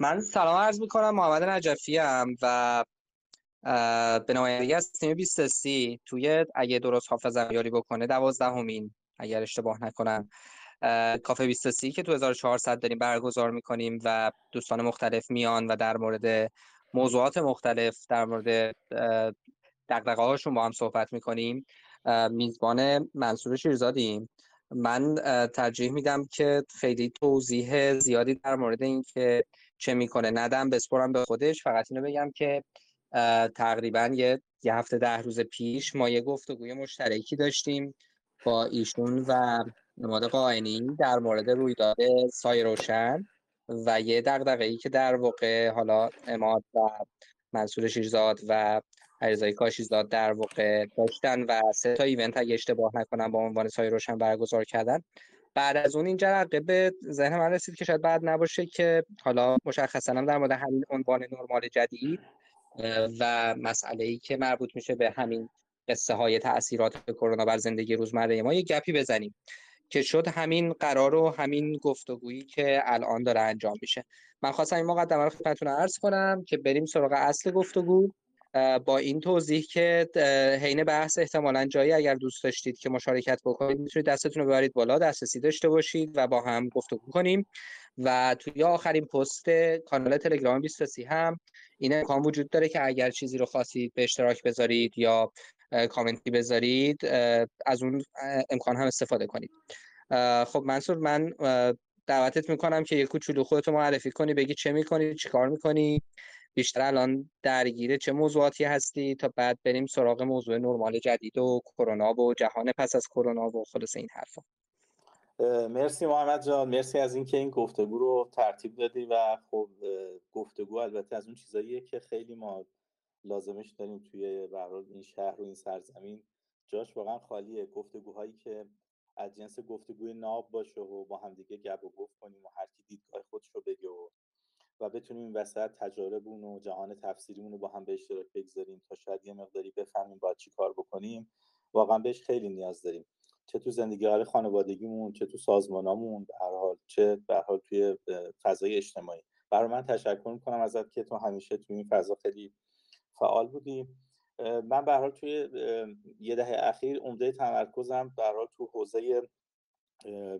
من سلام عرض می‌کنم محمد نجفی هم و به نمایندگی از تیم 20 سی توی اگه درست حافظم یاری بکنه دوازدهمین اگر اشتباه نکنم. کافه 20 سی که تو 1400 داریم برگزار می‌کنیم و دوستان مختلف میان و در مورد موضوعات مختلف در مورد دقدقه هاشون با هم صحبت می‌کنیم. میزبان منصور شیرزادیم. من ترجیح میدم که خیلی توضیح زیادی در مورد این که چه می‌کنه. ندم بسپرم به خودش فقط اینو بگم که تقریبا یه, یه هفته ده روز پیش ما یه گفتگوی مشترکی داشتیم با ایشون و نماد قائنی در مورد رویداد سای روشن و یه دقدقه که در واقع حالا اماد و منصور شیرزاد و علیرضا کاشیزاد در واقع داشتن و سه تا ایونت اگه اشتباه نکنم با عنوان سایه روشن برگزار کردن. بعد از اون این جرقه به ذهن من رسید که شاید بعد نباشه که حالا مشخصا هم در مورد همین عنوان نرمال جدید و مسئله ای که مربوط میشه به همین قصه های تاثیرات کرونا بر زندگی روزمره ما یه گپی بزنیم که شد همین قرار و همین گفتگویی که الان داره انجام میشه. من خواستم این مقدمه رو خدمتتون عرض کنم که بریم سراغ اصل گفتگو با این توضیح که حین بحث احتمالا جایی اگر دوست داشتید که مشارکت بکنید می‌تونید دستتون رو ببرید بالا دسترسی داشته باشید و با هم گفتگو کنیم. و توی آخرین پست کانال تلگرام 23 هم این امکان وجود داره که اگر چیزی رو خواستید به اشتراک بذارید یا کامنتی بذارید از اون امکان هم استفاده کنید. خب منصور من دعوتت می‌کنم که یه کوچولو خودتو معرفی کنی بگی چه می‌کنی چیکار می‌کنی. بیشتر الان درگیره چه موضوعاتی هستی تا بعد بریم سراغ موضوع نرمال جدید و کرونا و جهان پس از کرونا و خلاص این حرفا؟ مرسی محمد جان. مرسی از اینکه این گفتگو رو ترتیب دادی و خب گفتگو البته از اون چیزاییه که خیلی ما لازمش داریم توی برحال این شهر و این سرزمین. جاش واقعا خالیه. گفتگوهایی که از جنس گفتگوی ناب باشه و با همدیگه گپ و گفت کنیم و هر کی دیدگاه خودش رو بگه و و بتونیم این وسط تجاربمون و جهان تفسیریمون رو با هم به اشتراک بگذاریم تا شاید یه مقداری بفهمیم باید چی کار بکنیم. واقعا بهش خیلی نیاز داریم. چه تو زندگی های خانوادگیمون چه تو سازمانامون به هر حال چه به حال توی فضای اجتماعی. برای من تشکر می‌کنم ازت که تو همیشه توی این فضا خیلی فعال بودی. من به حال توی یه دهه اخیر عمده تمرکزم به حال تو حوزه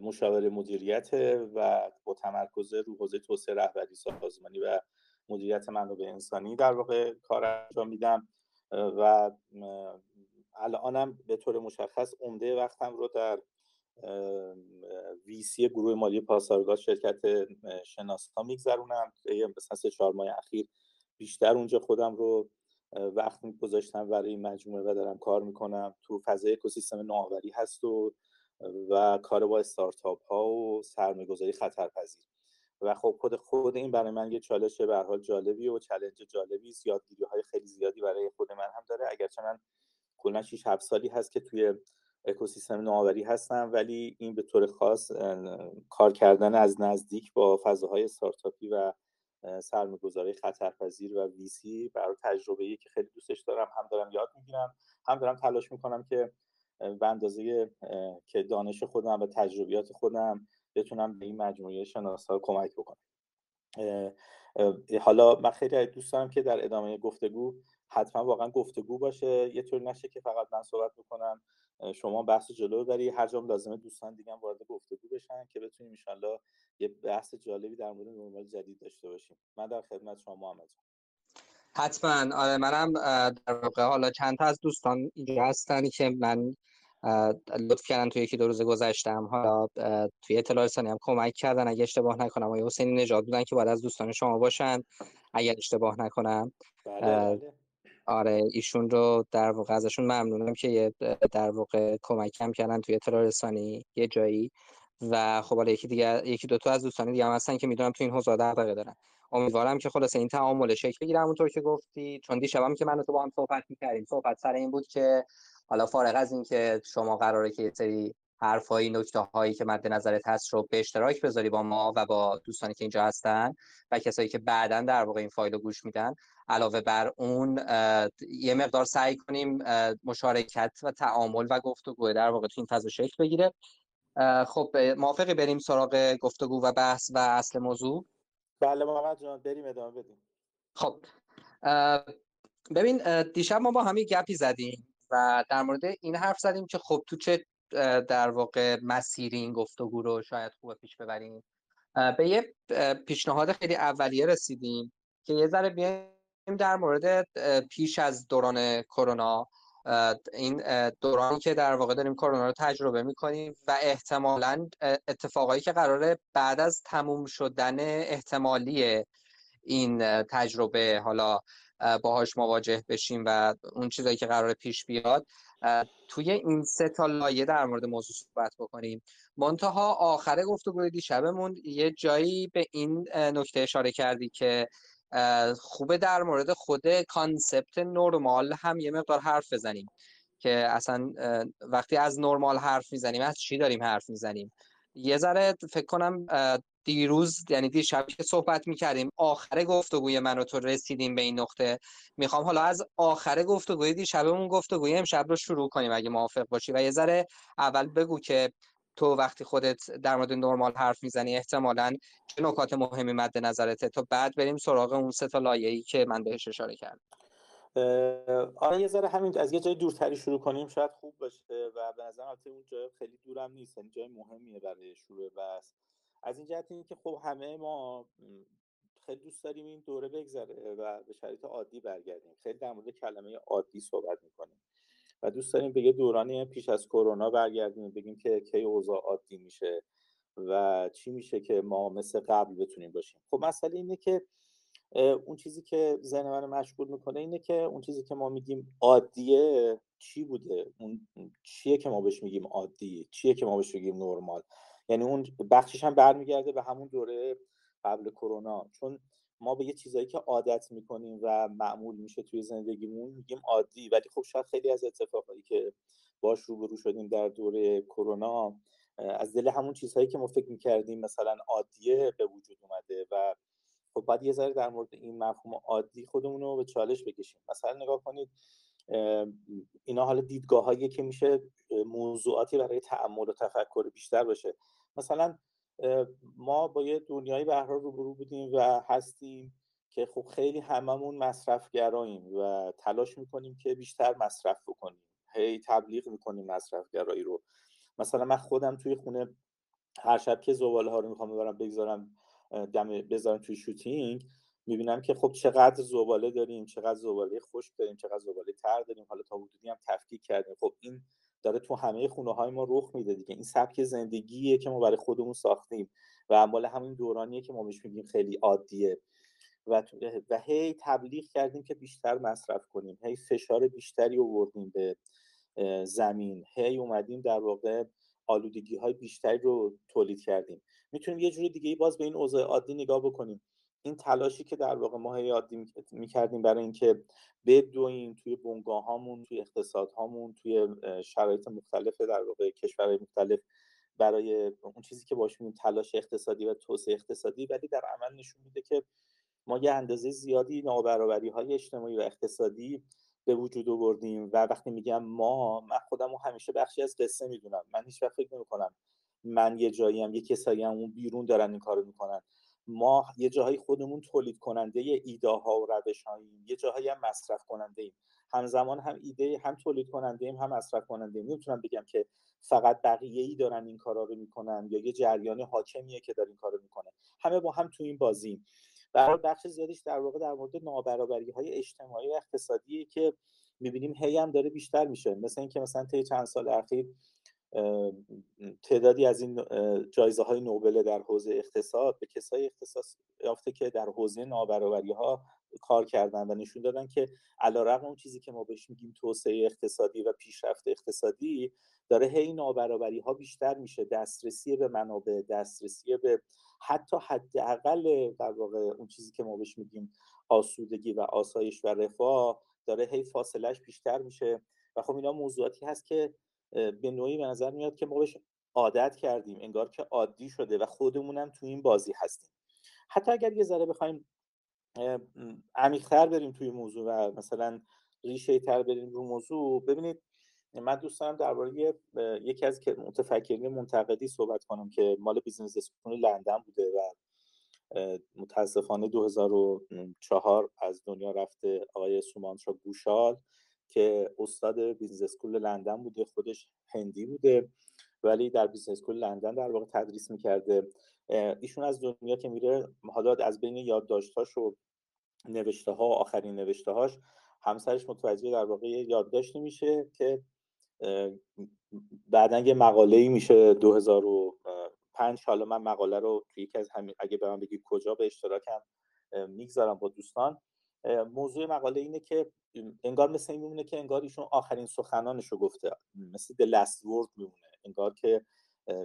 مشاور مدیریت و با تمرکز رو حوزه توسعه رهبری سازمانی و مدیریت منابع انسانی در واقع کار انجام میدم. و الانم به طور مشخص عمده وقتم رو در ویسی گروه مالی پاسارگاد شرکت شناسا میگذرونم. مثلا سه چهار ماه اخیر بیشتر اونجا خودم رو وقت گذاشتم برای مجموعه و دارم کار می‌کنم. تو فضای اکوسیستم نوآوری هست و و کار با استارتاپ ها و سرمایه‌گذاری خطرپذیر. و خب خود خود این برای من یه چالش به حال جالبی و چالش جالبی است. یادگیری های خیلی زیادی برای خود من هم داره. اگرچه من کلا 6 7 سالی هست که توی اکوسیستم نوآوری هستم ولی این به طور خاص کار کردن از نزدیک با فضاهای استارتاپی و سرمایه‌گذاری خطرپذیر و ویسی برای تجربه ای که خیلی دوستش دارم هم دارم یاد می‌گیرم هم دارم تلاش می‌کنم که به اندازه که دانش خودم و تجربیات خودم بتونم به این مجموعه شناسا کمک بکنم. حالا من خیلی دوست دارم که در ادامه گفتگو حتما واقعا گفتگو باشه. یه طور نشه که فقط من صحبت بکنم شما بحث جلو بری هر جام لازمه دوستان دیگه هم وارد گفتگو بشن که بتونیم ان یه بحث جالبی در مورد نرمال جدید داشته باشیم. من در خدمت شما محمد حتما. آره منم در واقع حالا چند تا از دوستان اینجا هستن که من لطف کردن توی یکی دو روز گذشتم. حالا توی اطلاع رسانی هم کمک کردن اگه اشتباه نکنم. آقای حسینی نجات بودن که باید از دوستان شما باشن؟ اگر اشتباه نکنم. بله بله. آره ایشون رو در واقع ازشون ممنونم که در واقع کمک هم کردن توی اطلاع رسانی. یه جایی. و خب حالا یکی دیگه یکی دو تا از دوستان دیگه هم هستن که می‌دونم تو این حوزه دغدغه دارن امیدوارم که خلاص این تعامل شکل بگیره همونطور که گفتی. چون دیشبم که من تو با هم صحبت می‌کردیم صحبت سر این بود که حالا فارغ از اینکه شما قراره که سری حرفایی نکته هایی که مد نظرت هست رو به اشتراک بذاری با ما و با دوستانی که اینجا هستن و کسایی که بعدا در واقع این فایل رو گوش میدن. علاوه بر اون یه مقدار سعی کنیم مشارکت و تعامل و گفتگو در واقع تو این فضا شکل بگیره. خب موافقی بریم سراغ گفتگو و بحث و اصل موضوع؟ بله محمد جان بریم ادامه بدیم. خب ببین دیشب ما با هم گپی زدیم و در مورد این حرف زدیم که خب تو چه در واقع مسیری این گفتگو رو شاید خوب پیش ببریم. به یه پیشنهاد خیلی اولیه رسیدیم که یه ذره بیایم در مورد پیش از دوران کرونا این دورانی که در واقع داریم کرونا رو تجربه می‌کنیم و احتمالا اتفاقایی که قراره بعد از تموم شدن احتمالی این تجربه حالا باهاش مواجه بشیم و اون چیزایی که قرار پیش بیاد توی این سه تا لایه در مورد موضوع صحبت بکنیم. منتها آخر گفتگوی دیشبمون یه جایی به این نکته اشاره کردی که خوبه در مورد خود کانسپت نرمال هم یه مقدار حرف بزنیم که اصلا وقتی از نرمال حرف می‌زنیم از چی داریم حرف می‌زنیم؟ یه ذره فکر کنم دیروز یعنی دیشب که صحبت می‌کردیم آخر گفتگوی من و تو رسیدیم به این نقطه. می‌خوام حالا از آخر گفتگوی دیشبمون گفتگوی امشب رو شروع کنیم اگه موافق باشی. و یه ذره اول بگو که تو وقتی خودت در مورد نرمال حرف می‌زنی احتمالا چه نکات مهمی مد نظرته؟ تا بعد بریم سراغ اون سه تا لایه‌ای که من بهش اشاره کردم. آره یه ذره همین از یه جای دورتری شروع کنیم شاید خوب باشه و به نظر اون جای خیلی دورم نیست یعنی جای مهمیه برای شروع بس از این جهت که خب همه ما خیلی دوست داریم این دوره بگذره و به شرایط عادی برگردیم. خیلی در مورد کلمه عادی صحبت می‌کنیم. و دوست داریم به یه دورانی پیش از کرونا برگردیم بگیم که کی اوضاع عادی میشه و چی میشه که ما مثل قبل بتونیم باشیم. خب مسئله اینه که اون چیزی که ذهن من مشغول می‌کنه اینه که اون چیزی که ما میگیم عادیه چی بوده؟ اون چیه که ما بهش میگیم عادی؟ چیه که ما بهش میگیم نرمال؟ یعنی اون بخشش هم برمیگرده به همون دوره قبل کرونا. چون ما به یه چیزایی که عادت می‌کنیم و معمول میشه توی زندگیمون میگیم عادی. ولی خب شاید خیلی از اتفاقایی که باش روبرو شدیم در دوره کرونا از دل همون چیزهایی که ما فکر می‌کردیم مثلا عادیه به وجود اومده و خب باید یه ذره در مورد این مفهوم عادی خودمون رو به چالش بکشیم. مثلا نگاه کنید اینا حالا دیدگاه که میشه موضوعاتی برای تعمل و تفکر بیشتر باشه. مثلا ما با یه دنیای به روبرو بودیم و هستیم که خب خیلی هممون مصرفگراییم و تلاش می‌کنیم که بیشتر مصرف بکنیم. هی تبلیغ می‌کنیم مصرفگرایی رو. مثلا من خودم توی خونه هر شب که زباله ها رو می‌خوام ببرم بگذارم دم بذارم توی شوتینگ می‌بینم که خب چقدر زباله داریم چقدر زباله خشک داریم چقدر زباله تر داریم. حالا تا حدودی هم تفکیک کردیم. خب این داره تو همه خونه های ما رخ میده دیگه. این سبک زندگیه که ما برای خودمون ساختیم و اموال همین دورانیه که ما بهش میگیم خیلی عادیه. و, و هی تبلیغ کردیم که بیشتر مصرف کنیم. هی فشار بیشتری آوردیم به زمین. هی اومدیم در واقع آلودگی های بیشتری رو تولید کردیم. می‌تونیم یه جور دیگه باز به این اوضاع عادی نگاه بکنیم. این تلاشی که در واقع ما عادی می‌کردیم برای اینکه بدویم توی بنگاه هامون توی اقتصاد هامون توی شرایط مختلف در واقع کشورهای مختلف برای اون چیزی که باش میگیم تلاش اقتصادی و توسعه اقتصادی ولی در عمل نشون میده که ما یه اندازه زیادی نابرابری های اجتماعی و اقتصادی به وجود آوردیم و وقتی میگم ما من خودم همیشه بخشی از قصه می‌دونم. من هیچ وقت فکر نمی‌کنم من یه جایی هم یه کسایی هم اون بیرون دارن این کارو می‌کنن. ما یه جاهایی خودمون تولید کننده ایده ها و روش هاییم یه جاهایی هم مصرف کننده ایم همزمان هم ایده هم تولید کننده ایم هم مصرف کننده ایم نمی‌تونم بگم که فقط بقیه ای دارن این کارا رو می‌کنن یا یه جریان حاکمیه که داره این کارو می‌کنه. همه با هم تو این بازیم. برای بخش زیادیش در واقع در مورد نابرابری های اجتماعی و اقتصادی که می‌بینیم هی هم داره بیشتر میشه. مثل اینکه مثلا طی چند سال اخیر تعدادی از این جایزه های نوبل در حوزه اقتصاد به کسای اختصاص یافته که در حوزه نابرابری ها کار کردن و نشون دادن که علیرغم اون چیزی که ما بهش میگیم توسعه اقتصادی و پیشرفت اقتصادی داره هی نابرابری ها بیشتر میشه دسترسی به منابع دسترسی به حتی حداقل در واقع اون چیزی که ما بهش میگیم آسودگی و آسایش و رفاه داره هی فاصلش بیشتر میشه. و خب اینا موضوعاتی هست که به نوعی به نظر میاد که ما بهش عادت کردیم انگار که عادی شده و خودمونم تو این بازی هستیم. حتی اگر یه ذره بخوایم عمیقتر بریم توی موضوع و مثلا ریشه تر بریم رو موضوع ببینید من دوست دارم درباره یکی از متفکرین منتقدی صحبت کنم که مال business school لندن بوده و متاسفانه 2004 از دنیا رفته آقای سومانترا گوشال. که استاد business school لندن بوده خودش هندی بوده ولی در business school لندن در واقع تدریس می‌کرده. ایشون از دنیا که میره حالا از بین یادداشت‌هاش و نوشته ها آخرین نوشته هاش همسرش متوجه در واقع یادداشتی میشه که بعدا یه مقاله ای میشه 2005 حالا من مقاله رو توی یکی از همین اگه به من بگی کجا به اشتراکم می‌گذارم با دوستان. موضوع مقاله اینه که انگار مثل این میمونه که انگار ایشون آخرین سخنانش رو گفته. مثل the last word میمونه. انگار که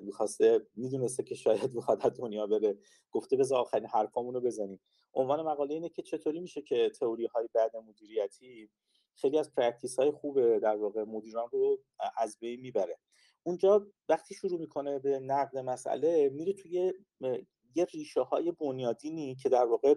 می‌خواسته می‌دونسته که شاید می‌خواد دنیا بره. گفته بذار آخرین حرفامون رو بزنیم. عنوان مقاله اینه که چطوری میشه که تئوری های بد مدیریتی خیلی از practice های خوب در واقع مدیران رو از بین می‌بره. اونجا وقتی شروع می‌کنه به نقد مسئله میره توی یه ریشه های بنیادینی که در واقع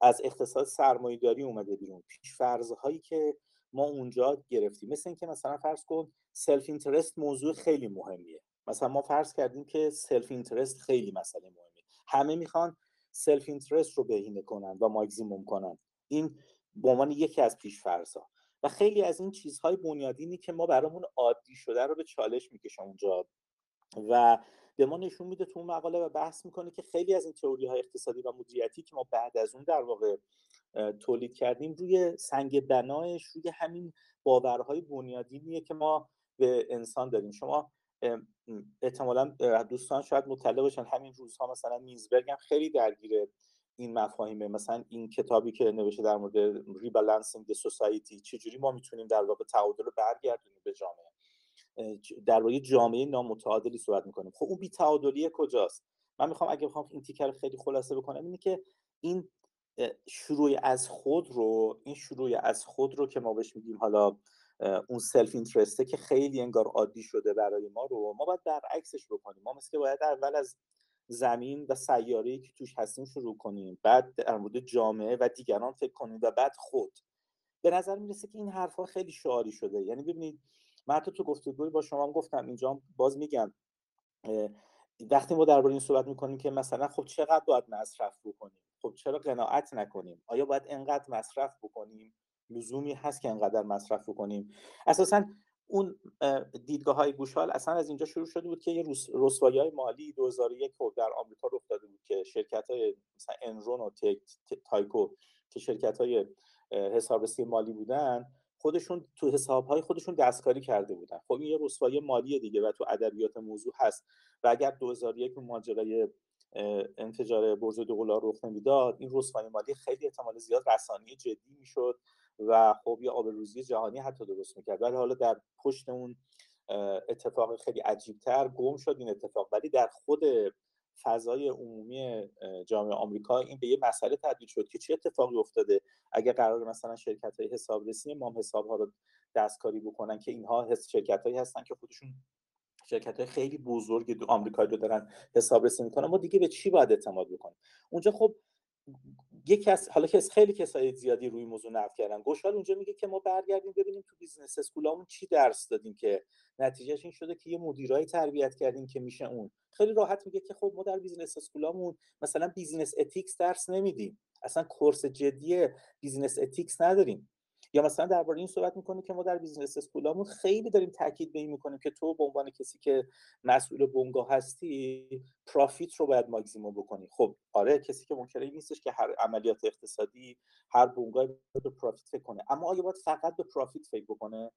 از اقتصاد سرمایه‌داری اومده بیرون. پیش هایی که ما اونجا گرفتیم مثل اینکه مثلا فرض کن self-interest موضوع خیلی مهمیه. مثلا ما فرض کردیم که self-interest خیلی مسئله مهمیه همه می‌خوان self-interest رو بهینه کنن و ماکسیموم کنن. این به عنوان یکی از پیش فرضا و خیلی از این چیزهای بنیادینی که ما برامون عادی شده رو به چالش می‌کشه اونجا. و به ما نشون میده تو اون مقاله و بحث می‌کنه که خیلی از این تئوری های اقتصادی و مدیریتی که ما بعد از اون در واقع تولید کردیم روی سنگ بنایش روی همین باورهای بنیادینیه که ما به انسان داریم. شما احتمالا دوستان شاید مطلع باشن. همین روزها مثلا میزبرگ هم خیلی درگیر این مفاهیمه. مثلا این کتابی که نوشته در مورد ریبالانسینگ سوسایتی چجوری ما می‌تونیم در واقع تعادل رو برگردونیم به جامعه. در واقع جامعه نامتعادلی صحبت می‌کنیم. خب اون بیتعادلی کجاست؟ من می‌خوام اگه بخوام این تیکر خیلی خلاصه بکنم اینه که این شروع از خود رو این شروع از خود رو که ما بهش میگیم حالا اون سلف اینترسته که خیلی انگار عادی شده برای ما رو ما باید برعکسش بکنیم. ما مثل باید اول از زمین و سیاره که توش هستیم شروع کنیم بعد در مورد جامعه و دیگران فکر کنیم و بعد خود. به نظر می‌رسه که این حرفها خیلی شعاری شده. یعنی ببینید من حتی تو گفتگوی با شما هم گفتم اینجا باز میگم وقتی ما درباره این صحبت می‌کنیم که مثلا خب چقدر باید مصرف بکنیم؟ خب چرا قناعت نکنیم؟ آیا باید انقدر مصرف بکنیم؟ لزومی هست که انقدر مصرف بکنیم؟ اساسا اون دیدگاه های گوشال اصلا از اینجا شروع شده بود که یه رسوایی های مالی 2001 در آمریکا رخ داده بود که شرکت های مثلا انرون و تایکو که شرکت های حسابرسی مالی بودن خودشون تو حساب های خودشون دستکاری کرده بودن. خب این یه رسوایی مالی دیگه و تو ادبیات موضوع هست و اگر 2001 ماجرای انفجار برج دوقلو رخ نمی‌داد این رسوایی مالی خیلی احتمال زیاد رسانی جدی می‌شد و خب یه آبروریزی جهانی حتی درست می‌کرد. ولی حالا در پشت اون اتفاق خیلی عجیبتر گم شد این اتفاق. ولی در خود فضای عمومی جامعه آمریکا این به یه مسئله تبدیل شد که چه اتفاقی افتاده؟ اگر قرار مثلا شرکت های حسابرسی مام حساب ها رو دستکاری بکنن که اینها شرکت هایی هستن که خودشون شرکت های خیلی بزرگ آمریکایی رو دارن حسابرسی می‌کنن ما دیگه به چی باید اعتماد بکنیم؟ اونجا خب یکی از حالا که خیلی کسای زیادی روی موضوع نقد کردن. گوشال اونجا میگه که ما برگردیم ببینیم تو business school امون چی درس دادیم که نتیجهش این شده که یه مدیرای تربیت کردیم که میشه اون. خیلی راحت میگه که خب ما در business school امون مثلا business ethics درس نمیدیم. اصلا course جدی business ethics نداریم. یا مثلا درباره این صحبت می‌کنه که ما در business school امون خیلی داریم تاکید به این می‌کنیم که تو به عنوان کسی که مسئول بنگاه هستی profit رو باید ماکسیموم بکنی. خب آره کسی که منکر نیستش که هر عملیات اقتصادی هر بنگاه به profit فکر کنه. اما آیا باید فقط به profit فکر بکنه؟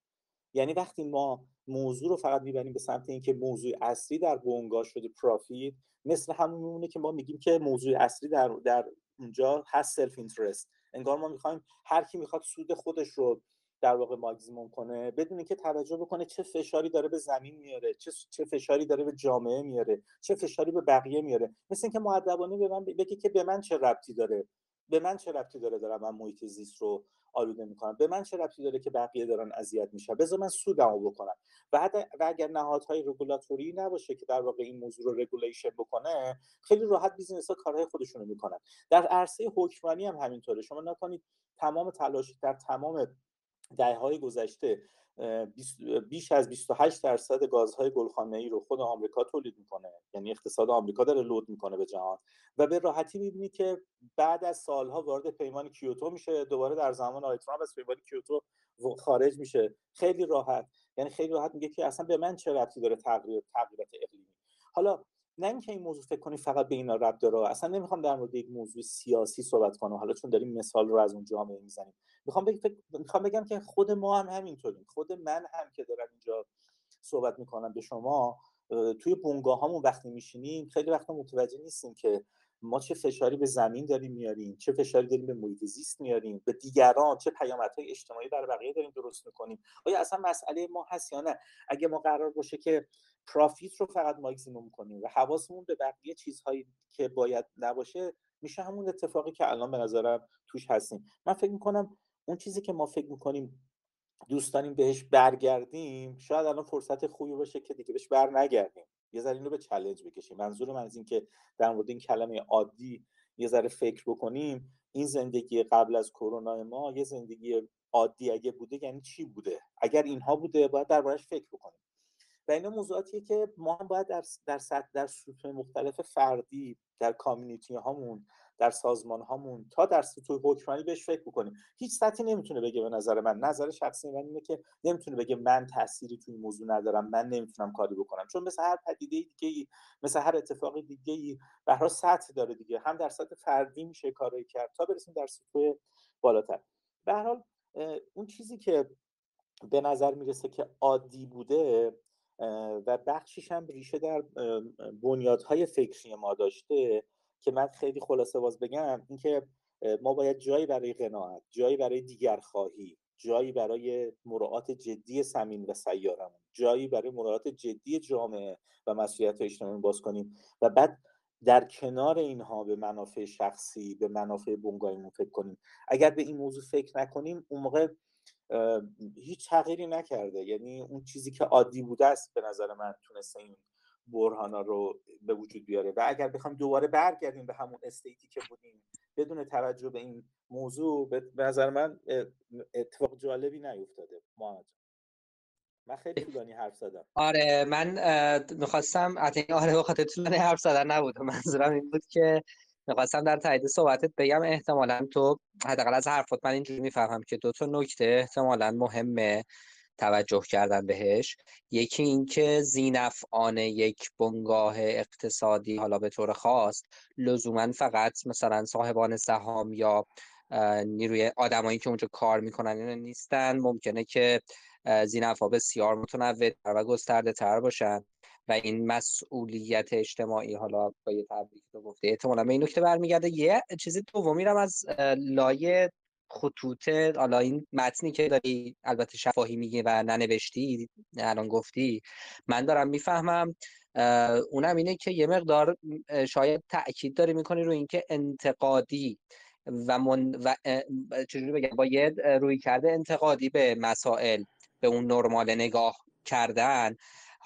یعنی وقتی ما موضوع رو فقط می‌بریم به سمت اینکه موضوع اصلی در بنگاه شده profit مثل همون میمونه که ما میگیم که موضوع اصلی در در اونجا هست self-interest انگار ما می‌خوایم هر کی می‌خواد سود خودش رو در واقع ماکسیموم کنه بدون اینکه توجه بکنه چه فشاری داره به زمین میاره چه چه فشاری داره به جامعه میاره چه فشاری به بقیه میاره. مثل اینکه مؤدبانه به من بگه که به من چه ربطی داره به من چه ربطی داره دارم من محیط زیست رو آلوده می‌کنم به من چه ربطی داره که بقیه دارن اذیت میشن؟ بذار من سودمو بکنم. و, و اگر نهادهای رگولاتوری نباشه که در واقع این موضوع رو regulation بکنه خیلی راحت business ها کارهای خودشون می‌کنن. در عرصه حکمرانی هم همینطوره. شما نگاه کنید تمام تلاش در تمام دهه گذشته بیش از 28 درصد گازهای ای رو خود آمریکا تولید می‌کنه. یعنی اقتصاد آمریکا داره load می‌کنه به جهان. و به راحتی می‌بینید که بعد از سالها وارد پیمان کیوتو میشه دوباره در زمان آقای ترامپ از پیمان کیوتو خارج میشه. خیلی راحت. یعنی خیلی راحت میگه که اصلا به من چه ربطی داره تغییر تغییرات اقلیمی؟ حالا نه اینکه این موضوع فکر کنید فقط به اینا ربط داره اصلا نمی‌خوام در مورد یک موضوع سیاسی صحبت کنم حالا چون داریم مثال رو از اون جامعه می‌زنیم. می‌خوام بگم می‌خوام بگم که خود ما هم همینطوریم. خود من هم که دارم اینجا صحبت می‌کنم به شما توی بونگاه هامون وقتی میشینیم خیلی وقتا متوجه نیستیم که ما چه فشاری به زمین داریم میاریم چه فشاری داریم به محیط زیست میاریم به دیگران چه پیامدهای اجتماعی برای بقیه داریم درست می‌کنیم. آیا اصلا مسئله ما هست یا نه؟ اگه ما قرار باشه که پرافیت رو فقط ماکسیموم کنیم و حواسمون به بقیه چیزهایی که باید نباشه میشه همون اتفاقی که الان به نظرم توش هستیم. من فکر می‌کنم اون چیزی که ما فکر می‌کنیم دوست داریم بهش برگردیم شاید الان فرصت خوبی باشه که دیگه بهش بر نگردیم. یه ذره اینو به چالش بکشیم. منظور من از این که در مورد این کلمه عادی یه ذره فکر بکنیم این زندگی قبل از کرونا ما یه زندگی عادی اگه بوده یعنی چی بوده؟ اگر اینها بوده باید دربارش فکر بکنیم. و اینا موضوعاتیه که ما هم باید در در سطح در سطوح مختلف فردی در کامیونیتی هامون در سازمان هامون تا در سطوح حکمرانی بهش فکر بکنیم. هیچ سطحی نمی‌تونه بگه به نظر من. نظر شخصی من اینه که نمی‌تونه بگه من تأثیری توی این موضوع ندارم من نمی‌تونم کاری بکنم. چون مثل هر پدیده دیگه مثل هر اتفاق دیگه ای به سطح داره دیگه. هم در سطح فردی میشه کاری کرد تا برسیم در سطوح بالاتر. به حال اون چیزی که به نظر می‌رسه که عادی بوده و بخشیش هم ریشه در بنیادهای فکری ما داشته که من خیلی خلاصه باز بگم اینکه ما باید جایی برای قناعت جایی برای دیگر خواهی جایی برای مراعات جدی سمین و سیارمون جایی برای مراعات جدی جامعه و مسئولیت اجتماعی باز کنیم و بعد در کنار اینها به منافع شخصی به منافع بنگاهیمون فکر کنیم. اگر به این موضوع فکر نکنیم اون موقع هیچ تغییری نکرده. یعنی اون چیزی که عادی بوده است به نظر من تونسته این برهانا رو به وجود بیاره. و اگر بخوام دوباره برگردیم به همون استیتی که بودیم بدون توجه به این موضوع به نظر من اتفاق جالبی نیفتاده. محمد من خیلی طولانی حرف زدم. آره من می‌خواستم آره بخاطر طولانی حرف زدن نبود. منظورم این بود که می‌خواستم در تایید صحبتت بگم احتمالا تو حداقل از حرفات من اینجوری می‌فهمم که دو تا نکته احتمالا مهمه توجه کردن بهش. یکی اینکه زینفعان یک بنگاه اقتصادی حالا به طور خاص لزوما فقط مثلا صاحبان سهام یا نیروی آدمایی که اونجا کار می‌کنن اینا نیستن. ممکنه که زینفا بسیار متنوع و گسترده تر باشن. و این مسئولیت اجتماعی حالا با یه تبریک رو گفته. احتمالا به این نکته برمیگرده. یه چیزی دومی رو از لایه خطوط حالا این متنی که داری البته شفاهی میگی و ننوشتی الان گفتی من دارم می‌فهمم. اونم اینه که یه مقدار شاید تاکید داری می‌کنی رو اینکه انتقادی و, من و چجوری بگم با یه روی کرده انتقادی به مسائل به اون نرمال نگاه کردن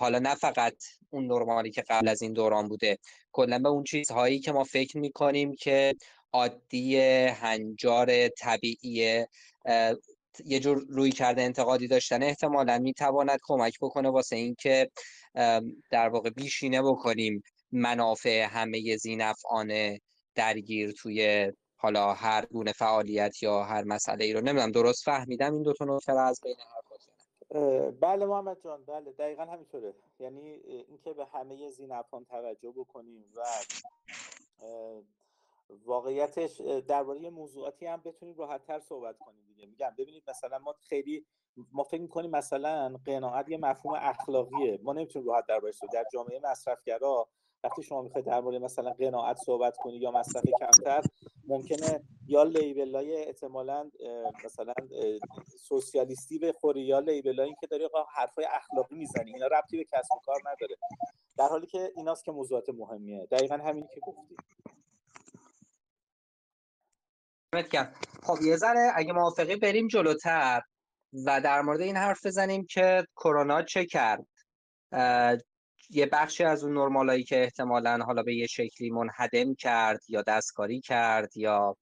حالا نه فقط اون نرمالی که قبل از این دوران بوده کلا به اون چیزهایی که ما فکر می‌کنیم که عادی هنجار طبیعی یه جور روی کرده انتقادی داشتن احتمالا می‌تواند کمک بکنه واسه اینکه در واقع بیشینه بکنیم منافع همه زینفعان درگیر توی حالا هر گونه فعالیت یا هر مسئله ای رو. نمی‌دونم درست فهمیدم؟ این دو تا نکته از بین حرفات بله محمد جان بله دقیقا همینطوره. یعنی اینکه به همه زینفعان توجه بکنیم و واقعیتش درباره موضوعاتی هم بتونیم راحت تر صحبت کنیم دیگه. میگم ببینید مثلا ما خیلی ما فکر می‌کنیم مثلا قناعت یه مفهوم اخلاقیه. ما نمی‌تونیم راحت دربارش در جامعه مصرفگرا وقتی شما می‌خواید درباره مثلا قناعت صحبت کنی یا مصرف کمتر ممکنه یا لیبلای احتمالا مثلا سوسیالیستی بخوری یا لیبلایی که داری حرفای اخلاقی می‌زنی. اینا ربطی به کسب و کار نداره. در حالی که ایناست که موضوعات مهمیه. دقیقا همینی که گفتی. خب یه ذره اگه موافقی بریم جلوتر و در مورد این حرف بزنیم که کرونا چه کرد. یه بخشی از اون نرمالایی که احتمالا حالا به یه شکلی منهدم کرد یا دستکاری کرد یا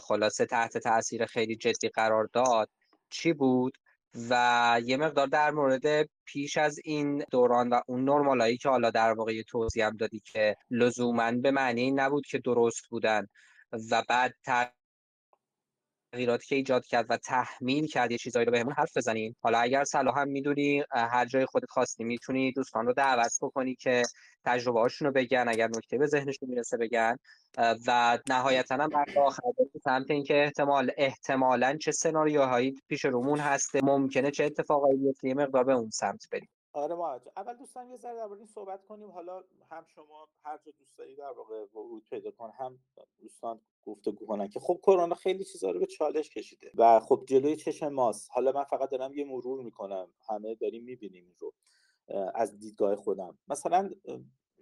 خلاصه تحت تاثیر خیلی جدی قرار داد چی بود؟ و یه مقدار در مورد پیش از این دوران و اون نرمالایی که حالا در واقع توضیح هم دادی که لزوما به معنی نبود که درست بودن و بعد تغییراتی که ایجاد کرد و تحمیل کرد یه چیزایی رو بهمون حرف بزنیم. حالا اگر صلاح هم می‌دونی هر جای خودت خواستی می‌تونی دوستان رو دعوت بکنی که تجربه هاشون رو بگن اگر نکته به ذهنشون می‌رسه بگن. و نهایتا هم بعد آخر سمت اینکه احتمال احتمالا چه سناریوهایی پیش رومون هسته ممکنه چه اتفاقایی بیفته یه مقدار به اون سمت بریم. آره ما اول دوستان یه ذره درباره این صحبت کنیم. حالا هم شما هر جا دوست دارید در واقع ورود پیدا کن هم دوستان گفتگو کنن که خب کرونا خیلی چیزا رو به چالش کشیده و خب جلوی چشم ماست. حالا من فقط دارم یه مرور می‌کنم. همه داریم می‌بینیم رو از دیدگاه خودم. مثلا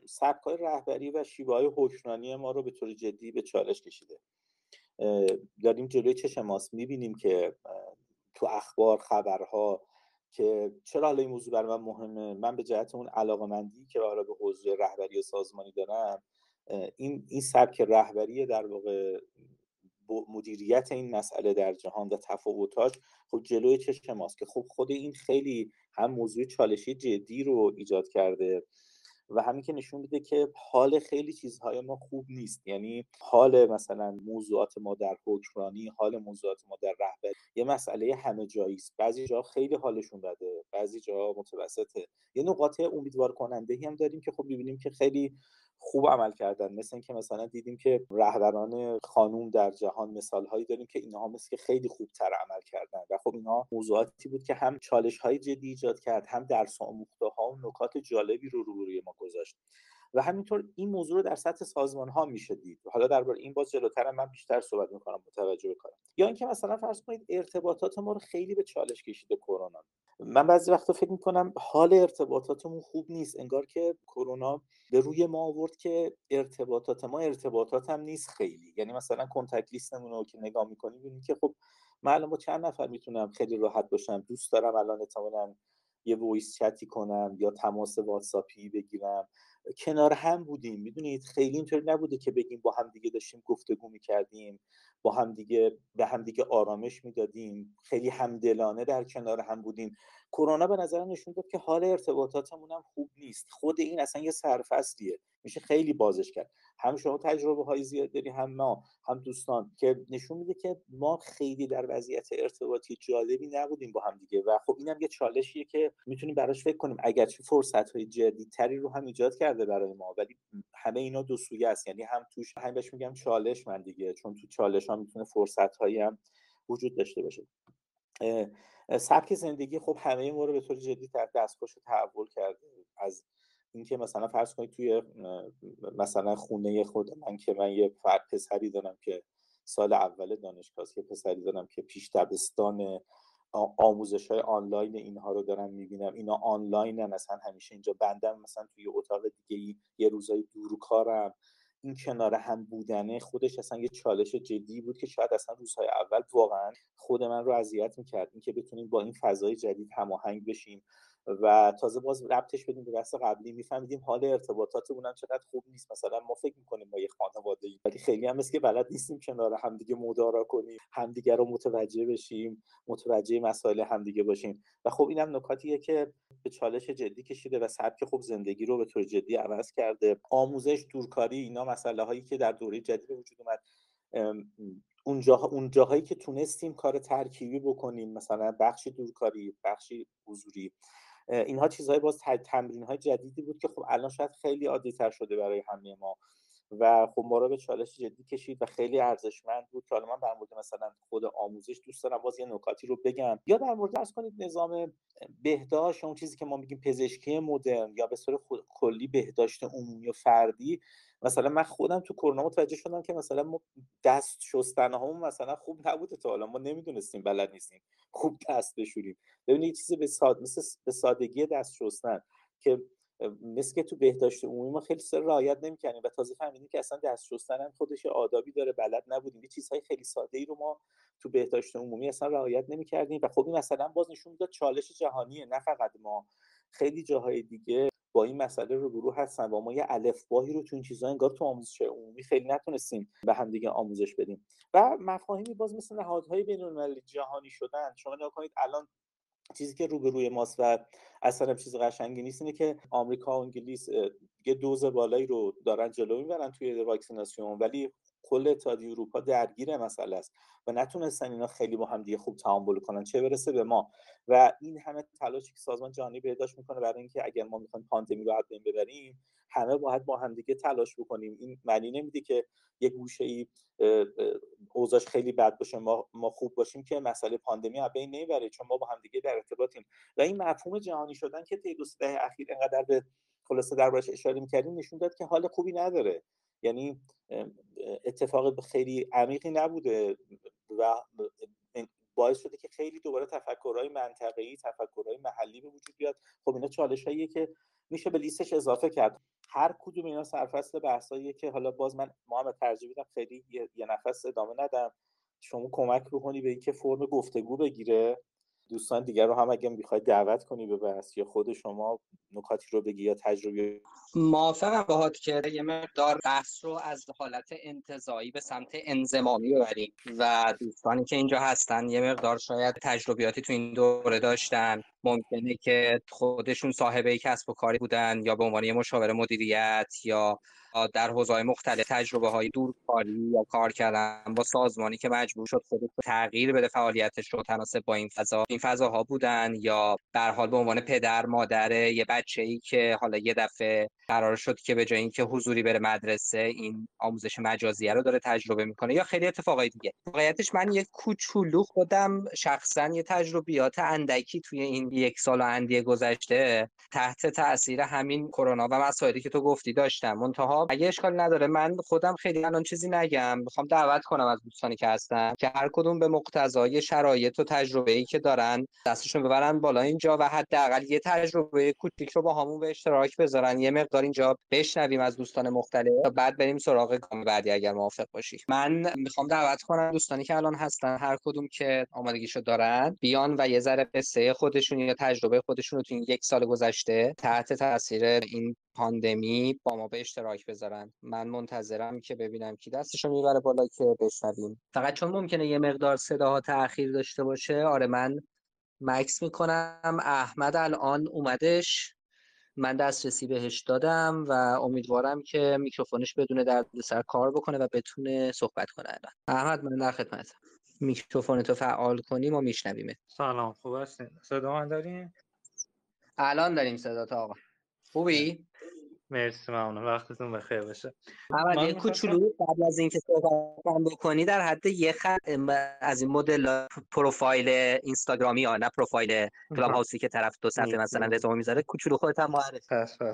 سبکای رهبری و شیوه های حکمرانی ما رو به طور جدی به چالش کشیده. داریم جلوی چشم ماست. می‌بینیم که تو اخبار خبرها که چرا حالا این موضوع برای من مهمه؟ من به جهت اون علاقمندی که برای به حوزه رهبری و سازمانی دارم این این سبک رهبری در واقع مدیریت این مسئله در جهان و تفاوتاش خب جلوی چشم ماست که خب خود این خیلی هم موضوع چالشی جدی رو ایجاد کرده. و همین که نشون میده که حال خیلی چیزهای ما خوب نیست. یعنی حال مثلا موضوعات ما در حکمرانی حال موضوعات ما در رهبری یه مسئله همه جایی است بعضی جا خیلی حالشون بده بعضی جا متوسطه. یه نقاط امیدوار کننده هم داریم که خب می‌بینیم که خیلی خوب عمل کردن. مثل اینکه مثلا دیدیم که رهبران خانوم در جهان مثال هایی داریم که اینها مثل که خیلی خوبتر عمل کردن. و خب اینها موضوعاتی بود که هم چالش های جدی ایجاد کرد هم درس آموخته ها و نکات جالبی رو روبروی ما گذاشت. و همینطور این موضوع رو در سطح سازمان ها میشه دید. حالا درباره این باز جلوتر من بیشتر صحبت می‌کنم متوجه بکنم یا اینکه مثلا فرض کنید ارتباطات ما رو خیلی به چالش کشیده کرونا. من بعضی وقتا فکر می‌کنم حال ارتباطاتمون خوب نیست انگار که کرونا به روی ما آورد که ارتباطات ما ارتباطات هم نیست خیلی. یعنی مثلا کنتکت لیستمون رو که نگاه می‌کنیم ببینید که خب من با چند نفر می‌تونم خیلی راحت باشم دوست دارم الان احتمالاً یه voice chat ی کنم یا تماس واتساپی بگیرم. کنار هم بودیم. می‌دونید خیلی اینطوری نبوده که بگیم با هم دیگه داشتیم گفتگو می‌کردیم با هم دیگه به هم دیگه آرامش می‌دادیم. خیلی همدلانه در کنار هم بودیم. کرونا به نظر نشون داد که حال ارتباطاتمون هم خوب نیست. خود این اصلا یه سرفصلیه میشه خیلی بازش کرد. هم شما تجربه های زیاد داری هم ما هم دوستان که نشون میده که ما خیلی در وضعیت ارتباطی جالبی نبودیم با هم دیگه. و خب اینم یه چالشیه که می‌تونیم براش فکر کنیم. اگرچه فرصت های جدیدتری رو هم ایجاد کرده برای ما ولی همه اینا دو سویه است. یعنی هم توش هم بهش میگم چالش من دیگه چون تو چالش ها می‌تونه فرصت هایی هم وجود داشته باشه. سبک زندگی خب همه ما رو به طور جدی در دستخوش تحول کرده از اینکه مثلا فرض کنید توی مثلا خونه خود من که من یه پسری دارم که سال اول دانشگاه که پسری دارم که پیش دبستان آموزش های آنلاین اینها رو دارم می‌بینم. اینا آنلاینن اصلا همیشه اینجا بندم مثلا توی اتاق دیگه ای یه روزای دور کارم این کنار هم بودنه خودش اصلا یه چالش جدی بود که شاید اصلا روزهای اول واقعا خود من رو اذیت می‌کرد. اینکه بتونیم با این فضای جدید هماهنگ بشیم. و تازه باز ربطش بدیم به بحث قبلی میفهمیدیم حال ارتباطاتمون هم چقدر خوب نیست. مثلا ما فکر می‌کنیم ما یه خانواده ای ولی خیلی هم که بلد نیستیم کنار همدیگه مدارا کنیم همدیگه رو متوجه بشیم متوجه مسائل همدیگه باشیم. و خب اینم نکاتیه که به چالش جدی کشیده و سبک خوب زندگی رو به طور جدی عوض کرده. آموزش دورکاری اینا مسئله هایی که در دوره جدید وجود اومد. اون جاهایی که تونستیم کار ترکیبی بکنیم مثلا بخشی دورکاری بخشی حضوری. اینها چیزهای باز تمرین های جدیدی بود که خب الان شاید خیلی عادی تر شده برای همه ما. و خب ما رو به چالش جدی کشید و خیلی ارزشمند بود که حالا من در مورد مثلا خود آموزش دوست دارم باز یه نکاتی رو بگم. یا در مورد ارز کنید نظام بهداشت اون چیزی که ما میگیم پزشکی مدرن یا به صورت کلی بهداشت عمومی و فردی. مثلا من خودم تو کرونا متوجه شدم که مثلا ما دست شستن هم مثلا خوب نبوده تا حالا. ما نمی‌دونستیم بلد نیستیم خوب دست بشوریم. ببینید یه چیز به, ساد... مثل به سادگی دست شستن که مثل که تو بهداشت عمومی ما خیلی سر رعایت نمی‌کنیم و تازه فهمیدیم که اصلا دست شستن هم خودش آدابی داره بلد نبودیم. یه چیزهای خیلی ساده ای رو ما تو بهداشت عمومی اصلا رعایت نمی‌کردیم و خب این مثلا باز نشون می‌داد چالش جهانیه نه فقط ما. خیلی جاهای دیگه با این مسئله رو گروه هستن و ما یه الفباهی رو تو این چیزا انگار تو آموزش عمومی خیلی نتونستیم به هم دیگه آموزش بدیم. و مفاهیمی باز مثل نهادهای بین جهانی شدن. شما نگاه کنید الان چیزی که روبروی ماست و اصلا چیز قشنگی نیست اینه که آمریکا و انگلیس یه دوز بالایی رو دارن جلو می‌برن توی واکسیناسیون ولی کل اتحادیه اروپا درگیر مسئله است و نتونستن اینا خیلی با هم دیگه خوب تعامل کنن چه برسه به ما. و این همه تلاشی که سازمان جهانی بهداشت می‌کنه برای اینکه اگر ما می‌خوایم پاندمی رو از بین ببریم همه باید با هم دیگه تلاش بکنیم. این معنی نمیده که یک گوشه ای اوضاعش خیلی بد باشه ما, ما خوب باشیم که مسئله پاندمی از بین نمی‌بره چون ما با هم دیگه در ارتباطیم. و این مفهوم جهانی شدن که طی دو دهه اخیر انقدر به خلاصه دربارش اشاره می‌کردیم نشون داد که حال خوبی نداره. یعنی اتفاق خیلی عمیقی نبوده و باعث شده که خیلی دوباره تفکرهای منطقه‌ای تفکرهای محلی به وجود بیاد. خب اینا چالش که میشه به لیستش اضافه کرد. هر کدوم اینا سرفصل بحثاییه که حالا باز من محمد ترجیح خیلی یه نفس ادامه ندم. شما کمک بکنی به اینکه فرم گفتگو بگیره. دوستان دیگر رو هم اگه می‌خواید دعوت کنی به بحث یا خود شما نکاتی رو بگی یا تجربه موافقم باهات که یه مقدار بحث رو از حالت انتظایی به سمت انزمامی ببریم و دوستانی که اینجا هستن یه مقدار شاید تجربیاتی تو این دوره داشتن. ممکنه که خودشون صاحبه کسب و کاری بودن یا به عنوان مشاور مدیریت یا در حوزه‌های مختلف تجربه های دورکاری یا کار کردن با سازمانی که مجبور شد خودش تغییر بده فعالیتش رو تناسب با این فضا این فضاها بودن یا در حال به عنوان پدر مادر یه بچه ای که حالا یه دفعه قرار شد که به جای اینکه حضوری بره مدرسه این آموزش مجازیه رو داره تجربه می‌کنه یا خیلی اتفاقای دیگه. واقعیتش من یه کوچولو خودم شخصا یه تجربیات اندکی توی این یک سال و اندیه گذشته تحت تاثیر همین کرونا و مسائلی که تو گفتی داشتم. منتها اگه اشکال نداره من خودم خیلی الان چیزی نگم. می‌خوام دعوت کنم از دوستانی که هستن که هر کدوم به مقتضای شرایط و تجربه ای که دارن دستشون ببرن بالا اینجا و حداقل یه تجربه کوچیک رو با همون به اشتراک بذارن. یه مقدار اینجا بشنویم از دوستان مختلف تا بعد بریم سراغ گام بعدی اگر موافق باشی. من می‌خوام دعوت کنم دوستانی که الان هستن هر کدوم که آمادگیشو دارن بیان و یه ذره قصه خودشون یا تجربه خودشون رو تو این یک سال گذشته تحت تاثیر این پاندمی با ما به اشتراک بذارن. من منتظرم که ببینم کی دستشو می‌بره بالا که بشنویم. فقط چون ممکنه یه مقدار صداها تاخیر داشته باشه آره من مکس می‌کنم. احمد الان اومدش. من دسترسی بهش دادم و امیدوارم که میکروفونش بدون درد سر کار بکنه و بتونه صحبت کنه. الان احمد من در خدمتم. میکروفون تو فعال کنی ما میشنویمت. سلام خوب هستین؟ صدا من داریم الان داریم صدا تا آقا. خوبی؟ مرسی ممنون. وقتتون بخیر باشه. اول یه کوچولو قبل از اینکه صحبت بکنی در حد یه خط از این مدل پروفایل اینستاگرامی یا نه پروفایل کلاب هاوسی که طرف دو صفحه مثلا رزومه می‌ذاره کوچولو خودت هم معرفی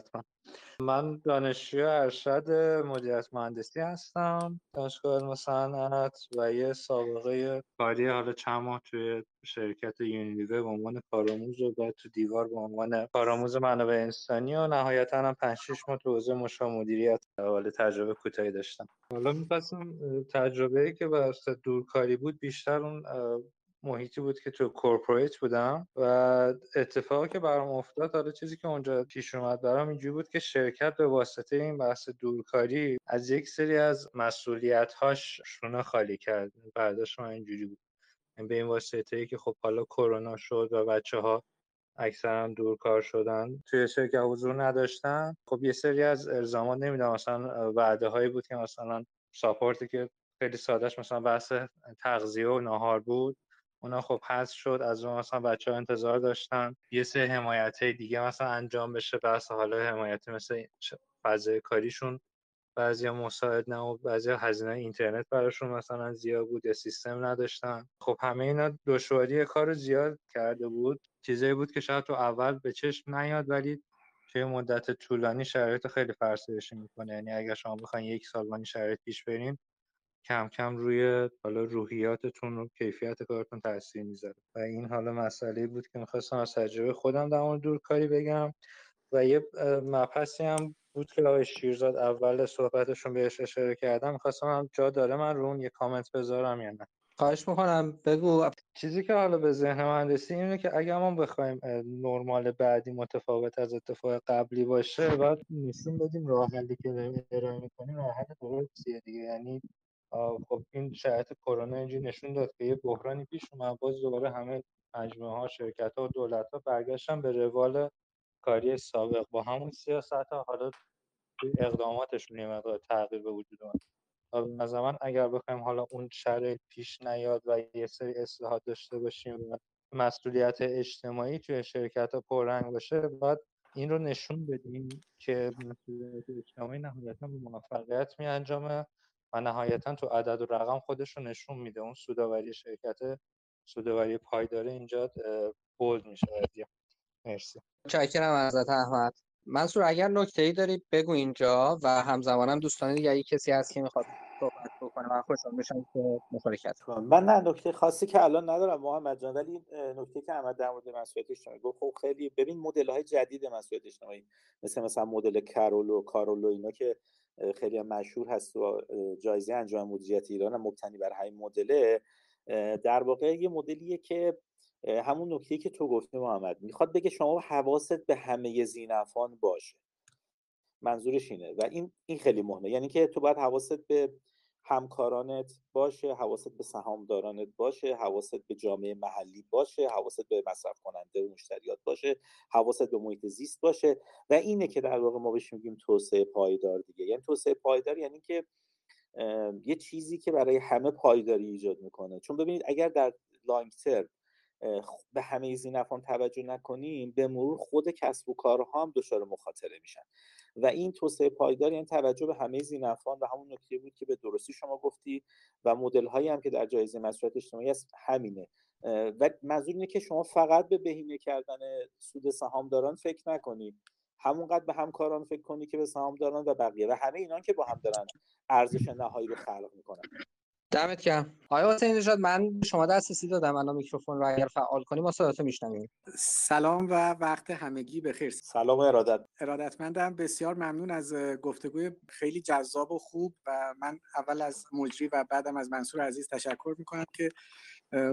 من دانشجوی ارشد مدیریت مهندسی هستم. دانشگاه علم صنعت و یه سابقه کاری حالا چند ماه توی شرکت یونیلیور به عنوان کارآموز و بعد تو دیوار به عنوان کارآموز منابع انسانی و نهایتا هم 5 6 ماه تو حوزه مشاور مدیریت. حالا تجربه کوتاهی داشتم. حالا می‌خواستم تجربه‌ای که واسه دورکاری بود بیشتر اون محیطی بود که تو کورپوریت بودم. و اتفاقی که برام افتاد حالا چیزی که اونجا پیش اومد برام اینجوری بود که شرکت به واسطه این بحث دورکاری از یک سری از مسئولیت هاش شونه خالی کرد. برداشت من اینجوری بود. به این واسطه ای که خب حالا کرونا شد و بچه ها اکثرا دورکار شدن. توی شرکت حضور نداشتن. خب یه سری از الزامات نمی‌دونم مثلا وعده هایی بود که مثلا ساپورتی که خیلی سادهش مثلا بحث تغذیه و ناهار بود اونا خب حذف شد از اون مثلا بچه ها انتظار داشتن. یه سه حمایت دیگه مثلا انجام بشه بحث حالا حمایت مثل فضای کاریشون. بعضی مساعد نه و بعضی هزینه اینترنت براشون مثلا زیاد بود یا سیستم نداشتن. خب همه اینا دشواری کار زیاد کرده بود. چیزایی بود که شاید تو اول به چشم نیاد ولی توی مدت طولانی شرایط خیلی فرسایشی می‌کنه. یعنی اگر شما بخواین یک سال با این شرایط پیش برین کم کم روی حالا روحیاتتون و کیفیت کارتون تاثیر می‌ذاره. و این حالا مسئله بود که می‌خواستم از تجربه خودم در مورد دورکاری بگم و یه مبحثی هم بود که آقای شیرزاد اول صحبتشون بهش اشاره کردم. می‌خواستم هم جا داره من رو اون یه کامنت بذارم یا نه. خواهش می‌کنم بگو. چیزی که حالا به ذهن من رسید اینه که اگر ما بخوایم نرمال بعدی متفاوت از اتفاق قبلی باشه باید نشون بدیم راه حلی که ارائه می‌کنیم راه حل درستیه دیگه. یعنی خب این شرایط کرونا اینجوری نشون داد که یه بحرانی پیش اومد باز دوباره همه مجموعه ها شرکت ها و دولت ها برگشتن به روال کاری سابق. با همون سیاست ها حالا اقداماتشون یه مقدار تغییر به وجود اومد. از من اگر بخوایم حالا اون شرایط پیش نیاد و یه سری اصلاحات داشته باشیم و مسئولیت اجتماعی توی شرکت ها پررنگ باشه باید این رو نشون بدیم که مسئولیت اجتماعی نهایتا به موفقیت می انجامه و نهایتا تو عدد و رقم خودش رو نشون میده. اون سوداوری شرکت سوداوری پایداره اینجا بولد میشه مرسی. متشکرم ازت احمد. منصور اگر نکته ای داری بگو اینجا و همزمانم دوستان دیگه کسی هست که می‌خواد صحبت بکنه من خوشحال میشم که مشارکت کنم. من نه نکته خاصی که الان ندارم محمد جان ولی نکته که احمد در مورد مسئولیت اجتماعی گفت خب خیلی ببین مدل های جدید مسئولیت اجتماعی مثل مثلا مدل کرولو کارولو اینا که خیلی مشهور هست و جایزه انجام مدیریت ایران مبتنی بر همین مدله در واقع یه مدلیه که همون نکته که تو گفتی محمد. می‌خواد بگه شما حواست به همه زینفان باشه. منظورش اینه. و این این خیلی مهمه. یعنی که تو باید حواست به همکارانت باشه حواست به سهامدارانت باشه حواست به جامعه محلی باشه حواست به مصرف کننده و مشتریات باشه حواست به محیط زیست باشه. و اینه که در واقع ما بهش میگیم توسعه پایدار دیگه. یعنی توسعه پایدار یعنی که یه چیزی که برای همه پایداری ایجاد می‌کنه. چون ببینید اگر در لانگ ترم به همه این نفان توجه نکنیم به مرور خود کسب و کارها هم دچار مخاطره میشن. و این توسعه پایدار یعنی توجه به همه زینفان و همون نکته بود که به درستی شما گفتی و مدل هایی هم که در جایزه مسئولیت اجتماعی است همینه. و منظور اینه که شما فقط به بهینه کردن سود سهامداران فکر نکنید. همونقدر به همکاران فکر کنی که به سهامداران و بقیه و همه اینان که با هم دارن ارزش نهایی رو خلق می‌کنن. دمت گرم. آیا حسین نژاد من شما دسترسی دادم. الان میکروفون رو اگر فعال کنیم ما صداتو میشنویم. سلام و وقت همگی بخیر. سلام ارادت. ارادتمندم. بسیار ممنون از گفتگوی خیلی جذاب و خوب و من اول از مجری و بعدم از منصور عزیز تشکر می‌کنم که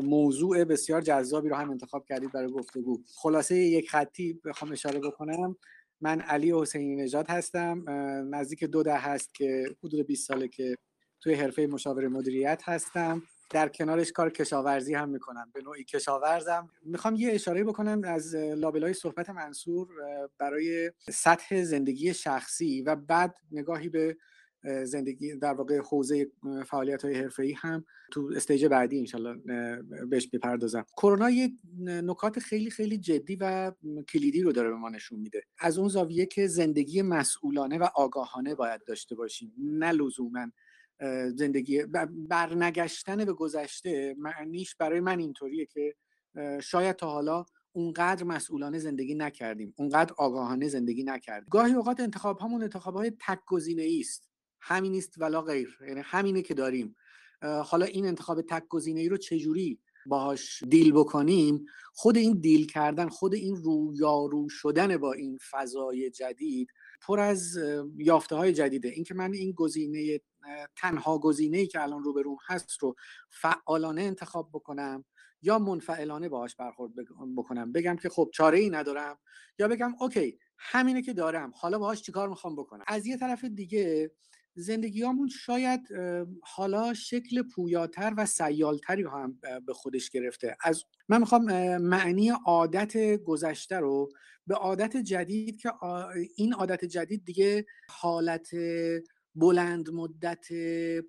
موضوع بسیار جذابی رو هم انتخاب کردید برای گفتگو. خلاصه یک خطی بخوام اشاره بکنم. من علی حسینی نژاد هستم. نزدیک دو ده هست که حدود 20 ساله که توی حرفه مشاور مدیریت هستم. در کنارش کار کشاورزی هم می‌کنم. به نوعی کشاورزم. می‌خوام یه اشاره بکنم از لابلای صحبت منصور برای سطح زندگی شخصی و بعد نگاهی به زندگی در واقع حوزه فعالیت های حرفه ای هم تو استیج بعدی انشالله بهش بپردازم. کرونا یک نکات خیلی خیلی جدی و کلیدی رو داره به ما نشون میده. از اون زاویه که زندگی مسئولانه و آگاهانه باید داشته باشیم. نه لزوما زندگی برنگشتن به گذشته معنیش برای من اینطوریه که شاید تا حالا اونقدر مسئولانه زندگی نکردیم اونقدر آگاهانه زندگی نکردیم. گاهی اوقات انتخاب همون انتخاب های تک گزینه است. همین است ولا غیر. یعنی همینه که داریم. حالا این انتخاب تک گزینه ای رو چجوری باهاش دیل بکنیم؟ خود این دیل کردن خود این رویارو شدن با این فضای جدید پر از یافته های جدیده. اینکه من این گزینه تنها گزینه ای که الان روبروم هست رو فعالانه انتخاب بکنم یا منفعلانه باهاش برخورد بکنم؟ بگم که خب چاره ای ندارم یا بگم اوکی همینه که دارم حالا باهاش چیکار می‌خوام بکنم؟ از یه طرف دیگه زندگیامون شاید حالا شکل پویاتر و سیالتری هم به خودش گرفته. از من می‌خوام معنی عادت گذشته رو به عادت جدید که این عادت جدید دیگه حالت بلند مدت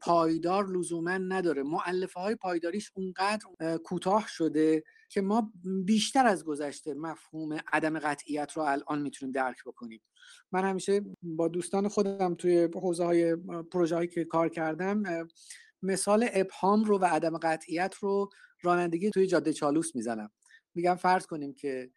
پایدار لزوما نداره. معلفه های پایداریش اونقدر کوتاه شده که ما بیشتر از گذشته مفهوم عدم قطعیت رو الان می‌تونیم درک بکنیم. من همیشه با دوستان خودم توی حوزه های پروژه هایی که کار کردم مثال ابهام رو و عدم قطعیت رو رانندگی توی جاده چالوس می‌زنم. میگم فرض کنیم که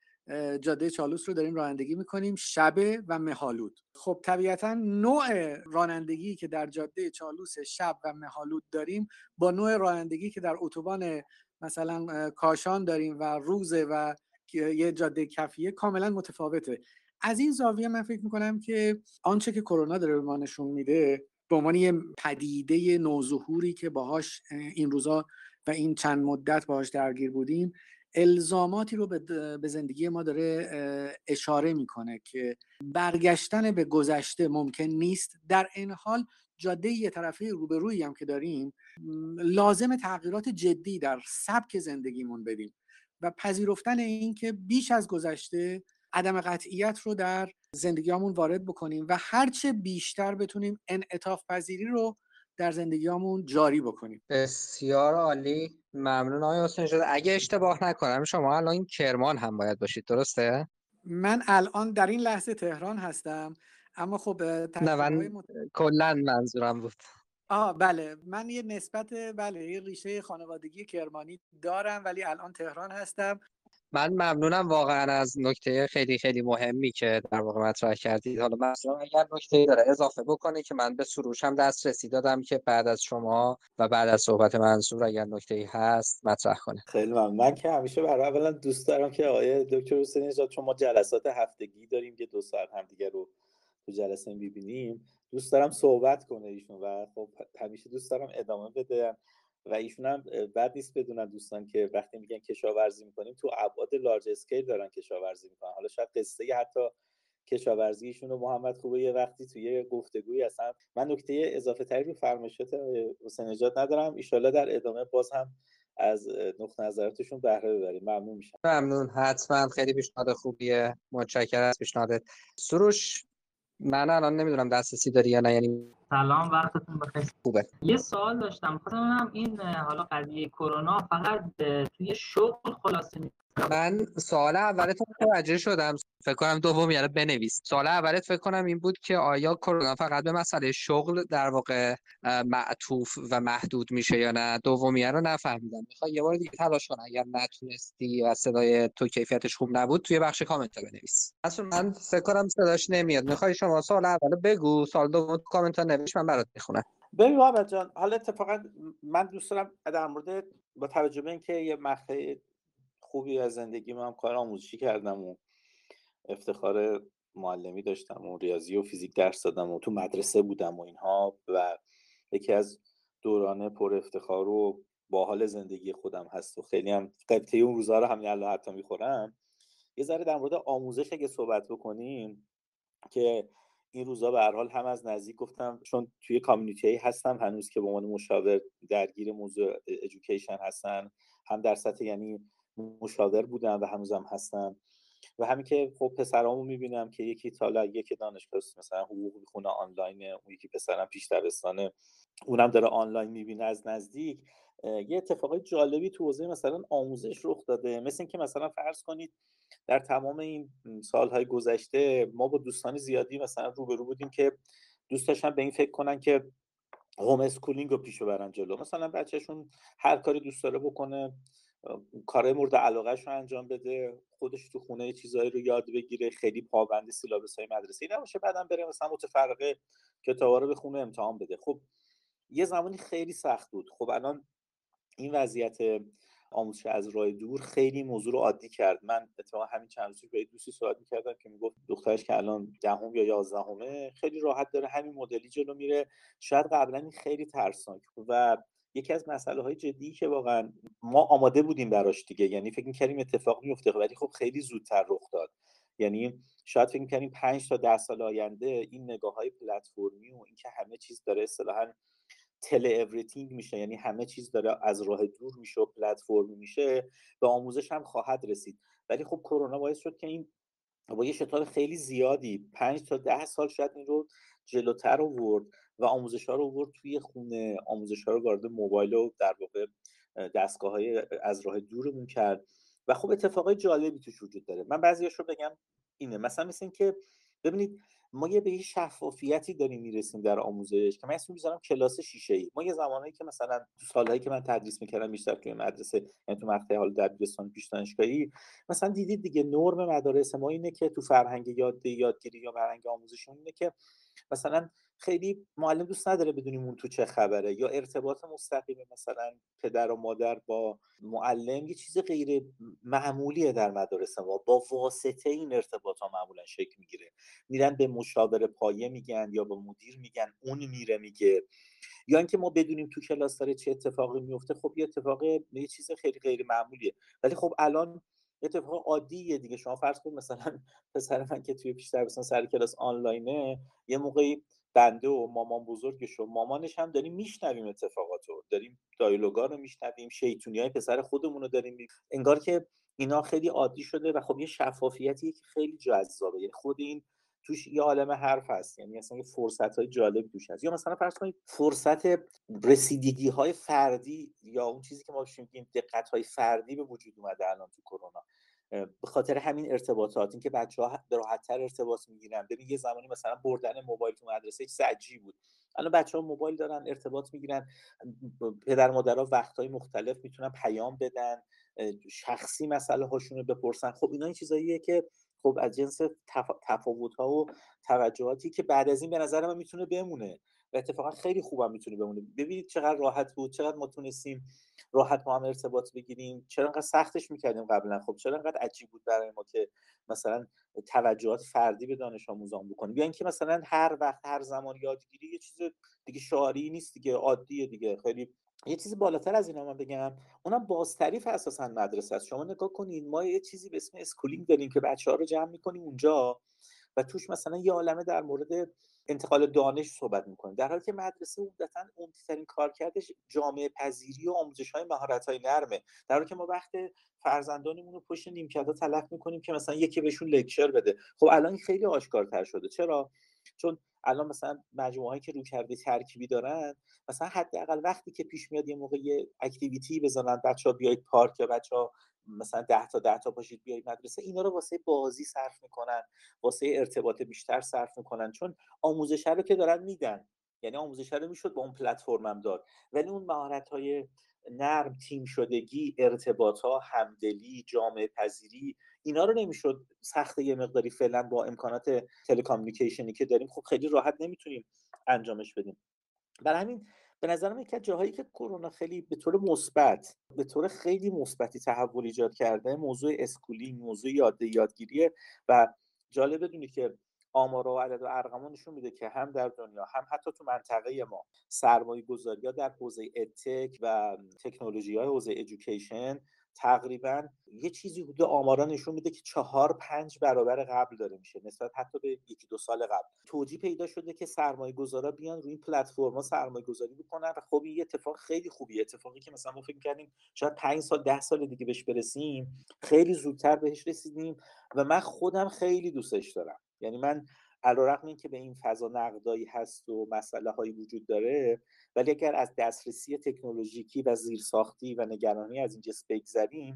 جاده چالوس رو داریم رانندگی می‌کنیم شب و مهالود خب طبیعتا نوع رانندگی که در جاده چالوس شب و مهالود داریم با نوع رانندگی که در اتوبان مثلا کاشان داریم و روزه و یه جاده کفیه کاملا متفاوته. از این زاویه من فکر می‌کنم که آنچه که کرونا داره به ما نشون میده به عنوان یه پدیده نوظهوری که باهاش این روزا و این چند مدت باهاش درگیر بودیم الزاماتی رو به زندگی ما داره اشاره می‌کنه که برگشتن به گذشته ممکن نیست. در این حال جاده یه طرفه روبرویی هم که داریم لازم تغییرات جدی در سبک زندگیمون بدیم و پذیرفتن این که بیش از گذشته عدم قطعیت رو در زندگیامون وارد بکنیم و هرچه بیشتر بتونیم انعطاف پذیری رو در زندگیامون جاری بکنیم. بسیار عالی. ممنون آقای حسین شده اگه اشتباه نکنم شما الان این کرمان هم باید باشید درسته؟ من الان در این لحظه تهران هستم اما خب من کلا منظورم بود. آه بله. من یه نسبت بله یه ریشه خانوادگی کرمانی دارم ولی الان تهران هستم. من ممنونم واقعا از نکته خیلی خیلی مهمی که در واقع مطرح کردید. حالا مثلا اگر نکته داره اضافه بکنه که من به سروش هم دسترسی دادم که بعد از شما و بعد از صحبت منصور اگر نکته هست مطرح کنه. خیلی ممنون. من که همیشه برای اولا دوست دارم که آقای دکتر حسین نژاد چون ما جلسات هفتگی داریم که دو ساعت همدیگه رو تو جلسه می‌بینیم دوست دارم صحبت کنه ایشون و خب همیشه دوست دارم ادامه بده و ایشون بد نیست بدونن دوستان که وقتی میگن کشاورزی می‌کنیم تو ابعاد لارج اسکیل دارن کشاورزی می‌کنن. حالا شاید قصه حتی کشاورزیشون رو محمد خوبه یه وقتی توی گفتگویی هستن من نکته اضافه تری رو فرمایشات حسین نجات ندارم. ایشالله در ادامه باز هم از نقطه نظراتشون بهره ببریم. ممنون میشم. ممنون. حتما خیلی پیشنهاد خوبیه. متشکرم از پیشنهادت. سروش من الان نمی‌دونم دسترسی داری یا نه یعنی سلام وقتتون بخیر. خوبه. یه سوال داشتم خواستم این حالا قضیه کرونا فقط توی شغل خلاصه من سوال اولتون متوجه شدم. فکر کنم دوم یعنی بنویس. سوال اولت فکر کنم این بود که آیا کرونا فقط به مسئله شغل در واقع معطوف و محدود میشه یا نه؟ دومی رو نفهمیدم. می‌خوای یه بار دیگه تلاش کن. اگر نتونستی و صدای تو کیفیتش خوب نبود توی بخش کامنت ها بنویس. اصلا من فکر کنم صداش نمیاد. می‌خوای شما سوال اول بگو. سوال دوم تو کامنت ها من برات می‌خونم. ببین محمد جان حالا اتفاقا من دوست دارم در مورد با توجه به اینکه یه مقطع خوبی از زندگی من کار آموزشی کردم و افتخار معلمی داشتم و ریاضی و فیزیک درس دادم و تو مدرسه بودم و اینها و یکی از دورانه پر افتخار و باحال زندگی خودم هست و خیلی هم قبطه اون روزها رو همین الان حتی می‌خورم. یه ذره در مورد آموزش اگه صحبت بکنیم که این روزا به هر حال هم از نزدیک گفتم چون توی کامیونیتی هستم هنوز که به عنوان مشاور درگیر موضوع ادویکیشن هستن هم در سطح یعنی مشاور بودم و هنوزم هستم و همین که خب پسرامو می‌بینم که یکی تالا یکی دانشگاه مثلا حقوق می‌خونه آنلاین اون یکی پسرم پیش دبستانه اونم داره آنلاین می‌بینه از نزدیک. یه اتفاقای جالبی تو حوزه مثلا آموزش رخ داده. مثل اینکه مثلا فرض کنید در تمام این سالهای گذشته ما با دوستان زیادی مثلا روبرو بودیم که دوست داشتن به این فکر کنن که homeschooling رو پیشو برن جلو. مثلا بچهشون هر کاری دوست داره بکنه کار مورد علاقهش رو انجام بده خودش تو خونه چیزایی رو یاد بگیره خیلی پابند syllabus های مدرسه نباشه بعدم بره مثلا متفرقه کتابا رو بخونه امتحان بده. خب یه زمانی خیلی سخت بود. خب الان این وضعیت آموزش از راه دور خیلی موضوع رو عادی کرد. من اتفاقا همین چند روزی با دوستی صحبت می‌کردم که می‌گفت دخترش که الان دهم یا یازدهمه خیلی راحت داره همین مدلی جلو میره. شاید قبلا این خیلی ترسناک و یکی از مسئله های جدی که واقعا ما آماده بودیم براش دیگه یعنی فکر می‌کردیم اتفاق میفته ولی خب خیلی زودتر رخ داد. یعنی شاید فکر می‌کردیم پنج تا ده سال آینده این نگاه های پلتفرمی و اینکه همه چیز داره اصطلاحا tele-everything میشه یعنی همه چیز داره از راه دور میشه و پلتفرمی میشه به آموزش هم خواهد رسید. ولی خب کرونا باعث شد که این با یه شتاب خیلی زیادی پنج تا ده سال شاید این رو جلوتر آورد. و آموزش ها رو آورد توی خونه. آموزش ها رو وارد موبایل و در واقع دستگاه های از راه دورمون کرد. و خب اتفاقای جالبی توش وجود داره. من بعضیاش رو بگم اینه. مثلا مثل این که ببینید ما یه به یه شفافیتی داریم می‌رسیم در آموزش که من اسم می‌ذارم کلاس شیشه ای ما یه زمانهایی که مثلا تو سالهایی که من تدریس می‌کردم بیشتر توی مدرسه یعنی تو مقطع حال دبیرستان پیش دانشگاهی مثلا دیدید دیگه نرم مدارس ما اینه که تو فرهنگ یاد یادگیری یا فرهنگ آموزشون اینه که مثلا خیلی معلم دوست نداره بدونیم اون تو چه خبره یا ارتباط مستقیم مثلا پدر و مادر با معلم یه چیز غیر معمولیه در مدارس ما با واسطه این ارتباط ها معمولا شکل می‌گیره. میرن به مشاور پایه میگن یا با مدیر میگن اون میره میگه. یا اینکه ما بدونیم تو کلاس داره چه اتفاقی میفته خب یه اتفاق یه چیز خیلی غیر معمولیه. ولی خب الان اتفاق عادیه دیگه. شما فرض کنید مثلا پسر من که توی پیش مثلا سر کلاس آنلاینه یه موقعی بنده و مامان بزرگش و مامانش هم داریم میشنویم اتفاقات رو داریم دایلوگا رو میشنویم شیطونی های پسر خودمون رو داریم انگار که اینا خیلی عادی شده و خب یه شفافیتی که خیلی جذابه. یعنی خود این توش یه عالم حرف هست. یعنی اصلا یه فرصت های جالب توش هست. یا مثلا فرض کنید فرصت رسیدگی های فردی یا اون چیزی که ما میگیم دقت های فردی به وجود اومده الان تو کرونا. به خاطر همین ارتباطات اینکه بچه ها راحتتر ارتباط می‌گیرن. ببین یه زمانی مثلا بردن موبایل تو مدرسه چیز عجیب بود. الان بچه ها موبایل دارن ارتباط می‌گیرن. پدر مادرها وقت های مختلف می‌تونن پیام بدن. شخصی مسئله هاشون رو بپرسن. خب اینا این چیزاییه که خب از جنس تفاوت ها و توجهاتی که بعد از این به نظر من می‌تونه بمونه و اتفاقا خیلی خوبم می‌تونه بمونه. ببینید چقدر راحت بود چقدر ما تونستیم راحت با هم ارتباط بگیریم چرا انقدر سختش می‌کردیم قبلا؟ خب چرا انقدر عجیب بود برای ما که مثلا توجهات فردی به دانش آموزان بکنیم؟ یا اینکه مثلا هر وقت هر زمان یادگیری یه چیز دیگه شعاری نیست دیگه عادیه دیگه خیلی یه چیزی بالاتر از اینا من بگم. اونم بازتعریف اساسا مدرسه است. شما نگاه کنید ما یه چیزی به اسم schooling داریم که بچه ها رو جمع می‌کنیم اونجا و توش مثلا یه عالمه در مورد انتقال دانش صحبت می‌کنیم. در حالی که مدرسه عمدتا عمدترین کارکردش جامعه پذیری و آموزش های مهارت های نرمه. در حالی که ما وقت فرزندانمون رو پشت نیمکت ها تلف می‌کنیم که مثلا یکی بهشون lecture بده. خب الان خیلی آشکارتر شده. چرا؟ چون الان مثلا مجموعه که رو کرده ترکیبی دارن مثلا حداقل وقتی که پیش میاد یه موقع یه اکتیویتی بزنن بچه بیاید پارک یا بچه ها مثلا ده تا ده تا باشید بیاید مدرسه اینا رو واسه بازی صرف می‌کنن واسه ارتباط بیشتر صرف می‌کنن چون آموزش رو که دارن میدن یعنی آموزش رو می‌شد با اون پلتفرمم داد. ولی اون مهارت های نرم تیم شدگی ارتباط ها همدلی جامعه پذیری اینا رو نمی‌شد سخت یه مقداری فعلا با امکانات telecommunication ی که داریم خب خیلی راحت نمی‌تونیم انجامش بدیم. برای همین به نظرم یکی از جاهایی که کرونا خیلی به طور مثبت به طور خیلی مثبتی تحول ایجاد کرده موضوع schooling موضوع یاد یادگیریه و جالب بدونی که آمار و عدد و ارقام نشون میده که هم در دنیا هم حتی تو منطقه ما سرمایه گذاری در حوزه EdTech و تکنولوژی های حوزه ایژوکیشن تقریبا یه چیزی حدود آمارا نشون میده که چهار پنج برابر قبل داره میشه. نسبت حتی به یکی دو سال قبل. توجیه پیدا شده که سرمایه گذارا بیان روی این پلتفرما سرمایه گذاری بکنن و خب این اتفاق خیلی خوبیه. اتفاقی که مثلا ما فکر کردیم شاید پنج سال ده سال دیگه بهش برسیم خیلی زودتر بهش رسیدیم و من خودم خیلی دوستش دارم. یعنی من علیرغم اینکه به این فضا نقدایی هست و مسئله هایی وجود داره ولی اگر از دسترسی تکنولوژیکی و زیرساختی و نگرانی از اینجا بگذریم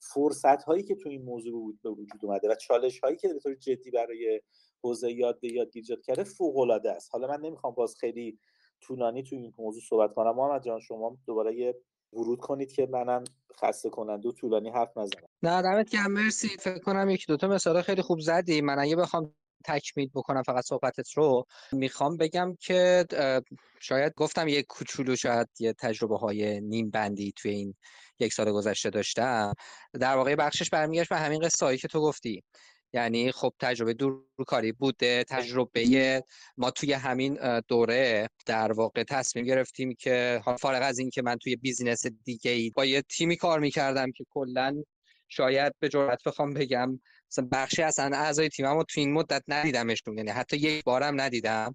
فرصت هایی که تو این موضوع به وجود اومده و چالش هایی که به طور جدی برای حوزه یاد به یاد ایجاد کرده فوق العاده است. حالا من نمی‌خوام باز خیلی طولانی تو این موضوع صحبت کنم. محمد جان شما دوباره یه ورود کنید که منم خسته کننده و طولانی حرف نزنم. نه دمت گرم. مرسی. فکر کنم یک دوتا مثال خیلی خوب زدی. من اگه بخوام تکمیل بکنم فقط صحبتت رو می‌خوام بگم که شاید گفتم یک کوچولو شاید یه تجربه های نیم بندی توی این یک سال گذشته داشتم. در واقع بخشش برمیگشت به همین قصه که تو گفتی. یعنی خب تجربه دورکاری بوده تجربه ما توی همین دوره در واقع تصمیم گرفتیم که فارغ از این که من توی بیزینس دیگه ای با یه تیمی کار می‌کردم که کلا شاید به جرات بخوام بگم مثلا بخشی اصلا اعضای تیمم رو تو این مدت ندیدمشون یعنی حتی یک بارم ندیدم.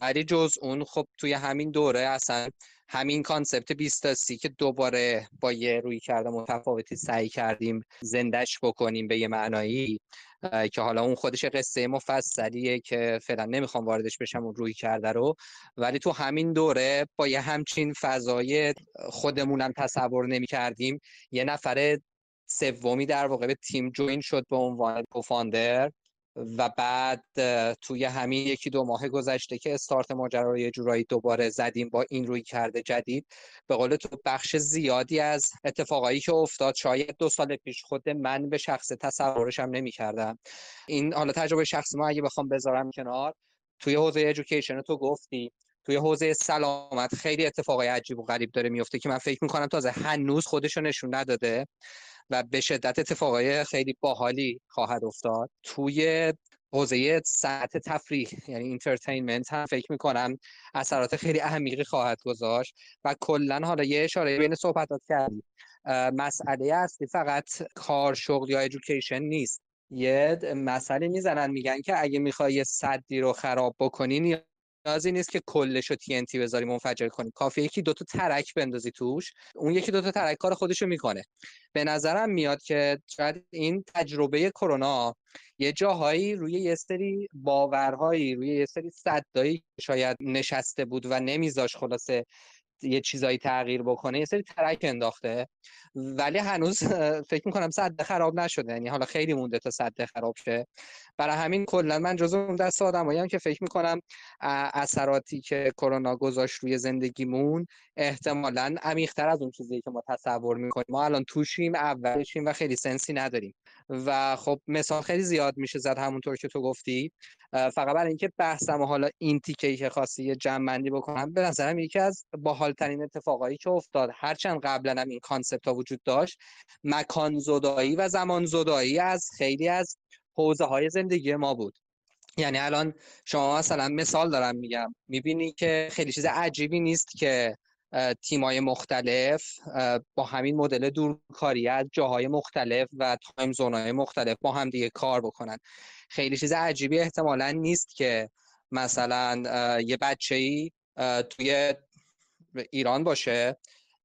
ولی جز اون خب توی همین دوره اصلا همین کانسپت 20 تا سی که دوباره با یه روی کرده متفاوتی سعی کردیم زندش بکنیم به یه معنایی که حالا اون خودش قصه مفصلیه که فعلا نمی‌خوام واردش بشم اون روی کرده رو. ولی تو همین دوره با یه همچین فضای خودمونم تصور نمی کردیم یه نفر سومی در واقع به تیم جوین شد به عنوان کوفاندر و بعد توی همین یکی دو ماه گذشته که استارت ماجرا رو یه جورایی دوباره زدیم با این روی کرده جدید به قول تو بخش زیادی از اتفاقایی که افتاد شاید دو سال پیش خود من به شخص تصورش هم نمی کردم این حالا تجربه شخصی ما اگه بخوام بذارم کنار توی حوزه ایژوکیشن تو گفتی توی حوزه سلامت خیلی اتفاقای عجیب و غریب داره میفته که من فکر می‌کنم تازه هنوز خودشو نشون نداده. و به شدت اتفاقای خیلی باحالی خواهد افتاد. توی حوزه ساعت تفریح یعنی entertainment هم فکر می‌کنم اثرات خیلی عمیقی خواهد گذاشت و کلا حالا یه اشاره بین صحبتات کردی. مسئله اصلی فقط کار شغل یا education نیست. یه مسئله می‌زنن میگن که اگه می‌خوای یه سدی رو خراب بکنی نیازی نیست که کلش رو TNT بذاری منفجر کنی. کافیه یکی دوتا ترک بندازی توش اون یکی دوتا ترک کار خودشو می‌کنه. به نظرم میاد که شاید این تجربه کرونا یه جاهایی روی یه سری باورهایی روی یه سری صدایی شاید نشسته بود و نمیذاش خلاصه یه چیزایی تغییر بکنه یه سری ترک انداخته. ولی هنوز فکر می‌کنم صد خراب نشده. یعنی حالا خیلی مونده تا صد خراب شه. برای همین کلا من جزو اون دست آدمایی که فکر می‌کنم اثراتی که کرونا گذاشت روی زندگیمون احتمالا عمیق‌تر از اون چیزی که ما تصور می‌کنیم. ما الان توشیم اولشیم و خیلی سنسی نداریم. و خب مثال خیلی زیاد میشه زد همونطور که تو گفتی. فقط برای اینکه بحثم حالا این تیکه که خواستی یه جمع بکنم به نظرم یکی از باحالترین اتفاقایی که افتاد هرچند قبلا هم این کانسپت ها وجود داشت مکان زدایی و زمان زدایی از خیلی از حوزه های زندگی ما بود. یعنی الان شما مثلا مثال دارم میگم. می‌بینی که خیلی چیز عجیبی نیست که تیمای مختلف با همین مدل دورکاری از جاهای مختلف و تایم زونای مختلف با هم دیگه کار بکنن. خیلی چیز عجیبی احتمالا نیست که مثلا یه بچه ای توی ایران باشه.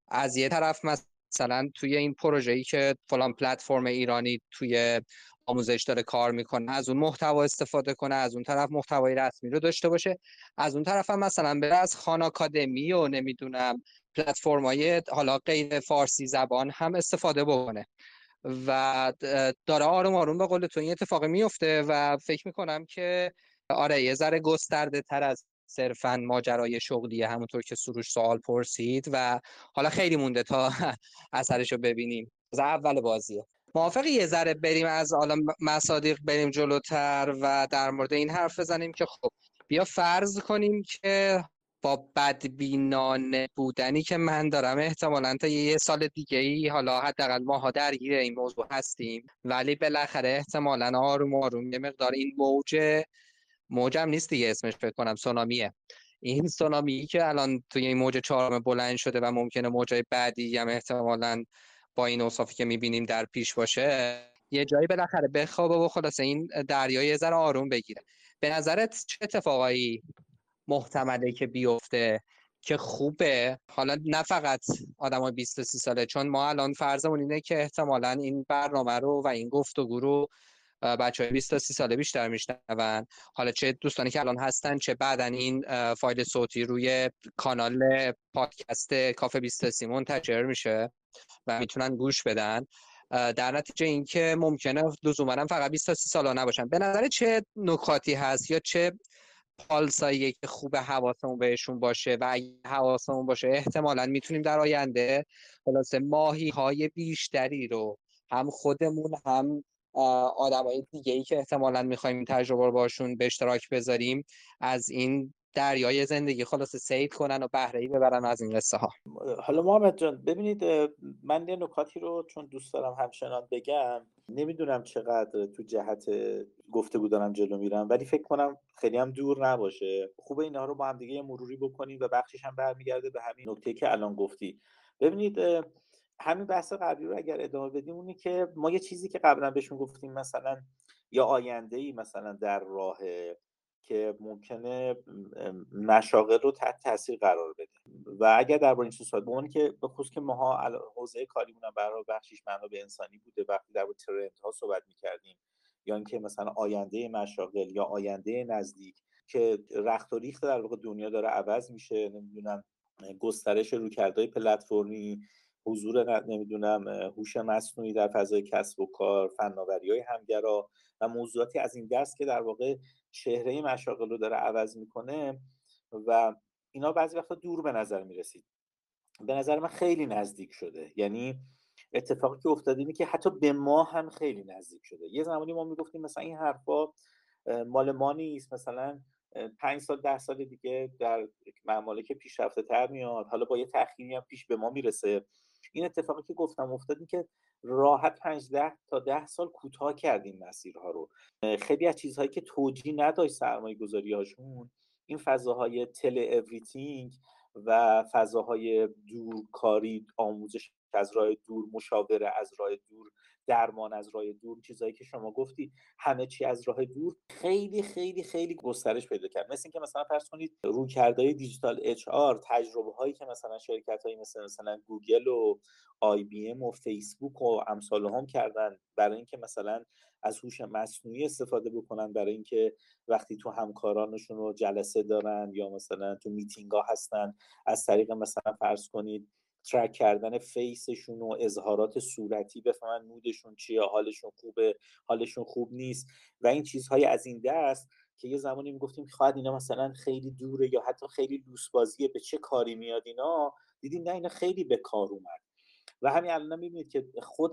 از یه طرف مثلا توی این ای که فلان پلتفرم ایرانی توی آموزش داره کار می‌کنه از اون محتوا استفاده کنه از اون طرف محتوای رسمی رو داشته باشه. از اون طرف هم مثلا بره از خان آکادمی و نمی‌دونم های حالا غیر فارسی زبان هم استفاده بکنه. و داره آروم آروم به قول تو این اتفاق میفته و فکر می‌کنم که آره یه ذره گسترده تر از صرفا ماجرای شغلیه همونطور که سروش سوال پرسید و حالا خیلی مونده تا اثرش رو ببینیم. از اول بازیه. موافق یه ذره بریم از حالا مصادیق بریم جلوتر و در مورد این حرف بزنیم که خب بیا فرض کنیم که با بدبینانه بودنی که من دارم احتمالا تا یه سال دیگه ای حالا حداقل ماها درگیر این موضوع هستیم. ولی بالاخره احتمالا آروم آروم یه مقدار این موج موجم نیست دیگه اسمش فکر کنم سونامیه. این سونامی که الان توی این موج چهارم بلند شده و ممکنه موجای بعدی هم احتمالا با این اوصافی که می‌بینیم در پیش باشه یه جایی بالاخره بخوابه و خلاصه این دریای یه ذره آروم بگیره. به نظرت چه اتفاقایی محتمله که بیفته که خوبه؟ حالا نه فقط آدمای 20 30 ساله چون ما الان فرضمون اینه که احتمالا این برنامه رو و این گفتگو رو بچه های 20 تا 30 ساله بیشتر میشنون. حالا چه دوستانی که الان هستن چه بعدا این فایل صوتی روی کانال پادکست کافه 20 تا منتشر میشه؟ و می‌تونن گوش بدن. در نتیجه اینکه ممکنه لزوما فقط 20 تا 30 ساله نباشن. به نظر چه نکاتی هست یا چه پالسایی که خوب حواسمون بهشون باشه؟ و اگه حواسمون باشه احتمالا می‌تونیم در آینده خلاصه ماهی های بیشتری رو هم خودمون هم آدمای دیگه ای که احتمالا می‌خوایم تجربه رو باشون به اشتراک بذاریم از این دریای زندگی خلاصه سید کنن و بهره ای ببرن از این قصه ها حالا محمد جان ببینید من یه نکاتی رو چون دوست دارم همچنان بگم. نمی‌دونم چقدر تو جهت گفته دارم جلو میرم ولی فکر کنم خیلی هم دور نباشه. خوبه اینها رو با هم دیگه مروری بکنیم و بخشش هم برمیگرده به همین نکته که الان گفتی. ببینید همین بحث قبلی رو اگر ادامه بدیم اونی که ما یه چیزی که قبلا بهشون گفتیم مثلا یا آینده ای مثلا در راه که ممکنه مشاغل رو تحت تاثیر قرار بده. و اگر درباره این صحبت بمونه که به خصوص که ماها حوزه کاریمون هم برای بخشیش به انسانی بوده وقتی در ترند ها صحبت می‌کردیم یا اینکه مثلا آینده مشاغل یا آینده نزدیک که رخت و ریخت در واقع دنیا داره عوض میشه نمی‌دونم گسترش رویکردهای پلتفرمی حضور نمی‌دونم هوش مصنوعی در فضای کسب و کار فناوری های همگرا و موضوعاتی از این دست که در واقع چهره مشاغل رو داره عوض می‌کنه و اینا بعضی وقتا دور به نظر می‌رسید. به نظر من خیلی نزدیک شده. یعنی اتفاقی که افتاده اینه که حتی به ما هم خیلی نزدیک شده. یه زمانی ما می‌گفتیم مثلا این حرفا مال ما نیست. مثلا پنج سال ده سال دیگه در ممالک پیشرفته تر میاد. حالا با یه تأخیری هم پیش به ما می‌رسه. این اتفاقی که گفتم افتاد که راحت 15 تا ده سال کوتاه کردیم مسیرها رو. خیلی از چیزهایی که توجیه نداشت سرمایه گذاری هاشون این فضاهای teleworking و فضاهای دورکاری آموزش از راه دور مشاوره از راه دور درمان از راه دور چیزهایی که شما گفتی همه چی از راه دور خیلی خیلی خیلی گسترش پیدا کرد. مثل اینکه مثلا فرض کنید رویکردهای digital HR تجربه هایی که مثلا شرکت هایی مثل مثلا گوگل و آی بی ام و فیسبوک و امثال هم کردن برای اینکه مثلا از هوش مصنوعی استفاده بکنن برای اینکه وقتی تو همکارانشون رو جلسه دارن یا مثلا تو میتینگ ها هستن از طریق مثلا فرض کنید track کردن face شون و اظهارات صورتی بفهمن mood شون چیه حالشون خوبه حالشون خوب نیست و این چیزهای از این دست که یه زمانی می‌گفتیم خواهد اینا مثلا خیلی دوره یا حتی خیلی لوس بازیه به چه کاری میاد اینا؟ دیدیم نه اینا خیلی به کار اومد. و همین الان می‌بینید که خود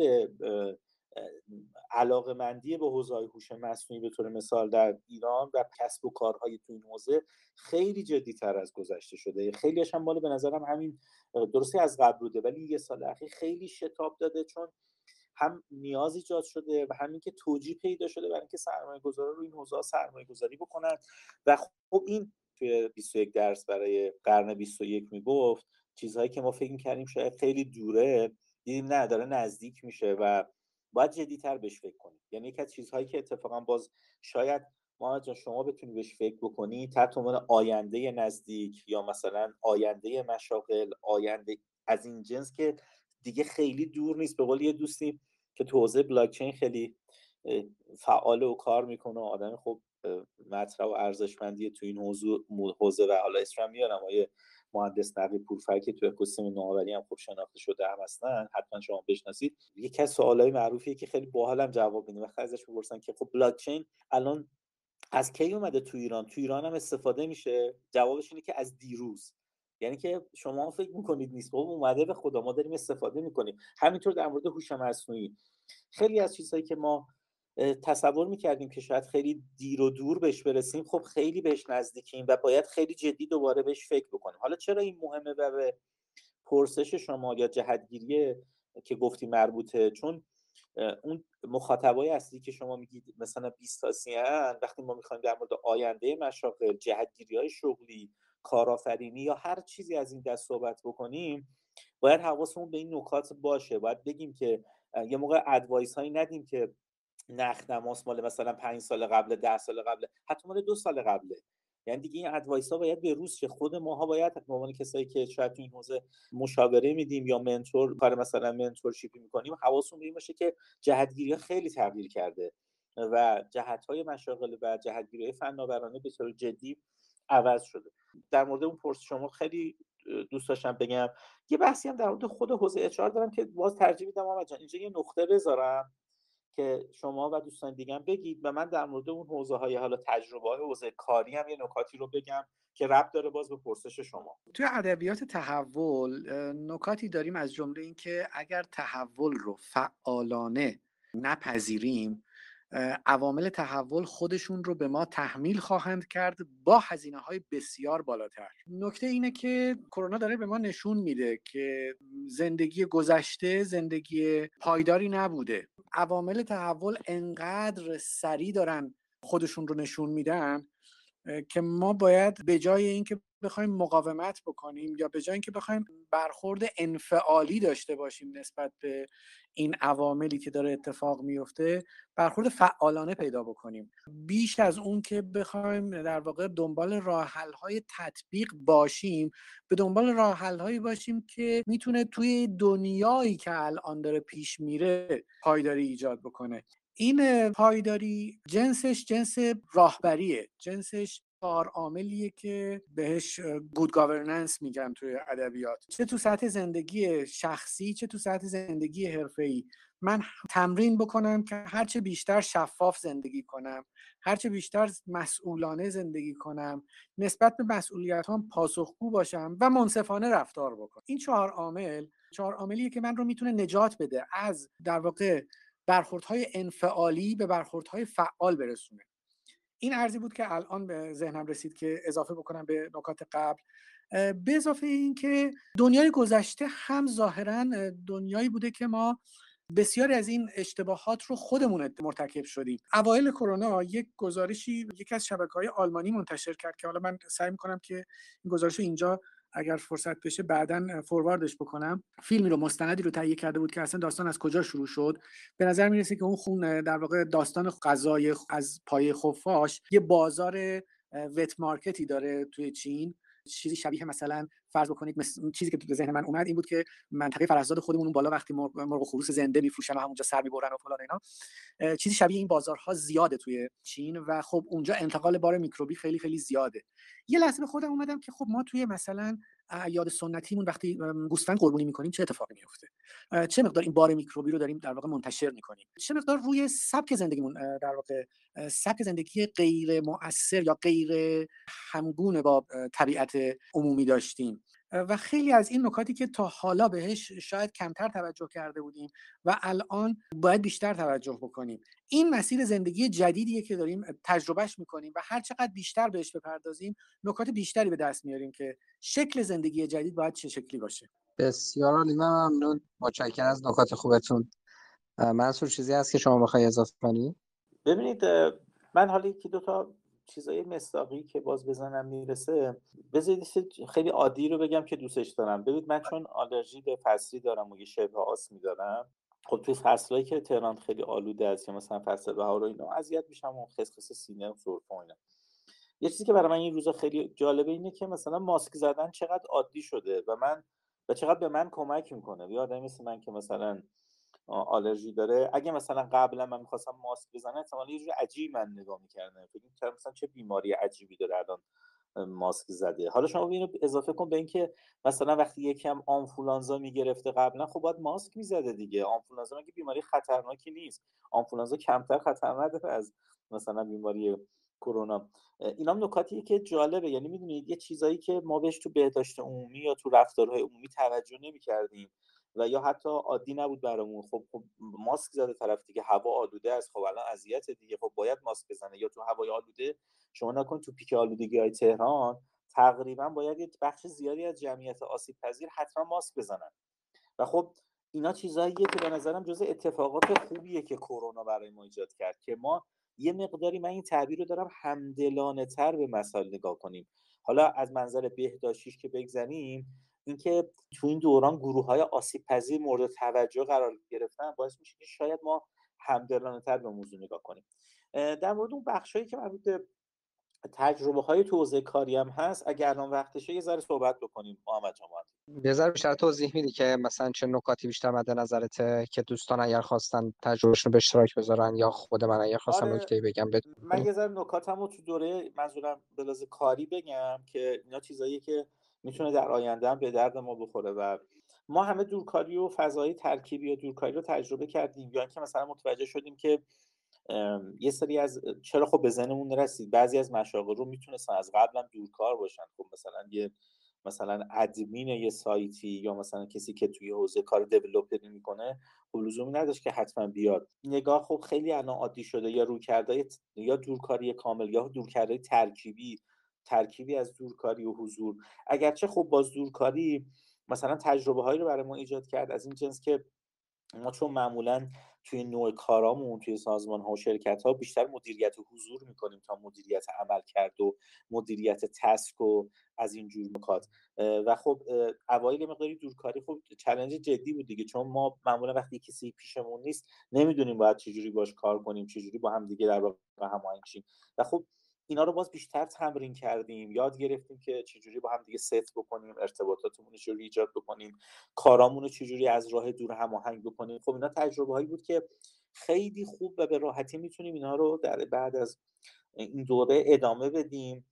علاقه مندی به حوزه هوش مصنوعی به طور مثال در ایران و کسب و کارهای تو این حوزه خیلی جدی تر از گذشته شده. خیلی هم مال به نظرم همین درسته از قبل بوده ولی یه سال اخیر خیلی شتاب داده چون هم نیاز ایجاد شده و همین که توجیه پیدا شده برای اینکه سرمایه گذارا رو این حوزه سرمایه گذاری بکنن. و خب این توی 21 درس برای قرن 21 می‌گفت چیزهایی که ما فکر کردیم شاید خیلی دوره دیدیم نه داره نزدیک میشه و باید جدیتر بهش فکر کنید یعنی یکی از چیزهایی که اتفاقا باز شاید محمد جان شما بتونید بهش فکر بکنی تحت عنوان آینده نزدیک یا مثلا آینده مشاغل آینده از این جنس که دیگه خیلی دور نیست. به قول یه دوستی که تو حوزه بلاکچین خیلی فعال و کار می‌کنه آدم خب مطرح و ارزشمندی تو این حوزه و حالا اسم میارم آیه مهندس نقی پورفر که تو اکوسیستم نوآوری هم خوب شناخته شده هم هستن حتما شما بشناسید. یکی از سوالای معروفیه که خیلی باحالم جواب میدیم. وقتی ازش می‌پرسن که خب بلاک چین الان از کی اومده تو ایران؟ تو ایران هم استفاده میشه. جوابش اینه که از دیروز. یعنی که شما فکر می‌کنید نیست. بابا اومده به خدا ما داریم استفاده می‌کنیم. همینطور در مورد هوش مصنوعی. خیلی از چیزهایی که ما تصور می‌کردیم که شاید خیلی دیر و دور بهش برسیم خب خیلی بهش نزدیکیم و باید خیلی جدی دوباره بهش فکر بکنیم. حالا چرا این مهمه و به پرسش شما یا جهتگیری که گفتی مربوطه؟ چون اون مخاطبای اصلی که شما میگید مثلا 20 تا وقتی ما می‌خوایم در مورد آینده مشاغل جهتگیری های شغلی کارآفرینی یا هر چیزی از این دست صحبت بکنیم باید حواسمون به این نکات باشه. باید بگیم که یه موقع advice هایی ندیم که نخ نماس مال مثلا پنج سال قبل ده سال قبل حتی مال دو سال قبله یعنی دیگه این advice ها باید به روز شه خود ماها باید به عنوان کسایی که شاید تو این حوزه مشاوره میدیم یا mentor کار مثلا mentorship ی می‌کنیم حواسمون به باشه که جهتگیری خیلی تغییر کرده و جهت های مشاغل و جهتگیری فناورانه به طور جدی عوض شده. در مورد اون پرس شما خیلی دوست داشتم بگم یه بحثی هم در مورد خود حوزه اچ دارم که باز ترجیح میدم اینجا یه نقطه بذارم. که شما و دوستان دیگه بگید و من در مورد اون حوزه های حالا تجربه های حوزه کاری هم یه نکاتی رو بگم که ربط داره باز به پرسش شما. توی ادبیات تحول نکاتی داریم از جمله اینکه اگر تحول رو فعالانه نپذیریم عوامل تحول خودشون رو به ما تحمیل خواهند کرد با هزینه های بسیار بالاتر. نکته اینه که کرونا داره به ما نشون میده که زندگی گذشته زندگی پایداری نبوده. عوامل تحول انقدر سریع دارن خودشون رو نشون میدن که ما باید به جای اینکه بخوایم مقاومت بکنیم یا به جای اینکه بخوایم برخورد انفعالی داشته باشیم نسبت به این عواملی که داره اتفاق میفته برخورد فعالانه پیدا بکنیم. بیش از اون که بخوایم در واقع دنبال راه های تطبیق باشیم به دنبال راه هایی باشیم که می‌تونه توی دنیایی که الان داره پیش میره پایداری ایجاد بکنه. این پایداری جنسش جنس راهبریه. جنسش چهار عاملیه که بهش گود گاورننس میگن توی ادبیات. چه تو سطح زندگی شخصی چه تو سطح زندگی حرفه‌ای. من تمرین بکنم که هرچه بیشتر شفاف زندگی کنم هرچه بیشتر مسئولانه زندگی کنم نسبت به مسئولیت هم پاسخگو باشم و منصفانه رفتار بکنم. این چهار عامل چهار عاملیه که من رو می‌تونه نجات بده از در واقع برخوردهای انفعالی به برخوردهای فعال برسونه. این ارزی بود که الان به ذهنم رسید که اضافه بکنم به نکات قبل. به اضافه این که دنیای گذشته هم ظاهرا دنیایی بوده که ما بسیاری از این اشتباهات رو خودمون مرتکب شدیم. اوایل کرونا یک گزارشی یکی از شبکه های آلمانی منتشر کرد که حالا من سعی می‌کنم که این گزارش رو اینجا اگر فرصت بشه بعدا فورواردش بکنم. فیلمی رو مستندی رو تهیه کرده بود که اصلا داستان از کجا شروع شد. به نظر می‌رسه که اون خون در واقع داستان غذای از پای خفاش یه بازار وت مارکتی داره توی چین. چیزی شبیه مثلا فرض بکنید مثل چیزی که تو ذهن من اومد این بود که منطقه فرزاد خودمون اون بالا وقتی مرغ خروس زنده میفروشن و همونجا سر می‌برن و فلان اینا چیزی شبیه این بازارها زیاده توی چین و خب اونجا انتقال بار میکروبی خیلی خیلی زیاده. یه لحظه به خودم اومدم که خب ما توی مثلا اعیاد سنتیمون وقتی گوسفند قربونی می‌کنیم چه اتفاقی میفته چه مقدار این بار میکروبی رو داریم در واقع منتشر می‌کنیم؟ چه مقدار روی سبک زندگیمون در واقع سبک زندگی غیر مؤثر یا غیر همگون با طبیعت عمومی داشتیم؟ و خیلی از این نکاتی که تا حالا بهش شاید کمتر توجه کرده بودیم و الان باید بیشتر توجه بکنیم. این مسیر زندگی جدیدیه که داریم تجربهش می‌کنیم و هر چقدر بیشتر بهش بپردازیم نکات بیشتری به دست میاریم که شکل زندگی جدید باید چه شکلی باشه. بسیار عالی. ممنون. متشکرم از نکات خوبتون. منصور چیزی هست که شما بخوای اضافه کنی؟ ببینید من حالا یکی دو تا چیزای مستاقی که باز بزنم می‌رسه بذارید خیلی عادی رو بگم که دوستش دارم. ببینید من چون آلرژی به فصلی دارم و یه شبه آسمی دارم خب توی فصلایی که تهران خیلی آلوده است یا مثلا فصل بهار و اینا اذیت میشم و خسخس سینه و سرفه اینا. یه چیزی که برای من این روزا خیلی جالبه اینه که مثلا ماسک زدن چقدر عادی شده و من و چقدر به من کمک می‌کنه. یه آدمی مثل من که مثلا آلرژی داره. اگه مثلا قبلا من می‌خواستم ماسک بزنم احتمالاً یه جور عجیبی من نگاه می‌کردم. فکر می‌کردم مثلا چه بیماری عجیبی داره الان ماسک زده. حالا شما اینو اضافه کن به اینکه مثلا وقتی یکم آنفولانزا می‌گرفته قبلا خب باید ماسک می‌زده دیگه. آنفولانزا مگه بیماری خطرناکی نیست؟ آنفولانزا کمتر خطر از مثلا بیماری کرونا. اینا هم نکاتیه که جالبه. یعنی می‌دونید یه چیزایی که ما بهش تو بهداشت عمومی یا تو رفتارهای عمومی توجه نمی‌کردیم. و یا حتی عادی نبود برامون. خب, خب ماسک زده طرف دیگه هوا آلوده است. خب الان اذیت دیگه. خب باید ماسک بزنه یا تو هوای آلوده؟ شما نکن تو پیک آلودگی های تهران. تقریبا باید یه بخش زیادی از جمعیت آسیب پذیر حتما ماسک بزنن. و خب اینا چیزاییه که به نظرم جزء اتفاقات خوبیه که کرونا برای ما ایجاد کرد که ما یه مقداری من این تعبیر رو دارم همدلانه تر به مسائل نگاه کنیم. حالا از منظر بهداشتیش که بگذنیم اینکه تو این دوران گروه های آسیب پذیر مورد توجه قرار گرفتن باعث میشه که شاید ما همدلانه تر به موضوع نگاه کنیم. در مورد اون بخشایی که مربوط به تجربه های توزیع کاری هم هست اگر الان وقتشه یه ذره صحبت بکنیم محمد جان یه ذره بیشتر توضیح میدی که مثلا چه نکاتی بیشتر مد نظرته که دوستان اگر خواستن تجربهشون رو به اشتراک بذارن یا خود من اگر خواستم آره نکته بگم بدون من یه ذره نکاتمو تو دوره منظورم به کاری بگم که اینا چیزایی که می‌تونه در آینده هم به درد ما بخوره و ما همه دورکاری و فضای ترکیبی و دورکاری رو تجربه کردیم یا اینکه مثلا متوجه شدیم که یه سری از چرا خب به ذهنمون رسید بعضی از مشاغل رو می‌تونستن از قبل هم دورکار باشن. خب مثلا یه مثلا ادمین یه سایتی یا مثلا کسی که توی حوزه کار دیولپری می‌کنه خب لزومی نداشت که حتما بیاد. نگاه خب خیلی الان عادی شده. یا روکرده یا دورکاری کامل یا دورکرده ترکیبی ترکیبی از دورکاری و حضور. اگرچه خب باز دورکاری مثلا تجربه هایی رو برای ما ایجاد کرد از این جنس که ما چون معمولا توی نوع کارامون توی سازمان ها و شرکت ها بیشتر مدیریت حضور می‌کنیم تا مدیریت عمل کرد و مدیریت تسک و از این جور نکات. و خب اوایل مقداری دورکاری خب چلنج جدی بود دیگه چون ما معمولا وقتی کسی پیشمون نیست نمی‌دونیم باید چجوری باش کار کنیم چجوری با هم دیگه در واقع هماهنگ شیم و خب اینا رو باز بیشتر تمرین کردیم. یاد گرفتیم که چجوری با هم دیگه ست بکنیم ارتباطاتمون رو چجوری ایجاد بکنیم کارامون رو چجوری از راه دور هماهنگ بکنیم. خب اینا تجربه هایی بود که خیلی خوب و به راحتی می‌تونیم اینا رو در بعد از این دوره ادامه بدیم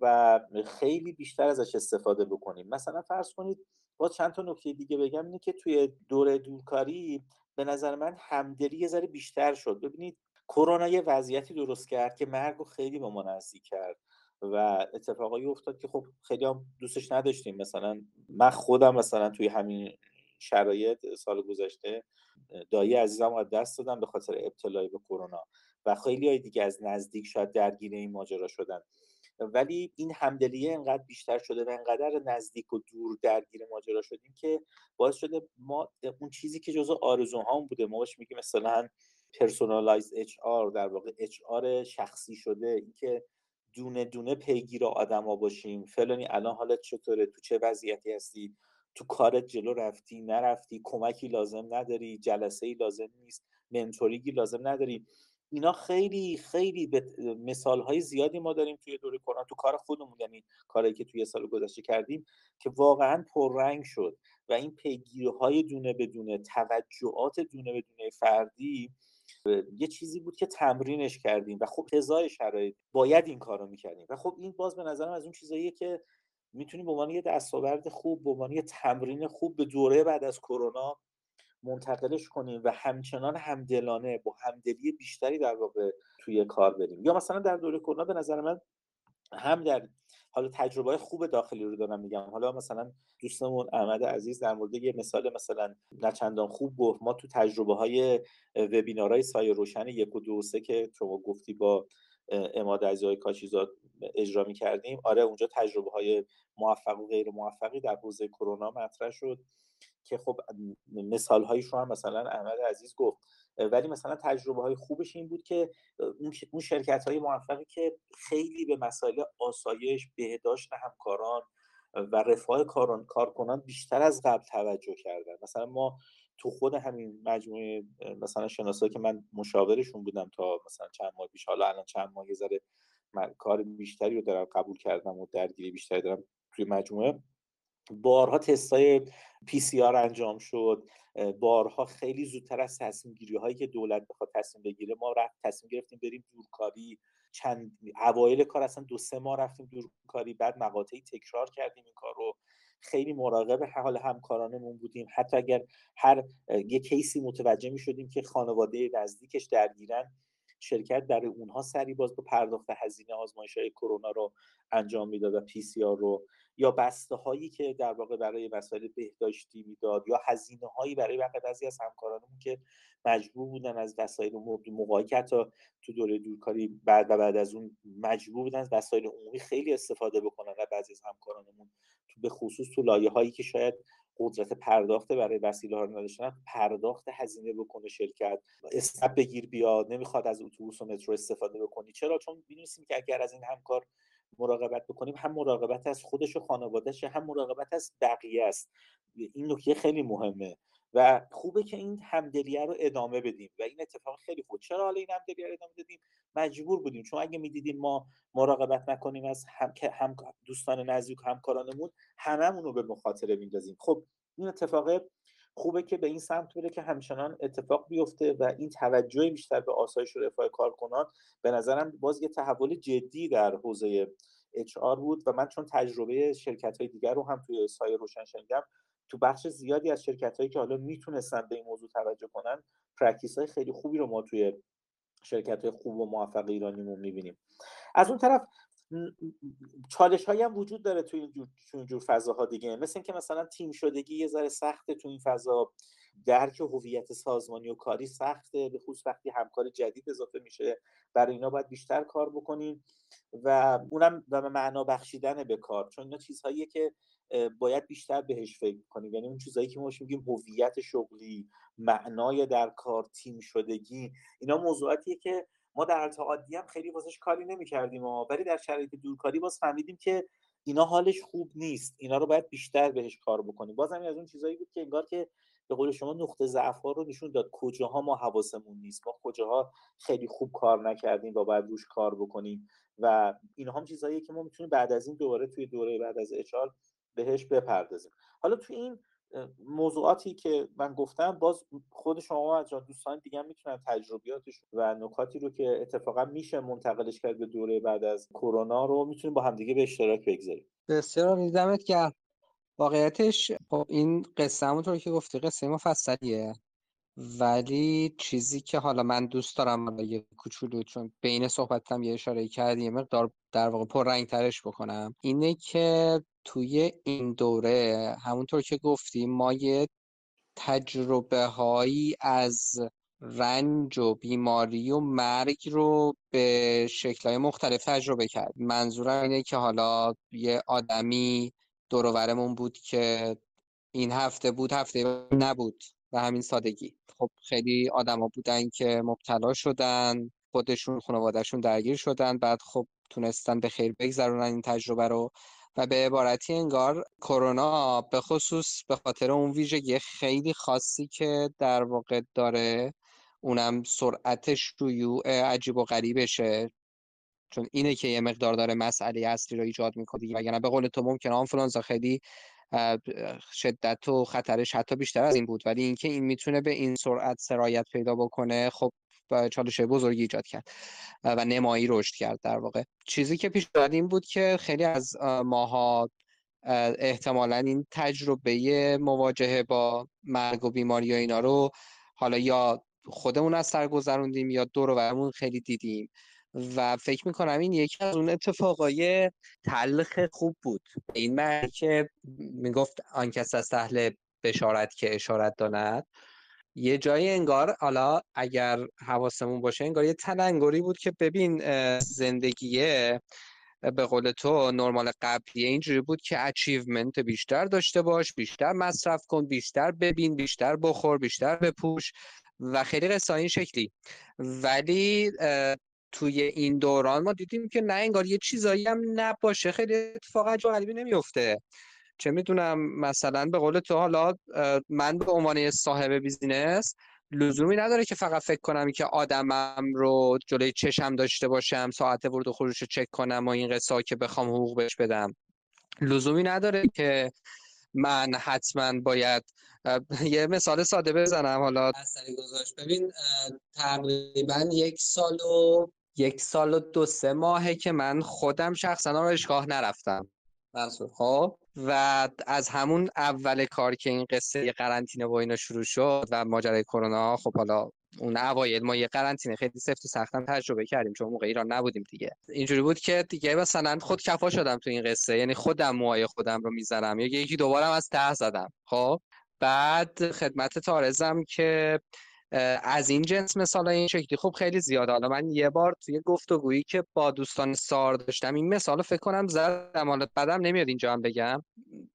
و خیلی بیشتر ازش استفاده بکنیم. مثلا فرض کنید با چند تا نکته دیگه بگم اینه که توی دوره دورکاری به نظر من همدلی یه ذره بیشتر شد. ببینید کرونا یه وضعیتی درست کرد که مرگ رو خیلی به ما نزدیک کرد و اتفاقایی افتاد که خب خیلی هم دوستش نداشتیم. مثلا من خودم مثلا توی همین شرایط سال گذشته دایی عزیزم رو دست دادم به خاطر ابتلای به کرونا و خیلی های دیگه از نزدیک شاید درگیر این ماجرا شدن. ولی این همدلیه انقدر بیشتر شده و انقدر نزدیک و دور درگیر ماجرا شدیم که باعث شده ما اون چیزی که جزو آرزوهام بوده ما باش میگیم مثلا personalized HR در واقع HR شخصی شده اینکه دونه دونه پیگیر آدما باشیم. فلانی الان حالت چطوره؟ تو چه وضعیتی هستی؟ تو کارت جلو رفتی؟ نرفتی؟ کمکی لازم نداری؟ جلسه ای لازم نیست؟ mentoring ی لازم نداری؟ اینا خیلی خیلی به مثال های زیادی ما داریم توی دوره کرونا تو کار خودمون. یعنی کاری که توی سال گذشته کردیم که واقعا پررنگ شد. و این پیگیری های دونه بدونه توجهات دونه بدونه فردی یه چیزی بود که تمرینش کردیم و خب هزای شرایط باید این کارو می‌کردیم و خب این باز به نظرم از اون چیزاییه که می‌تونیم به عنوان یه دستاورد خوب به عنوان یه تمرین خوب به دوره بعد از کرونا منتقلش کنیم و همچنان همدلانه با همدلی بیشتری در واقع توی کار بریم. یا مثلا در دوره کرونا به نظر من هم در حالا تجربه خوب داخلی رو دارم میگم. حالا مثلا دوستمون احمد عزیز در مورد یه مثال مثلا نچندان خوب گفت. ما تو تجربه های وبینارهای سایه روشن یک و دو و سه که شما گفتی با اماد های کاشیزاد اجرا می کردیم آره اونجا تجربه های موفق و غیر موفقی در حوزه کرونا مطرح شد که خب مثال هایش رو هم مثلا احمد عزیز گفت. ولی مثلا تجربه های خوبش این بود که اون شرکت های موفقی که خیلی به مسائل آسایش بهداشت همکاران و رفاه کارکنان بیشتر از قبل توجه کردن. مثلا ما تو خود همین مجموعه مثلا شناسایی که من مشاورشون بودم تا مثلا چند ماه پیش حالا الان چند ماه یه ذره کار بیشتری رو دارم قبول کردم و درگیری بیشتری دارم توی مجموعه. بارها تستای پی سی آر انجام شد بارها خیلی زودتر از تصمیم گیری هایی که دولت بخواد تصمیم بگیره ما رفت تصمیم گرفتیم بریم دورکاری چند اوایل کار اصلا دو سه ماه رفتیم دورکاری بعد مقاطعی تکرار کردیم این کار رو. خیلی مراقب حال همکارانمون بودیم. حتی اگر هر یه کیسی متوجه می شدیم که خانواده نزدیکش درگیرن شرکت در اونها سری باز به پرداخت هزینه آزمایش های کرونا رو انجام می‌داد و پی سی آر رو یا بسته هایی که در واقع برای مسائل بهداشتی می‌داد یا هزینه هایی برای بعضی از همکارانمون که مجبور بودن از وسایل موقعی که حتی تو دوره دورکاری بعد و بعد از اون مجبور بودن از وسایل عمومی خیلی استفاده بکنن و بعضی از همکارانمون تو به خصوص تو لایه هایی که شاید قدرت پرداخت برای وسیله ها نداشتن پرداخت هزینه بکنه شرکت. اسنپ بگیر بیاد نمی‌خواد از اتوبوس و مترو استفاده بکنی. چرا؟ چون می‌دونستیم که اگر از این همکار مراقبت بکنیم هم مراقبت از خودش و خانوادهش هم مراقبت از بقیه است. این نکته خیلی مهمه و خوبه که این همدلیه رو ادامه بدیم و این اتفاق خیلی خوب. چرا حالا این همدلیه رو ادامه دادیم؟ مجبور بودیم. چون اگه می‌دیدیم ما مراقبت نکنیم از هم, هم دوستان نزدیک همکارانمون هممون رو به مخاطره میندازیم. خب این اتفاق خوبه که به این سمت بره که همچنان اتفاق بیفته و این توجه بیشتر به آسایش و رفاه کارکنان به نظرم باز یه تحول جدی در حوزه HR بود و من چون تجربه شرکت های دیگر رو هم توی سایه روشن شنیدم تو بخش زیادی از شرکت هایی که حالا می‌تونستن به این موضوع توجه کنن practice های خیلی خوبی رو ما توی شرکت های خوب و موفق ایرانیمون می‌بینیم. از اون طرف چالش هایی هم وجود داره توی این جور, جور فضاها دیگه. مثل اینکه مثلا تیم شدگی یه ذره سخته تو این فضا. درک هویت سازمانی و کاری سخته. به خصوص وقتی همکار جدید اضافه میشه. برای اینا باید بیشتر کار بکنیم. و اونم به معنا بخشیدن به کار. چون اینا چیزهاییه که باید بیشتر بهش فکر کنیم. یعنی اون چیزهایی که ما میگیم هویت شغلی معنای در کار تیم شدگی. اینا موضوعاتیه که ما در حالت عادی هم خیلی واسش کاری نمی‌کردیم ولی در شرایط دورکاری باز فهمیدیم که اینا حالش خوب نیست. اینا رو باید بیشتر بهش کار بکنیم. باز همین از اون چیزایی بود که انگار که به قول شما نقطه ضعف ها رو نشون داد کجاها ما حواسمون نیست. ما کجاها خیلی خوب کار نکردیم و باید روش کار بکنیم. و اینها هم چیزهایی که ما می‌تونیم بعد از این دوباره توی دوره بعد از اچار بهش بپردازیم. حالا توی این موضوعاتی که من گفتم باز خود شما و دوستان دیگه می‌تونن تجربیاتش و نکاتی رو که اتفاقا میشه منتقلش کرد به دوره بعد از کرونا رو می‌تونیم با همدیگه به اشتراک بگذاریم. بسیار دمت که واقعیتش خب این قصه همونطور که گفتی قصه مفصلیه. ولی چیزی که حالا من دوست دارم یه کوچولو چون بین صحبتم یه اشاره کردی یه مقدار در واقع ترش بکنم اینه که توی این دوره همونطور که گفتیم ما یه تجربه هایی از رنج و بیماری و مرگ رو به شکلهای مختلف تجربه کرد. منظورم اینه که حالا یه آدمی دورورمون بود که این هفته بود هفته نبود و همین سادگی. خب خیلی آدما بودن که مبتلا شدن خودشون خانوادهشون درگیر شدن بعد خب تونستن به خیر بگذرونن این تجربه رو. و به عبارتی انگار کرونا به خصوص به خاطر اون ویژگی خیلی خاصی که در واقع داره اونم سرعت شیوع عجیب و غریبشه. چون اینه که یه مقدار داره مسئله اصلی رو ایجاد می‌کنه دیگه وگرنه به قول تو ممکنه آنفلانزا خیلی شدت و خطرش حتی بیشتر از این بود. ولی اینکه این می‌تونه به این سرعت سرایت پیدا بکنه خب چالش بزرگی ایجاد کرد و نمایی رشد کرد در واقع. چیزی که پیش این بود که خیلی از ماها احتمالا این تجربه مواجهه با مرگ و بیماری و اینا رو حالا یا خودمون از سر گذروندیم یا دور و خیلی دیدیم. و فکر می‌کنم این یکی از اون اتفاقای تلخ خوب بود. این معنی که می‌گفت آن کس از اهل بشارت که اشارت داند. یه جایی انگار حالا اگر حواسمون باشه انگار یه تلنگری بود که ببین زندگیه به قول تو نرمال قبلی اینجوری بود که اچیومنت بیشتر داشته باش بیشتر مصرف کن بیشتر ببین بیشتر بخور بیشتر بپوش و خیلی قصه این شکلی. ولی توی این دوران ما دیدیم که نه انگار یه چیزایی هم نباشه. خیلی اتفاق عجب غریبی نمیفته. چه می‌دونم مثلا به قول تو حالا من به عنوان صاحب بیزینس لزومی نداره که فقط فکر کنم که آدمم رو جلوی چشم داشته باشم ساعت ورود و خروج رو چک کنم و این قصه که بخوام حقوق بهش بدم. لزومی نداره که من حتما باید یه مثال ساده بزنم. حالا اثری گذاشت. ببین تقریبا یک سال و یک سال و دو سه ماهه که من خودم شخصا آرایشگاه نرفتم. منصور خب؟ و از همون اول کار که این قصه قرنطینه و اینا شروع شد و ماجرای کرونا خب حالا اون اوایل ما یه قرنطینه خیلی سفت و سختم تجربه کردیم چون موقع ایران نبودیم دیگه. اینجوری بود که دیگه مثلا خود کفا شدم تو این قصه یعنی خودم موهای خودم رو می‌زنم. یا یکی دوبارم از ته زدم. خب؟ بعد خدمت تارزم که از این جنس مثال این شکلی. خب خیلی زیاده. حالا من یه بار توی گفتگویی که با دوستان سار داشتم این مثال فکر کنم زدم. حالا بعدم نمیاد اینجا هم بگم.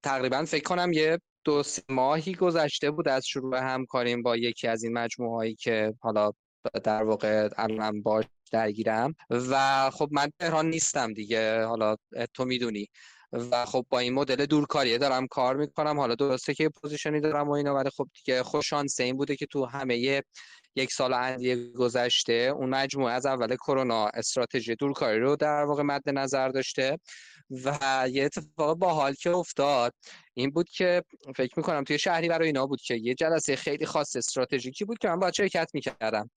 تقریبا فکر کنم یه دو سه ماهی گذشته بود از شروع همکاریم با یکی از این مجموعه هایی که حالا در واقع الان باش درگیرم. و خب من تهران نیستم دیگه. حالا تو می‌دونی. و خب با این مدل دورکاریه دارم کار می‌کنم. حالا درسته که position ی دارم و اینا ولی خب دیگه خوش شانس این بوده که تو همه یک سال اندی گذشته اون مجموعه از اول کرونا استراتژی دورکاری رو در واقع مد نظر داشته و یه اتفاق باحال که افتاد این بود که فکر می‌کنم توی شهری برای اینا بود که یه جلسه خیلی خاص استراتژیکی بود که من باید شرکت می‌کردم.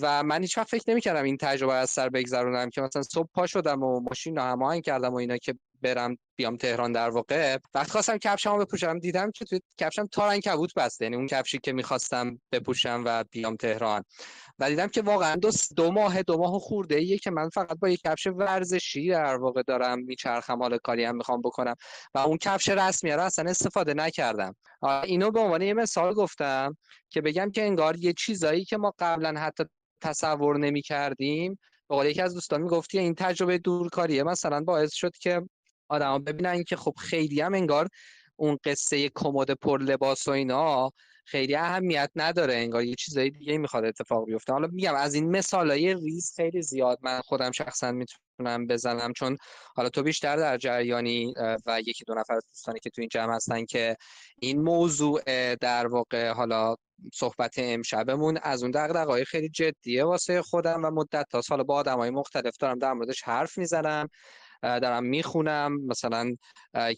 و من هیچ وقت فکر نمی‌کردم این تجربه از سر بگذرونم که مثلا صبح پا شدم و ماشین هماهنگ کردم و اینا که برم بیام تهران در واقع. وقت خواستم کفشمو بپوشم. دیدم که توی کفشم تارن کبوت بسته. یعنی اون کفشی که می‌خواستم بپوشم و بیام تهران. و دیدم که واقعا دو, دو ماه دو ماه خورده ایه که من فقط با یک کفش ورزشی در واقع دارم میچرخم. حال کاری هم می‌خوام بکنم. و اون کفش رسمی رو اصلا استفاده نکردم. اینو به عنوان یه مثال گفتم که بگم که انگار یه چیزایی که ما قبلا حتی تصور نمی کردیم یکی از دوستان می‌گفتی این تجربه دورکاریه. مثلا باعث شد که آدما ببینن که خب خیلی هم انگار اون قصه کمد پر لباس و اینا خیلی اهمیت نداره انگار یه چیزای دیگه می‌خواد اتفاق بیفته. حالا میگم از این مثالای ریز خیلی زیاد من خودم شخصا می‌تونم بزنم چون حالا تو بیشتر در جریانی و یکی دو نفر از دوستانی که تو این جمع هستن که این موضوع در واقع حالا صحبت امشبمون از اون دغدغه‌های خیلی جدیه واسه خودم و مدت تا حالا با آدمای مختلف دارم در موردش حرف می‌زنم. دارم می‌خونم. مثلا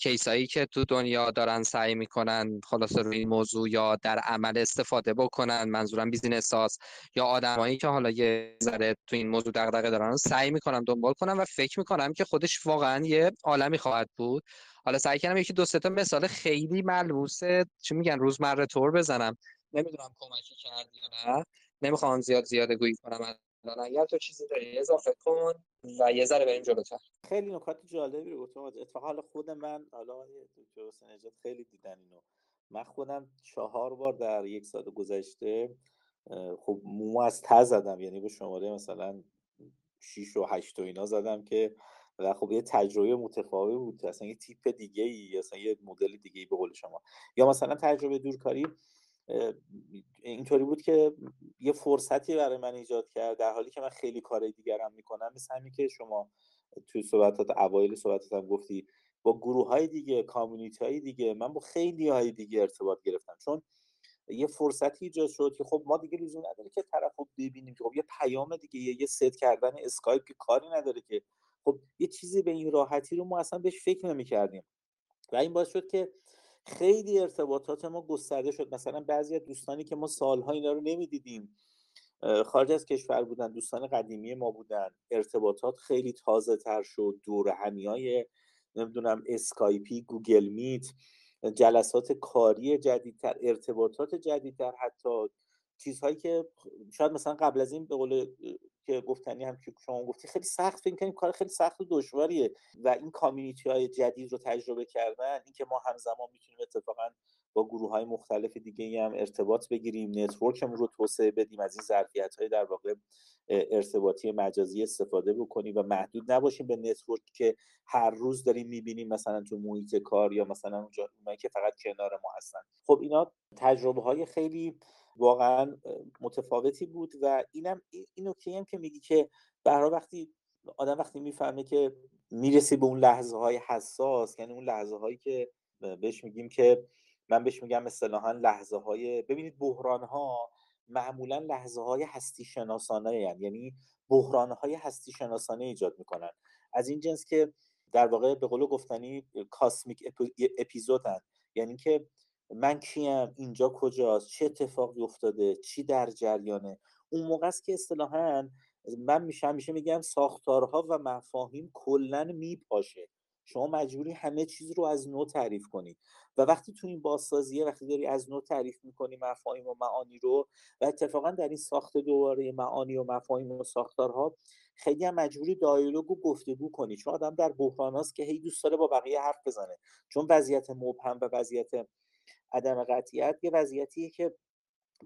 کیسایی که تو دنیا دارن سعی می‌کنن خلاصه روی این موضوع یا در عمل استفاده بکنن منظورم بیزینس ساز یا آدمایی که حالا یه ذره تو این موضوع دغدغه دارن سعی می‌کنم دنبال کنم و فکر می‌کنم که خودش واقعا یه عالمی خواهد بود. حالا سعی کردم یکی دو تا مثال خیلی ملموس چی میگن روزمره طور بزنم. نمی‌دونم کمکی کردی یا نه. نمی‌خوام زیاد زیاده گویی کنم اگر تو چیزی داری. اضافه کن و یه ذره بریم جلوتر. خیلی نکات جالبی رو گفتم اتفاقا حالا خود من حالا دکتر حسین خیلی دیدن اینو. من خودم چهار بار در یک سال گذشته خب مو از ته زدم. یعنی به شماره مثلا 6 و 8 و اینا زدم که و خب یه تجربه متفاوت بود. اصلا یه تیپ دیگه ای اصلا یه مدل دیگه ای به قول شما. یا مثلا تجربه دورکاری اینطوری بود که یه فرصتی برای من ایجاد کرد در حالی که من خیلی کار دیگرم می‌کنم. مثل همین که شما توی صحبتات اوایل صحبتات گفتی با گروه های دیگه community های دیگه من با خیلی های دیگه ارتباط گرفتم. چون یه فرصتی ایجاد شد که خب ما دیگه لزوم نداره که طرف رو ببینیم که خب یه پیام دیگه یه, یه ست کردن اسکایپ که کاری نداره که. خب یه چیزی به این راحتی رو ما اصلا بهش فکر نمی کردیم و این باعث شد که خیلی ارتباطات ما گسترده شد. مثلا بعضی از دوستانی که ما سالها اینا رو نمی‌دیدیم خارج از کشور بودن دوستان قدیمی ما بودن. ارتباطات خیلی تازه تر شد. دور همی های نمی‌دونم اسکایپی گوگل میت جلسات کاری جدیدتر ارتباطات جدیدتر حتی چیزهایی که شاید مثلا قبل از این به قول که گفتنی هم که شما گفتی خیلی سخت فکر کنیم کار خیلی سخت و دشواریه و این community های جدید رو تجربه کردن اینکه ما همزمان می‌تونیم اتفاقا با گروه های مختلف دیگه هم ارتباط بگیریم network مون رو توسعه بدیم از این ظرفیت های در واقع ارتباطی مجازی استفاده بکنیم و محدود نباشیم به network که هر روز داریم می‌بینیم مثلا تو محیط کار یا مثلا اونجا اونایی که فقط کنار ما هستن. خب اینا تجربه های خیلی واقعا متفاوتی بود و اینم این نکته هم که میگی که برای وقتی آدم وقتی می‌فهمه که می‌رسی به اون لحظه های حساس یعنی اون لحظه هایی که بهش میگیم که من بهش میگم اصطلاحا لحظه های ببینید بحران ها معمولا لحظه های هستی شناسانه یعنی, یعنی بحران های هستی شناسانه ایجاد می‌کنن. از این جنس که در واقع به قول گفتنی کاسمیک اپیزودن. یعنی که من کیم؟ اینجا کجاست؟ چه اتفاقی افتاده؟ چی در جریانه؟ اون موقع است که اصطلاحا من میشه میشه میگم ساختارها و مفاهیم کلا میپاشه. شما مجبوری همه چیز رو از نو تعریف کنی. و وقتی تو این بازسازیه وقتی داری از نو تعریف می‌کنی مفاهیم و معانی رو و اتفاقا در این ساخت دوباره معانی و مفاهیم و ساختارها خیلی هم مجبوری دایالوگ و گفتگو کنی. چون آدم در بحران که هی دوست داره با بقیه حرف بزنه. چون وضعیت مبهم و وضعیت عدم قطعیت یه وضعیتیه که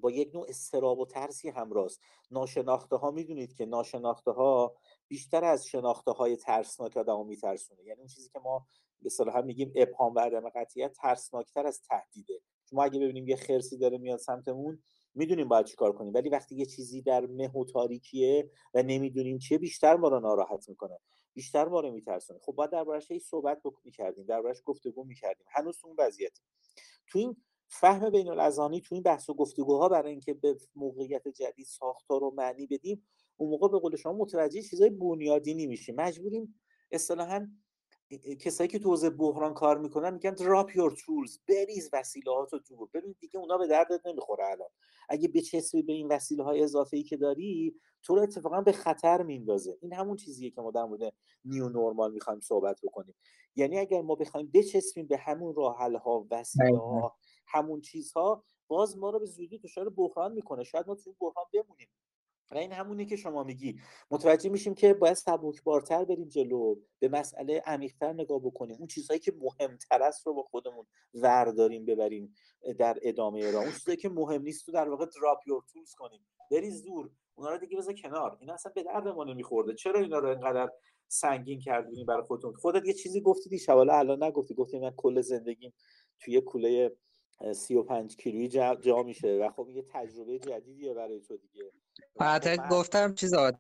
با یک نوع استراب و ترسی همراه ناشناخته ها می‌دونید که ناشناخته ها بیشتر از شناخته های ترسناک آدمو میترسونه یعنی اون چیزی که ما به هم میگیم ابهام و عدم قطعیت ترسناکتر از تهدیده. ما اگه ببینیم یه خرسی داره میاد سمتمون می‌دونیم باید چیکار کنیم. ولی وقتی یه چیزی در مه و تاریکیه و نمی‌دونیم چیه بیشتر ما رو ناراحت می‌کنه. بیشتر ما رو میترسونه. خب باید دربارش هی صحبت می‌کردیم دربارش گفتگو می‌کردیم. هنوز اون وضعیت تو این فهم بین الازانی تو این بحث و گفتگوها برای اینکه به موقعیت جدید ساختار و معنی بدیم اون موقع به قول شما متوجه چیزای بنیادینی میشیم مجبوریم اصطلاحا کسایی که تو حوزه بحران کار می‌کنن میگن drop your tools بریز وسیلهات رو دور ببین دیگه اونا به دردت نمی‌خوره الان. اگه بچسبی به این وسیله های اضافه ای که داری تو رو اتفاقا به خطر میندازه. این همون چیزیه که ما در مورد نیو نورمال می‌خوایم صحبت بکنیم. یعنی اگر ما بخوایم بچسبیم به همون راه ها وسیله ها همون چیزها باز ما رو به زودی دچار بحران می‌کنه. شاید ما تو بحران بمونیم. و این همونی که شما میگی. متوجه میشیم که باید سبکبارتر بریم جلو به مسئله عمیقتر نگاه بکنیم. اون چیزهایی که مهمتر است رو با خودمون ورداریم ببریم در ادامه راه. اون چیزهایی که مهم نیست تو در واقع دراپ یور تولز کنیم. بریز دور اونا رو دیگه بذار کنار. اینا اصلا به درد ما نمیخورده. چرا اینا رو اینقدر سنگین کردونی برای خودتون؟ خودت یه چیزی گفتی دیشب الان نگفتی. گفتی من کل زندگیم توی کوله 35 کیلویی جا, جا میشه. و خب یه تجربه جدیدیه برای تو دیگه. بعد خب گفتم چیزا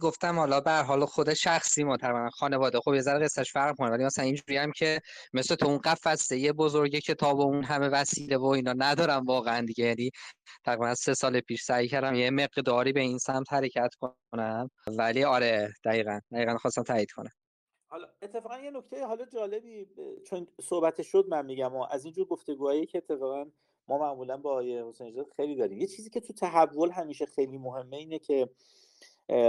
گفتم حالا بر حال خود شخصی ما تقریبا خانواده. خب یه ذره قصهش فرق کنه ولی مثلا اینجوری هم که مثل تو اون قفسه یه بزرگ کتاب و اون همه وسیله و اینا ندارم واقعا دیگه. یعنی تقریبا سه سال پیش سعی کردم یه مقداری به این سمت حرکت کنم ولی آره دقیقا دقیقا خواستم تایید کنم. حالا اتفاقا یه نکته حالا جالبی چون صحبت شد من میگم و از اینجور گفتگوهایی که اتفاقا ما معمولا با آیه حسین خیلی داریم. یه چیزی که تو تحول همیشه خیلی مهمه اینه که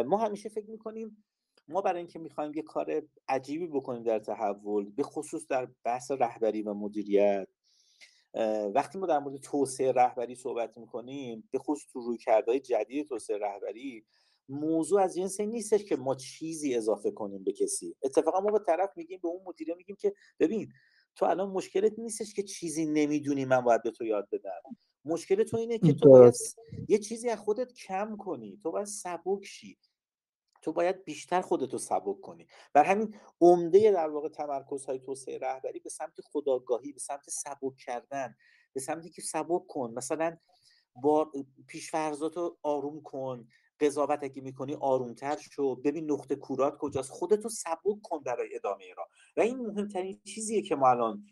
ما همیشه فکر می‌کنیم ما برای اینکه می‌خوایم یه کار عجیبی بکنیم در تحول به خصوص در بحث رهبری و مدیریت وقتی ما در مورد توسعه رهبری صحبت می‌کنیم به خصوص تو روی کردهای جدید توسعه رهبری موضوع از جنس نیستش که ما چیزی اضافه کنیم به کسی. اتفاقا ما به طرف میگیم به اون مدیره میگیم که ببین تو الان مشکلت نیستش که چیزی نمی‌دونی من باید به تو یاد بدم. مشکل تو اینه که تو باید یه چیزی از خودت کم کنی. تو باید سبک شی. تو باید بیشتر خودتو سبک کنی. بر همین عمده در واقع تمرکز های توسعه رهبری به سمت خداگاهی به سمت سبک کردن به سمتی که سبک کن. مثلا با پیشفرزاتو آروم کن. قضاوت اگه می‌کنی آرومتر شو. ببین نقطه کورات کجاست. خودتو سبک کن برای ادامه را و این مهمترین چیزیه که ما الان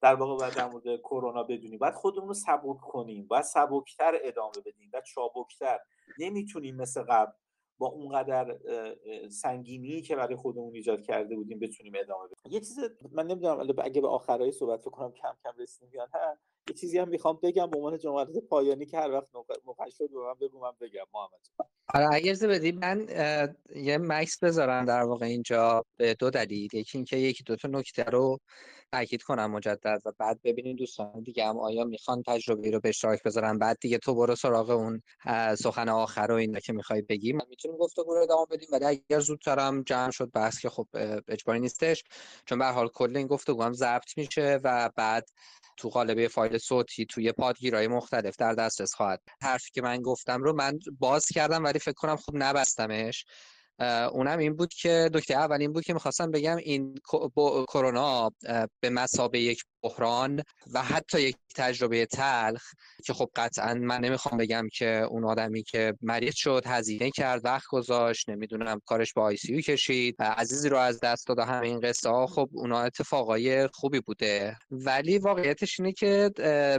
در واقع باید در مورد کرونا بدونیم. باید خودمون رو سبک کنیم. باید سبکتر ادامه بدیم. و چابکتر. نمی‌تونیم مثل قبل با اونقدر سنگینی که برای خودمون ایجاد کرده بودیم بتونیم ادامه بدیم. یه چیز من نمی‌دونم اگه به آخرای صحبت کنم کم کم رسیدیم یا نه. یه چیزی هم می‌خوام بگم به عنوان جملات پایانی که هر وقت موقع شد به من بگو من بگم. محمد آره اگر بدی من یه مکس بذارم در واقع اینجا به دو دلیل. یکی اینکه یکی دو تا نکته رو تاکید کنم مجدد و بعد ببینین دوستان دیگه هم آیا می‌خوان تجربه رو به اشتراک بذارن. بعد دیگه تو برو سراغ اون سخن آخر و اینا که می‌خوای بگیم می‌تونیم گفتگو رو ادامه بدیم ولی اگر زودتر هم جمع شد بحث که خب اجباری نیستش. چون به حال کل این گفتگو هم ضبط میشه و بعد تو قالب فایل صوتی توی پادگیرهای مختلف در دسترس خواهد. حرفی که من گفتم رو من باز کردم ولی فکر کنم خوب نبستمش. اونم این بود که دکتر اول این بود که می‌خواستم بگم این کرونا به مسابه یک بحران و حتی یک تجربه تلخ که خب قطعا من نمی‌خوام بگم که اون آدمی که مریض شد هزینه کرد وقت گذاشت نمی‌دونم کارش با آی سی کشید عزیزی رو از دست داد همه این قصه ها خب اونا اتفاقای خوبی بوده. ولی واقعیتش اینه که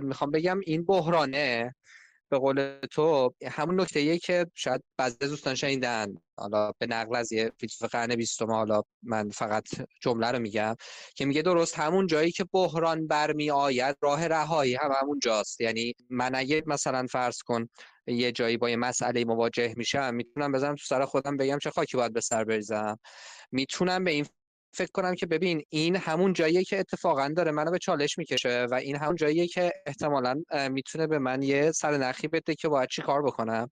می‌خوام بگم این بحرانه به قول تو همون نکته ایه که شاید بعضی دوستان شنیدن. حالا به نقل از یه فیلسوف قرن بیستم حالا من فقط جمله رو میگم که میگه درست همون جایی که بحران برمی آید راه رهایی هم همون جاست. یعنی من اگه مثلا فرض کن یه جایی با یه مسئله مواجه میشم می‌تونم بزنم تو سر خودم بگم چه خاکی باید به سر بریزم. می‌تونم به این فکر کنم که ببین این همون جاییه که اتفاقا داره منو به چالش می‌کشه و این همون جاییه که احتمالا می‌تونه به من یه سر نخی بده که باید چی کار بکنم.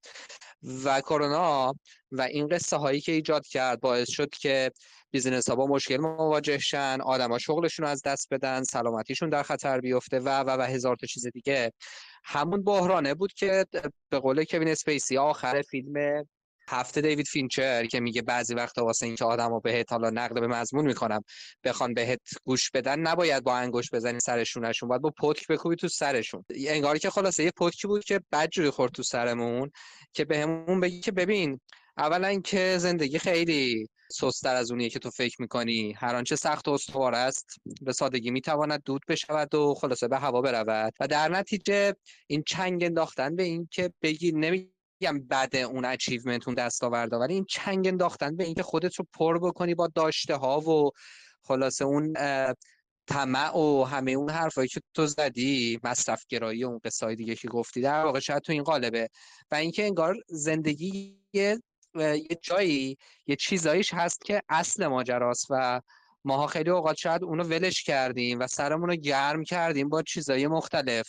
و کرونا و این قصه هایی که ایجاد کرد باعث شد که business ها با مشکل مواجه شن آدما شغلشون از دست بدن سلامتیشون در خطر بیفته و و و هزار تا چیز دیگه. همون بحرانه بود که به قول کوین اسپیسی آخر فیلم هفت دیوید فینچر که میگه بعضی وقتا واسه اینکه آدمو بهت حالا نقل به مضمون می‌کنم بخوان بهت گوش بدن نباید با انگشت بزنی سر شونه‌شون باید با پتک بکوبی تو سرشون. انگار که خلاصه یه پتکی بود که بدجوری خورد تو سرمون که بهمون بگی که ببین اولا که زندگی خیلی سستر از اونیه که تو فکر می‌کنی. هر آنچه سخت و استوار است به سادگی می‌تواند دود بشود و خلاصه به هوا برود. و در نتیجه این چنگ انداختن به این که بگی نمی میگم بعد اون اچیومنت اون دستاوردا ولی این چنگ انداختن به اینکه خودت رو پر بکنی با داشته ها و خلاصه اون طمع و همه اون حرفایی که تو زدی مصرف گرایی اون قصه دیگه که گفتی در واقع شاید تو این قالبه. و اینکه انگار زندگی یه, یه جایی یه چیزاییش هست که اصل ماجراست و ماها خیلی اوقات شاید اونو ولش کردیم و سرمون رو گرم کردیم با چیزای مختلف.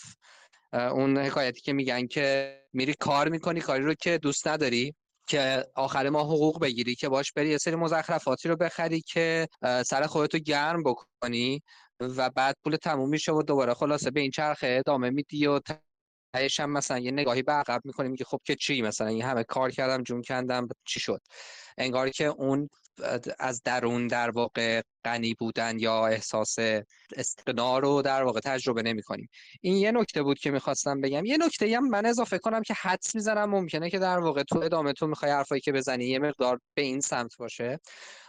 اون حکایتی که میگن که میری کار می‌کنی کاری رو که دوست نداری که آخر ما حقوق بگیری که باش بری یه سری مزخرفاتی رو بخری که سر خودتو گرم بکنی و بعد پول تموم میشه و دوباره خلاصه به این چرخه ادامه میدی و تهش هم مثلا یه نگاهی به عقب می‌کنی میگه خب که چی؟ مثلا این همه کار کردم جون کندم چی شد؟ انگار که اون از درون در واقع غنی بودن یا احساس استقنا رو در واقع تجربه نمی کنیم این یه نکته بود که می‌خواستم بگم. یه نکته هم من اضافه کنم که حدس می‌زنم ممکنه که در واقع تو ادامه تو می‌خوای حرفایی که بزنی یه مقدار به این سمت باشه.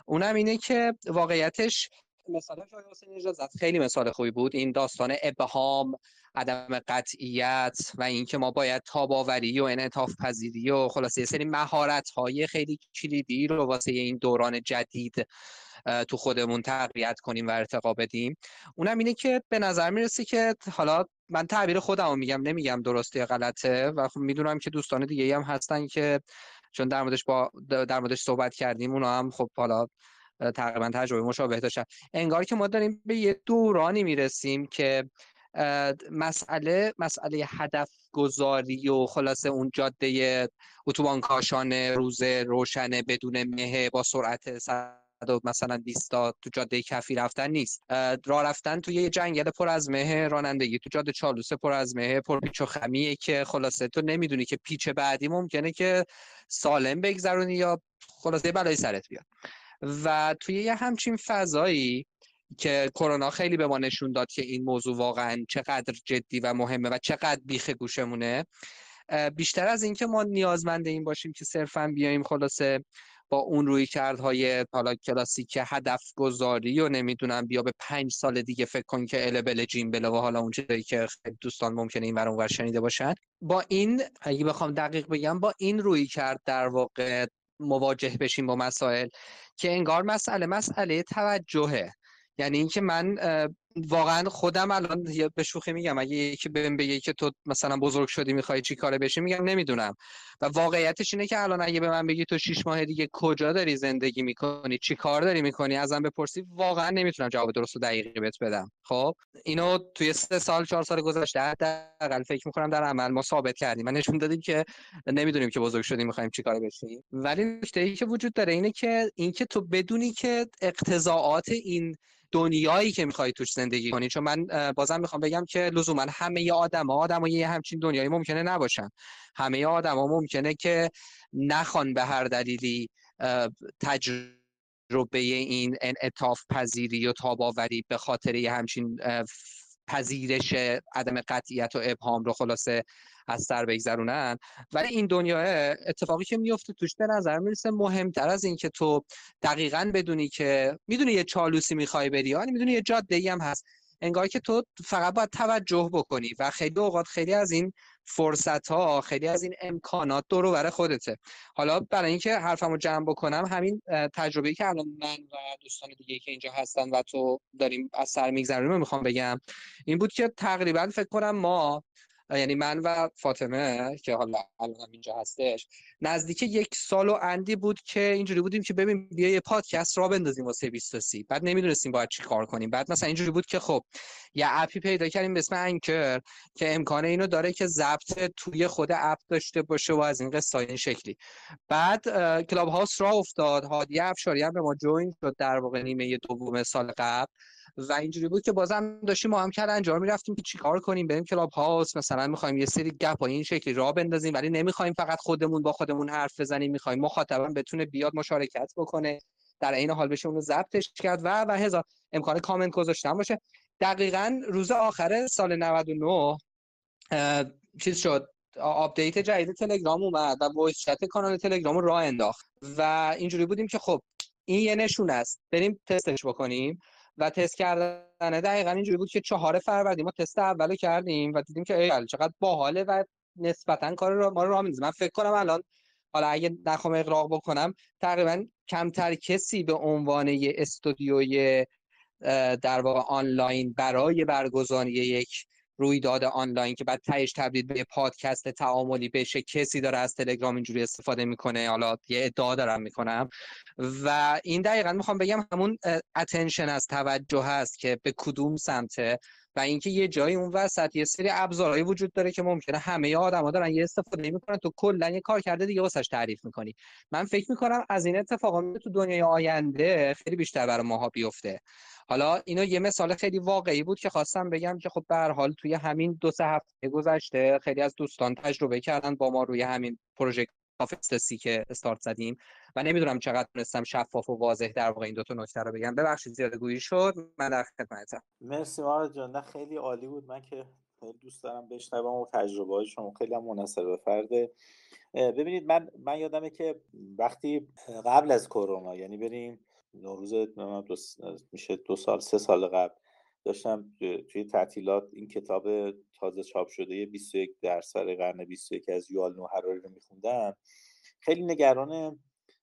اونم اینه که واقعیتش مثال حسین خیلی مثال خوبی بود. این داستان ابهام عدم قطعیت و اینکه ما باید تاباوری و انعطاف پذیری و خلاصه سری مهارت های خیلی کلیدی رو واسه این دوران جدید تو خودمون تقویت کنیم و ارتقا بدیم. اونم اینه که به نظر می‌رسه که حالا من تعبیر خودم میگم نمیگم درسته یا غلطه و خب می‌دونم که دوستان دیگه هم هستن که چون در موردش با در موردش صحبت کردیم اونا هم خب حالا تقریبا تجربه مشابه داشتن انگار که ما داریم به یه دورانی می‌رسیم که مسئله مسئله هدف گذاری و خلاصه اون جاده اتوبان کاشان روز روشن بدون مه با سرعت و مثلا 20 تا تو جاده کفی رفتن نیست. راه رفتن توی یه جنگل پر از مه رانندگی تو جاده چالوس پر از مه پر پیچ و خمیه که خلاصه تو نمی‌دونی که پیچ بعدی ممکنه که سالم بگذرونی یا خلاصه بلای سرت بیاد. و توی یه همچین فضایی که کرونا خیلی به ما نشون داد که این موضوع واقعا چقدر جدی و مهمه و چقدر بیخ گوشمونه بیشتر از اینکه ما نیازمند این باشیم که صرفا بیایم خلاصه با اون روی کردهای حالا کلاسیک هدف گذاری و نمی‌دونم بیا به پنج سال دیگه فکر کن که البل جیم بله و حالا اون چیزایی که دوستان ممکنه این ور شنیده باشن. با این اگه بخوام دقیق بگم با این روی کرد در واقع مواجه بشیم با مسائل که انگار مسئله مسئله توجهه. یعنی اینکه من واقعا خودم الان به شوخی میگم اگه یکی بهم بگه که تو مثلا بزرگ شدی می‌خوای چی کاره بشی میگم نمی‌دونم. و واقعیتش اینه که الان اگه به من بگی تو شیش ماه دیگه کجا داری زندگی می‌کنی چی کار داری می‌کنی ازم بپرسی واقعا نمی‌تونم جواب درست و دقیقی بهت بدم. خب؟ اینو توی سه سال چهار سال گذشته حداقل فکر می‌کنم در عمل ما ثابت کردیم من نشون دادیم که نمی‌دونیم که بزرگ شدیم می‌خوایم چی کار بشیم. ولی نکته ای که وجود داره اینه که اینکه تو بدونی که اقتضاعات این دنیایی که می‌خوای توش زندگی کنی. چون من بازم می‌خوام بگم که لزوما همه آدم ها آدم یه همچین دنیایی ممکنه نباشن. همه آدم ها ممکنه که نخوان به هر دلیلی تجربه این انعطاف پذیری و تاباوری به خاطر یه همچین پذیرش عدم قطعیت و ابهام رو خلاصه از سر بگذرونن. ولی این دنیا اتفاقی که میفته توش به نظر می‌رسه مهمتر از اینکه تو دقیقا بدونی که می‌دونی یه چالوسی می‌خوای بری یعنی می‌دونی یه جاده ای هم هست. انگار که تو فقط باید توجه بکنی و خیلی اوقات خیلی از این فرصت ها خیلی از این امکانات دور و خودته. حالا برای اینکه حرفمو جمع بکنم همین تجربه‌ای که الان من و دوستان دیگه که اینجا هستن و تو داریم از سر میگذرونیم می‌خوام بگم. این بود که تقریبا فکر کنم ما یعنی من و فاطمه که حالا الان اینجا هستش نزدیک یک سال و اندی بود که اینجوری بودیم که ببین بیا یه پادکست را بندازیم واسه 20 بعد نمی‌دونستیم باید چی کار کنیم. بعد مثلا اینجوری بود که خب یه app ی پیدا کردیم به اسم Anchor که امکان اینو داره که ضبط توی خود app داشته باشه و از این قصه این شکلی. بعد Clubhouse را افتاد هادی افشاری هم به ما join شد در واقع نیمه دوم سال قبل. و اینجوری بود که بازم داشتیم با هم کلنجار می‌رفتیم که چیکار کنیم؟ بریم Clubhouse مثلا می‌خوایم یه سری گپ این شکلی راه بندازیم ولی نمی‌خوایم فقط خودمون با خودمون حرف بزنیم. می‌خوایم مخاطبم بتونه بیاد مشارکت بکنه در این حال بشه اونو ضبطش کرد. و و هزار امکان کامنت گذاشتن باشه. دقیقا روز آخر سال 99 چیز شد. update جدید تلگرام اومد و voice chat کانال تلگرام رو راه انداخت. و اینجوری بودیم که خب این یه نشون است. بریم تستش بکنیم. و تست کردن دقیقا اینجوری بود که چهار فروردین ما تست اولو کردیم و دیدیم که ای چقدر باحاله و نسبتا کار رو ما رو راه من فکر کنم الان حالا اگه نخوام اقراق بکنم تقریبا کمتر کسی به عنوان استودیوی در واقع آنلاین برای برگزاری یک رویداد آنلاین که بعد تهش تبدیل به پادکست تعاملی بشه کسی داره از تلگرام اینجوری استفاده می‌کنه. حالا یه ادعا دارم می‌کنم. و این دقیقا می‌خوام بگم همون اتنشن از توجه هست که به کدوم سمته و اینکه یه جایی اون وسط یه سری ابزارهایی وجود داره که ممکنه همه آدما دارن یه استفاده می‌کنن تو کلا یه کار کرده دیگه واسش تعریف می‌کنی. من فکر می‌کنم از این اتفاقا تو دنیای آینده خیلی بیشتر برای ماها بیفته. حالا اینو یه مثال خیلی واقعی بود که خواستم بگم که خب به حال توی همین دو سه هفته گذشته خیلی از دوستان تجربه کردن با ما روی همین پروژه کافستسی که استارت زدیم و نمی‌دونم چقدر تونستم شفاف و واضح در واقع این دو تا نکته رو بگم. ببخشید زیاده گویی شد. من در خدمتم. مرسی مارا جان. نه خیلی عالی بود. من که دوست دارم بشنوم و تجربه های شما. خیلی هم مناسب به فرده. ببینید من من یادمه که وقتی قبل از کرونا یعنی بریم نوروز میشه دو سال سه سال قبل داشتم توی تعطیلات این کتاب تازه چاپ شده 21 درصد قرن 21 از یوال نو هراری رو میخوندم. خیلی نگران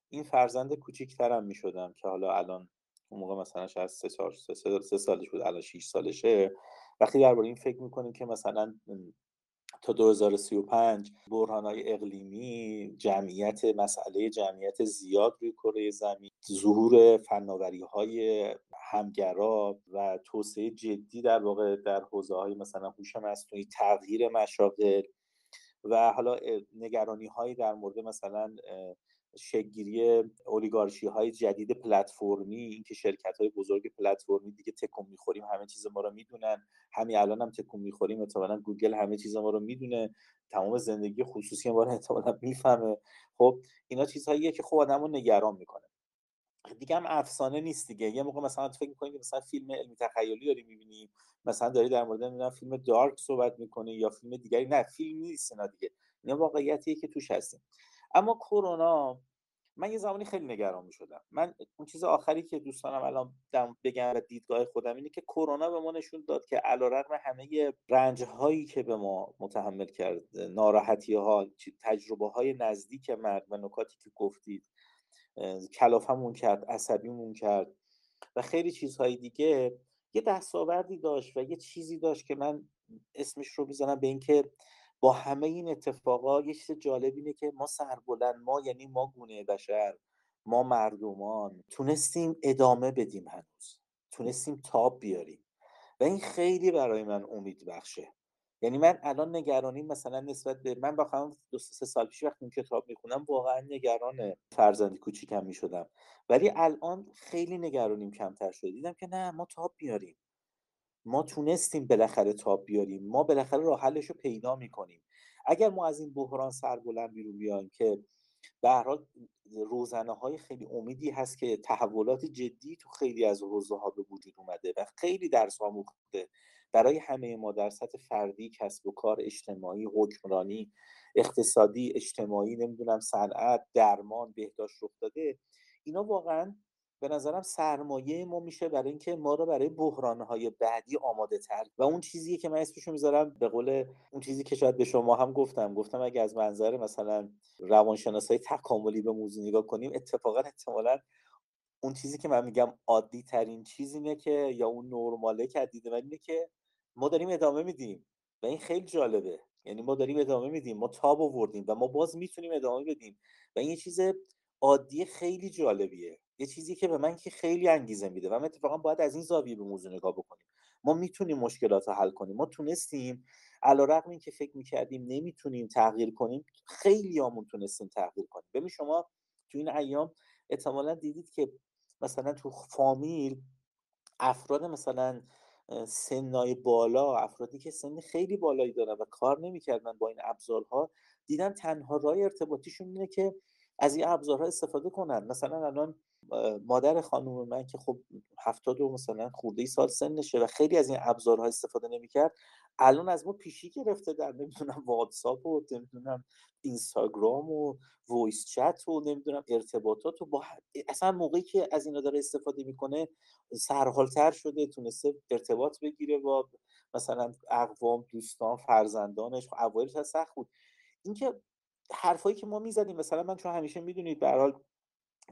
این فرزند کوچیکترم می‌شدم که حالا الان اون موقع مثلا شاید سه, سه, سه سالش بود الان 6 سالشه. وقتی درباره این فکر می‌کنیم که مثلا تا 2035 های اقلیمی جمعیت مسئله جمعیت زیاد روی کره زمین ظهور فناوری های همگرا و توسعه جدی در واقع در حوزه های مثلا هوش مصنوعی تغییر مشاغل و حالا نگرانی هایی در مورد مثلا شگیری اولیگارشی های جدید پلتفرمی اینکه شرکت های بزرگ پلتفرمی دیگه تکون می‌خوریم همه چیز ما رو می‌دونن. همین الان هم تکون می‌خوریم احتمالا گوگل همه چیز ما رو می‌دونه. تمام زندگی خصوصی ما رو احتمالا می‌فهمه. خب اینا چیزهاییه که خب آدم نگران می‌کنه دیگه هم افسانه نیست دیگه. یه موقع مثلا فکر می‌کنید مثلا فیلم علمی تخیلی داری می‌بینی مثلا داری در مورد فیلم دارک صحبت می‌کنی یا فیلم دیگری. نه فیلم نیست اینا دیگه. اینا واقعیتیه که توش هستیم. اما کرونا من یه زمانی خیلی نگران شدم من اون چیز آخری که دوستانم الان بگم و دیدگاه خودم اینه که کرونا به ما نشون داد که علیرغم همه رنج هایی که به ما متحمل کرد ناراحتی ها تجربه های نزدیک مرگ و نکاتی که گفتید کلافمون کرد عصبیمون کرد و خیلی چیزهای دیگه. یه دستاوردی داشت و یه چیزی داشت که من اسمش رو می‌زنم به اینکه با همه این اتفاقا یه چیز جالب اینه که ما سربلند ما یعنی ما گونه بشر ما مردمان تونستیم ادامه بدیم هنوز. تونستیم تاب بیاریم. و این خیلی برای من امید بخشه. یعنی من الان نگرانیم مثلا نسبت به من بخوام دو سه سال پیش وقتی کتاب می‌خونم واقعا نگران فرزندی کوچیکم می‌شدم. ولی الان خیلی نگرانیم کمتر شده دیدم که نه ما تاب بیاریم. ما تونستیم بالاخره تاب بیاریم. ما بالاخره راه حلش رو پیدا می‌کنیم. اگر ما از این بحران سربلند بیرون بیایم که به هر حال روزنه های خیلی امیدی هست که تحولات جدی تو خیلی از حوزه ها به وجود اومده و خیلی درس آموخته برای همه ما در سطح فردی کسب و کار اجتماعی حکمرانی اقتصادی اجتماعی نمی‌دونم صنعت درمان بهداشت رخ داده اینا واقعا به نظرم سرمایه ما میشه برای اینکه ما رو برای بحرانهای بعدی آماده تر و اون چیزی که من اسمشو می‌ذارم به قول اون چیزی که شاید به شما هم گفتم. گفتم اگه از منظر مثلا روانشناسای تکاملی به موضوع نگاه کنیم اتفاقا احتمالا اون چیزی که من میگم عادی ترین چیز اینه که یا اون نرماله که دیده من اینه که ما داریم ادامه میدیم و این خیلی جالبه. یعنی ما داریم ادامه میدیم ما تاب آوردیم و ما باز می‌تونیم ادامه بدیم و این یه چیز عادی خیلی جالبیه. یه چیزی که به من که خیلی انگیزه میده و من اتفاقا باید از این زاویه به موضوع نگاه بکنیم. ما می‌تونیم مشکلات رو حل کنیم ما تونستیم. علیرغم اینکه فکر می‌کردیم نمی‌تونیم تغییر کنیم خیلی همون تونستیم تغییر کنیم. ببین شما تو این ایام احتمالا دیدید که مثلا تو فامیل افراد مثلا سنای بالا افرادی که سن خیلی بالایی دارن و کار نمی‌کردن با این ابزارها دیدن تنها راه ارتباطیشون اینه که از این ابزارها استفاده کنن. مثلا الان مادر خانم من که خب هفتاد و مثلا خورده ای سال سنشه و خیلی از این ابزارها استفاده نمی‌کرد الان از ما پیشی گرفته در نمی‌دونم واتساپ و نمی‌دونم اینستاگرام و وایس چت و نمی‌دونم ارتباطات و با اصلا موقعی که از اینا داره استفاده می‌کنه سرحالتر شده تونسته ارتباط بگیره با مثلا اقوام دوستان فرزندانش خب اولش سخت بود. اینکه حرفایی که ما می‌زدیم مثلا من چون همیشه می‌دونید به حال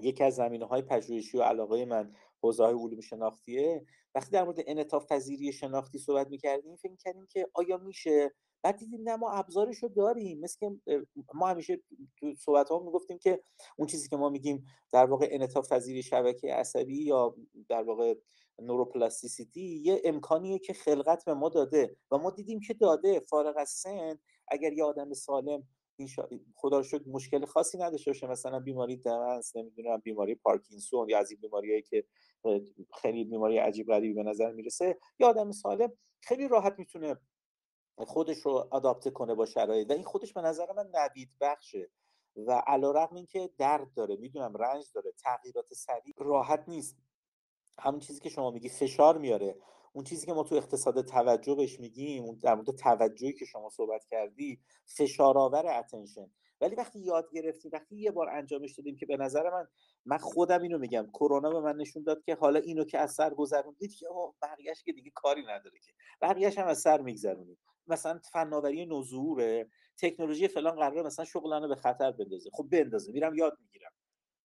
یکی از زمینه های پژوهشی و علاقه من حوزه های علوم شناختیه. وقتی در مورد انعطاف پذیری شناختی صحبت می‌کردیم فکر کردیم که آیا میشه؟ بعد دیدیم نه ما ابزارش رو داریم. مثل ما همیشه تو صحبت ها می‌گفتیم که اون چیزی که ما میگیم در واقع انعطاف پذیری شبکه عصبی یا در واقع نوروپلاستیسیتی یه امکانیه که خلقت به ما داده و ما دیدیم که داده. فارغ از سن اگر یه آدم سالم خدا رو شد مشکل خاصی نداشته باشه. مثلا بیماری دمنس نمی‌دونم بیماری پارکینسون یا از این بیماریایی که خیلی بیماری عجیب غریبی به نظر می‌رسه یا آدم سالم خیلی راحت می‌تونه خودش رو آداپته کنه با شرایط. و این خودش به نظر من نوید بخشه. و علیرغم اینکه درد داره می‌دونم رنج داره تغییرات سریع راحت نیست. همون چیزی که شما میگی فشار میاره. اون چیزی که ما تو اقتصاد توجه بهش میگیم در مورد توجهی که شما صحبت کردی فشارآور اتنشن ولی وقتی یاد گرفتیم وقتی یه بار انجامش دادیم که به نظر من من خودم اینو میگم کرونا به من نشون داد که حالا اینو که از سر گذروندید که بقیهش که دیگه کاری نداره که. بقیهش هم از سر میگذرونید. مثلا فناوری نزوره تکنولوژی فلان قراره مثلا شغلانه به خطر بندازه. خب بندازه میرم یاد می‌گیرم.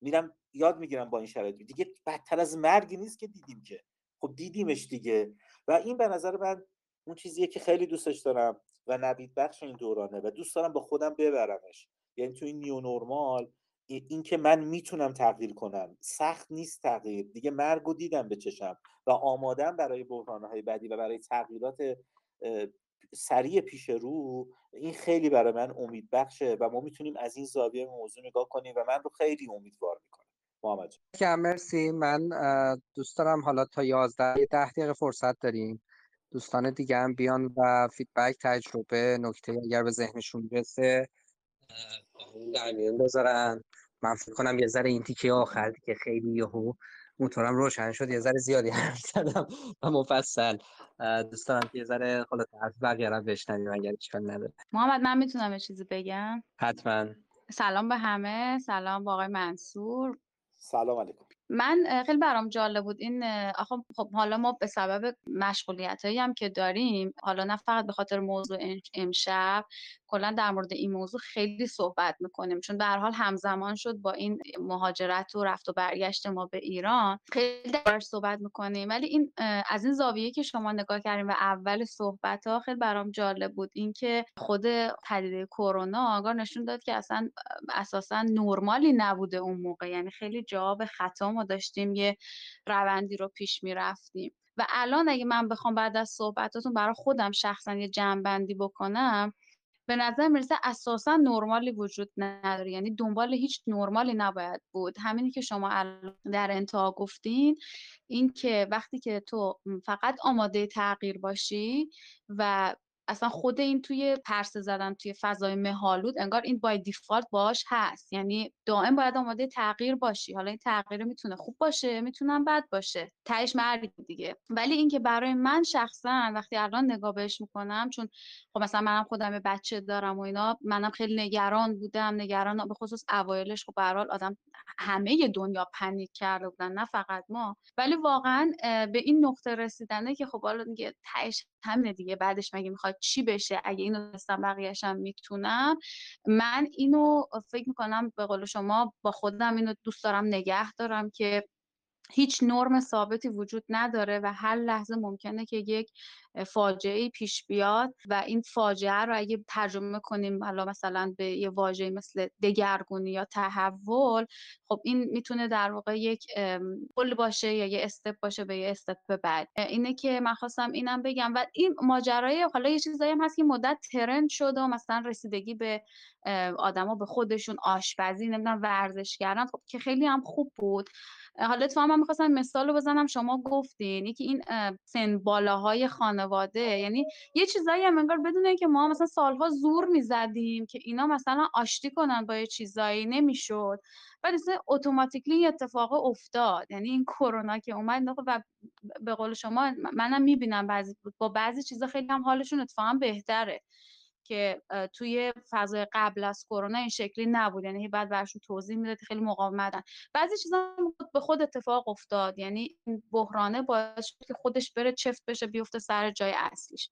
میرم یاد می‌گیرم با این شرایط. دیگه بدتر از مرگی نیست که دیدیم که. خب دیدیمش دیگه. و این به نظر من اون چیزیه که خیلی دوستش دارم و نوید بخش این دورانه و دوست دارم با خودم ببرمش. یعنی تو این نیو نورمال این که من می‌تونم تغییر کنم. سخت نیست تغییر. دیگه مرگ دیدم به چشم و آمادم برای بحرانهای بعدی و برای تغییرات سریع پیش رو. این خیلی برای من امید بخشه و ما می‌تونیم از این زاویه موضوع نگاه کنیم و من رو خیلی امیدوار محمد جان. مرسی. من دوست دارم حالا تا 11 ده دقیقه فرصت داریم. دوستان دیگه هم بیان و فیدبک تجربه نکته اگر به ذهنشون برسه. در میون بذارن. من فکر کنم یه ذره این تیکه آخر که خیلی یهو موتورم روشن شد یه ذره زیادی حرف زدم و مفصل. دوست دارم که یه ذره حالا حرف بقیه رو بشنویم اگر اشکال نداره. محمد من می‌تونم یه چیزی بگم؟ حتما. سلام به همه. سلام با آقای منصور. سلام علیکم. من خیلی برام جالب بود. این آخه خب حالا ما به سبب مشغولیت هایی هم که داریم حالا نه فقط به خاطر موضوع امشب کلا در مورد این موضوع خیلی صحبت می‌کنیم. چون به هر حال همزمان شد با این مهاجرت و رفت و برگشت ما به ایران. خیلی درش صحبت می‌کنیم. ولی این از این زاویه که شما نگاه کردیم و اول صحبت ها خیلی برام جالب بود. اینکه خود پدیده کرونا آگار نشون داد که اصلا اساسا نرمالی نبوده اون موقع. یعنی خیلی جواب خطا ما داشتیم یه روندی رو پیش می‌رفتیم. و الان اگه من بخوام بعد از صحبتاتون برای خودم شخصا یه جنبندی بکنم به نظر می‌رسه اساسا نرمالی وجود نداره. یعنی دنبال هیچ نرمالی نباید بود. همینی که شما در انتها گفتین این که وقتی که تو فقط آماده تغییر باشی و اصلا خود این توی پرسه زدن توی فضای مهالود انگار این بای دیفالت باش هست. یعنی دائم باید آماده تغییر باشی. حالا این تغییر می‌تونه خوب باشه می‌تونم بد باشه. تهش مرگ دیگه. ولی اینکه برای من شخصا وقتی الان نگاه بهش می‌کنم چون خب مثلا منم خودم بچه دارم و اینا منم خیلی نگران بودم نگران به خصوص اوایلش خب به آدم همه دنیا پنیک کرده بودن نه فقط ما. ولی واقعا به این نقطه رسیدنه که خب حالا دیگه تهش همینه دیگه. بعدش مگه می‌خواد چی بشه اگه اینو دستم بقیهشم می‌تونم. من اینو فکر می‌کنم به قول شما با خودم اینو دوست دارم نگه دارم که هیچ نرم ثابتی وجود نداره و هر لحظه ممکنه که یک فاجعه پیش بیاد و این فاجعه رو اگه ترجمه کنیم حالا مثلا به یه واژه مثل دگرگونی یا تحول خب این می‌تونه در واقع یک پل باشه یا یه استپ باشه به یه استپ بعد. اینه که من خواستم اینم بگم و این ماجرای حالا یه چیزایی هم هست که مدت ترند شده و مثلا رسیدگی به آدما به خودشون آشپزی نمی‌دونم ورزش کردن خب که خیلی هم خوب بود. حالا اتفاقا من می‌خواستم مثال رو بزنم. شما گفتین یکی این سن بالاهای خانواده یعنی یه چیزایی هم انگار بدونه که ما مثلا سالها زور می‌زدیم که اینا مثلا آشتی کنن با یه چیزایی نمی‌شد. بعد اصلا اتوماتیکلی اتفاق افتاد. یعنی این کرونا که اومد و به قول شما منم می‌بینم بعضی با بعضی چیزا خیلی هم حالشون اتفاقا بهتره. که توی فضای قبل از کرونا این شکلی نبود. یعنی بعد برشون توضیح می‌داد خیلی مقاومتن. بعضی چیزا به خود اتفاق افتاد. یعنی این بحرانه باعث که خودش بره چفت بشه بیفته سر جای اصلیش.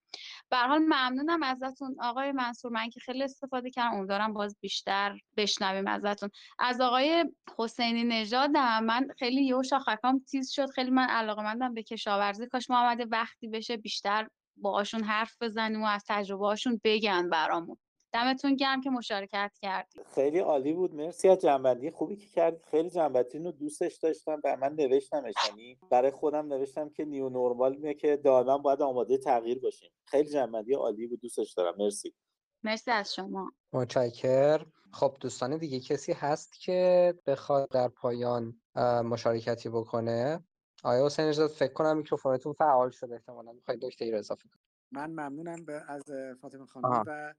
به حال ممنونم ازتون آقای منصور. من که خیلی استفاده کردم. امیدوارم باز بیشتر بشنویم ازتون. از آقای حسینی نژادم. من خیلی یهو شاخکام تیز شد. خیلی من علاقه به کشاورزی. کاش ما آمده وقتی بشه بیشتر باهاشون حرف بزنیم و از تجربه هاشون بگن برامون. دمتون گرم که مشارکت کردید خیلی عالی بود. مرسی از جنبندی خوبی که کردید خیلی جنبندی رو دوستش داشتم. و من نوشتمش یعنی برای خودم نوشتم که نیو نورمال میه که دائما باید آماده تغییر باشیم. خیلی جنبندی عالی بود. دوستش دارم. مرسی. مرسی از شما. متشکر خب دوستان دیگه کسی هست که بخواد در پایان مشارکتی بکنه؟ آقا حسین اجازه فکر کنم میکروفونتون فعال شده احتمالاً می‌خواید نکته‌ای رو اضافه کنید. من ممنونم به از فاطمه خانم و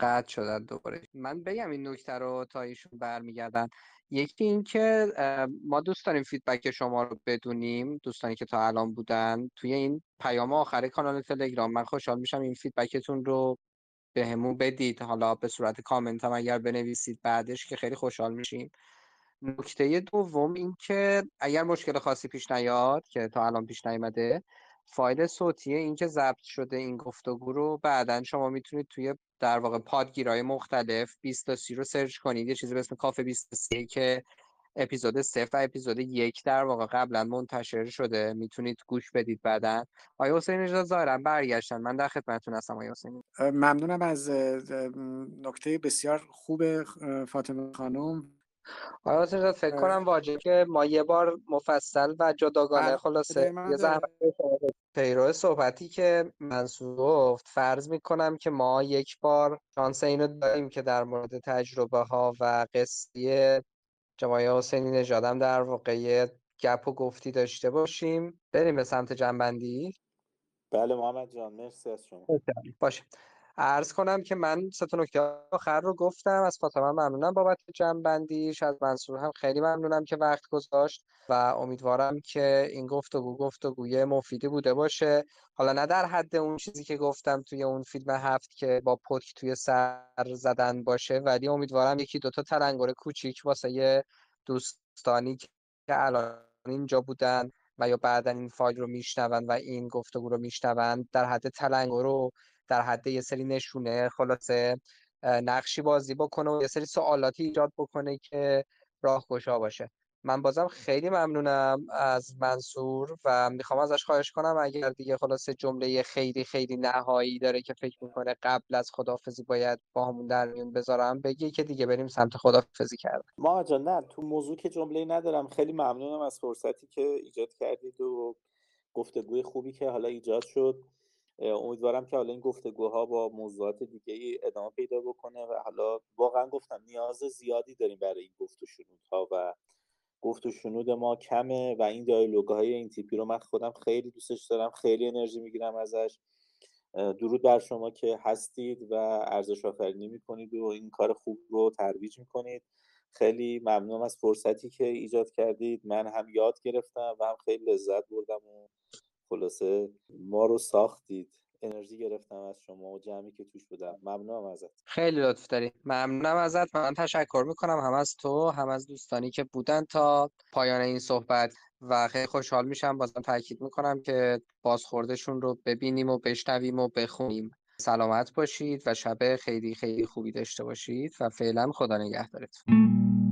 قطع شده دوباره. من بگم این نکته رو تا ایشون برمیگردن. یکی این که ما دوست داریم feedback شما رو بدونیم دوستانی که تا الان بودن. توی این پیام آخر کانال تلگرام من خوشحال میشم این feedback تون رو به همون بدید. حالا به صورت کامنت هم اگر بنویسید بعدش که خیلی خوشحال میشیم. نکته دوم این که اگر مشکل خاصی پیش نیاد که تا الان پیش نیامده فایل صوتی این که ضبط شده این گفتگو رو بعدا شما می‌تونید توی در واقع پادگیرهای مختلف 20 تا 30 رو سرچ کنید. یه چیزی به اسم کافه 23 که اپیزود 0 و اپیزود یک در واقع قبلا منتشر شده. می‌تونید گوش بدید بعدا. آیا حسین اجازه ظاهرا برگشتن. من در خدمتتون هستم آیا حسین. ممنونم از نکته بسیار خوب فاطمه خانم. آقا حسین فکر کنم واجب که ما یه بار مفصل و جداگانه بله، خلاصه یه زحمت. پیرو صحبتی که منصور گفت فرض می‌کنم که ما یک بار شانس اینو داریم که در مورد تجربه ها و قصه جمعه حسینی نژادم در واقع یه گپ و گفتی داشته باشیم. بریم به سمت جنبندی. بله محمد جان مرسی از شما. باشه. عرض کنم که من سه تا نکته آخر رو گفتم. از فاطمه ممنونم بابت جمع بندیش از منصور هم خیلی ممنونم که وقت گذاشت و امیدوارم که این گفتگو گفتگوی مفیدی بوده باشه. حالا نه در حد اون چیزی که گفتم توی اون فیلم هفت که با پتک توی سر زدن باشه ولی امیدوارم یکی دوتا تلنگر کوچیک واسه دوستانی که الان اینجا بودن و یا بعدا این فایل رو میشنون و این گفتگو رو میشنون در حد تلنگر رو در حد یه سری نشونه خلاصه نقشی بازی بکنه و یه سری سوالاتی ایجاد بکنه که راهگشا باشه. من بازم خیلی ممنونم از منصور و می‌خوام ازش خواهش کنم اگر دیگه خلاصه جمله خیلی خیلی نهایی داره که فکر می‌کنه قبل از خدافزی باید با همون در میون بذارم بگی که دیگه بریم سمت خدافزی کردن. ما جان نه تو موضوع که جمله ندارم. خیلی ممنونم از فرصتی که ایجاد کردید و گفتگوی خوبی که حالا ایجاد شد. امیدوارم که حالا این گفتگوها با موضوعات دیگه ای ادامه پیدا بکنه و حالا واقعا گفتم نیاز زیادی داریم برای این گفت و و گفت و شنود ما کمه و این دیالوگ های این تیپی رو من خودم خیلی دوستش دارم خیلی انرژی می‌گیرم ازش. درود بر شما که هستید و ارزش آفرینی می‌کنید و این کار خوب رو ترویج می‌کنید. خیلی ممنونم از فرصتی که ایجاد کردید. من هم یاد گرفتم و هم خیلی لذت بردم و خلاصه ما رو ساختید. انرژی گرفتم از شما و جمعی که توش بودم. ممنونم ازت. خیلی لطف داری. ممنونم ازت. من تشکر می‌کنم هم از تو هم از دوستانی که بودن تا پایان این صحبت و خیلی خوشحال میشم بازم تاکید می‌کنم که بازخوردشون رو ببینیم و بشنویم و بخونیم. سلامت باشید و شب خیلی خیلی خوبی داشته باشید و فعلا خدا نگهدارتون.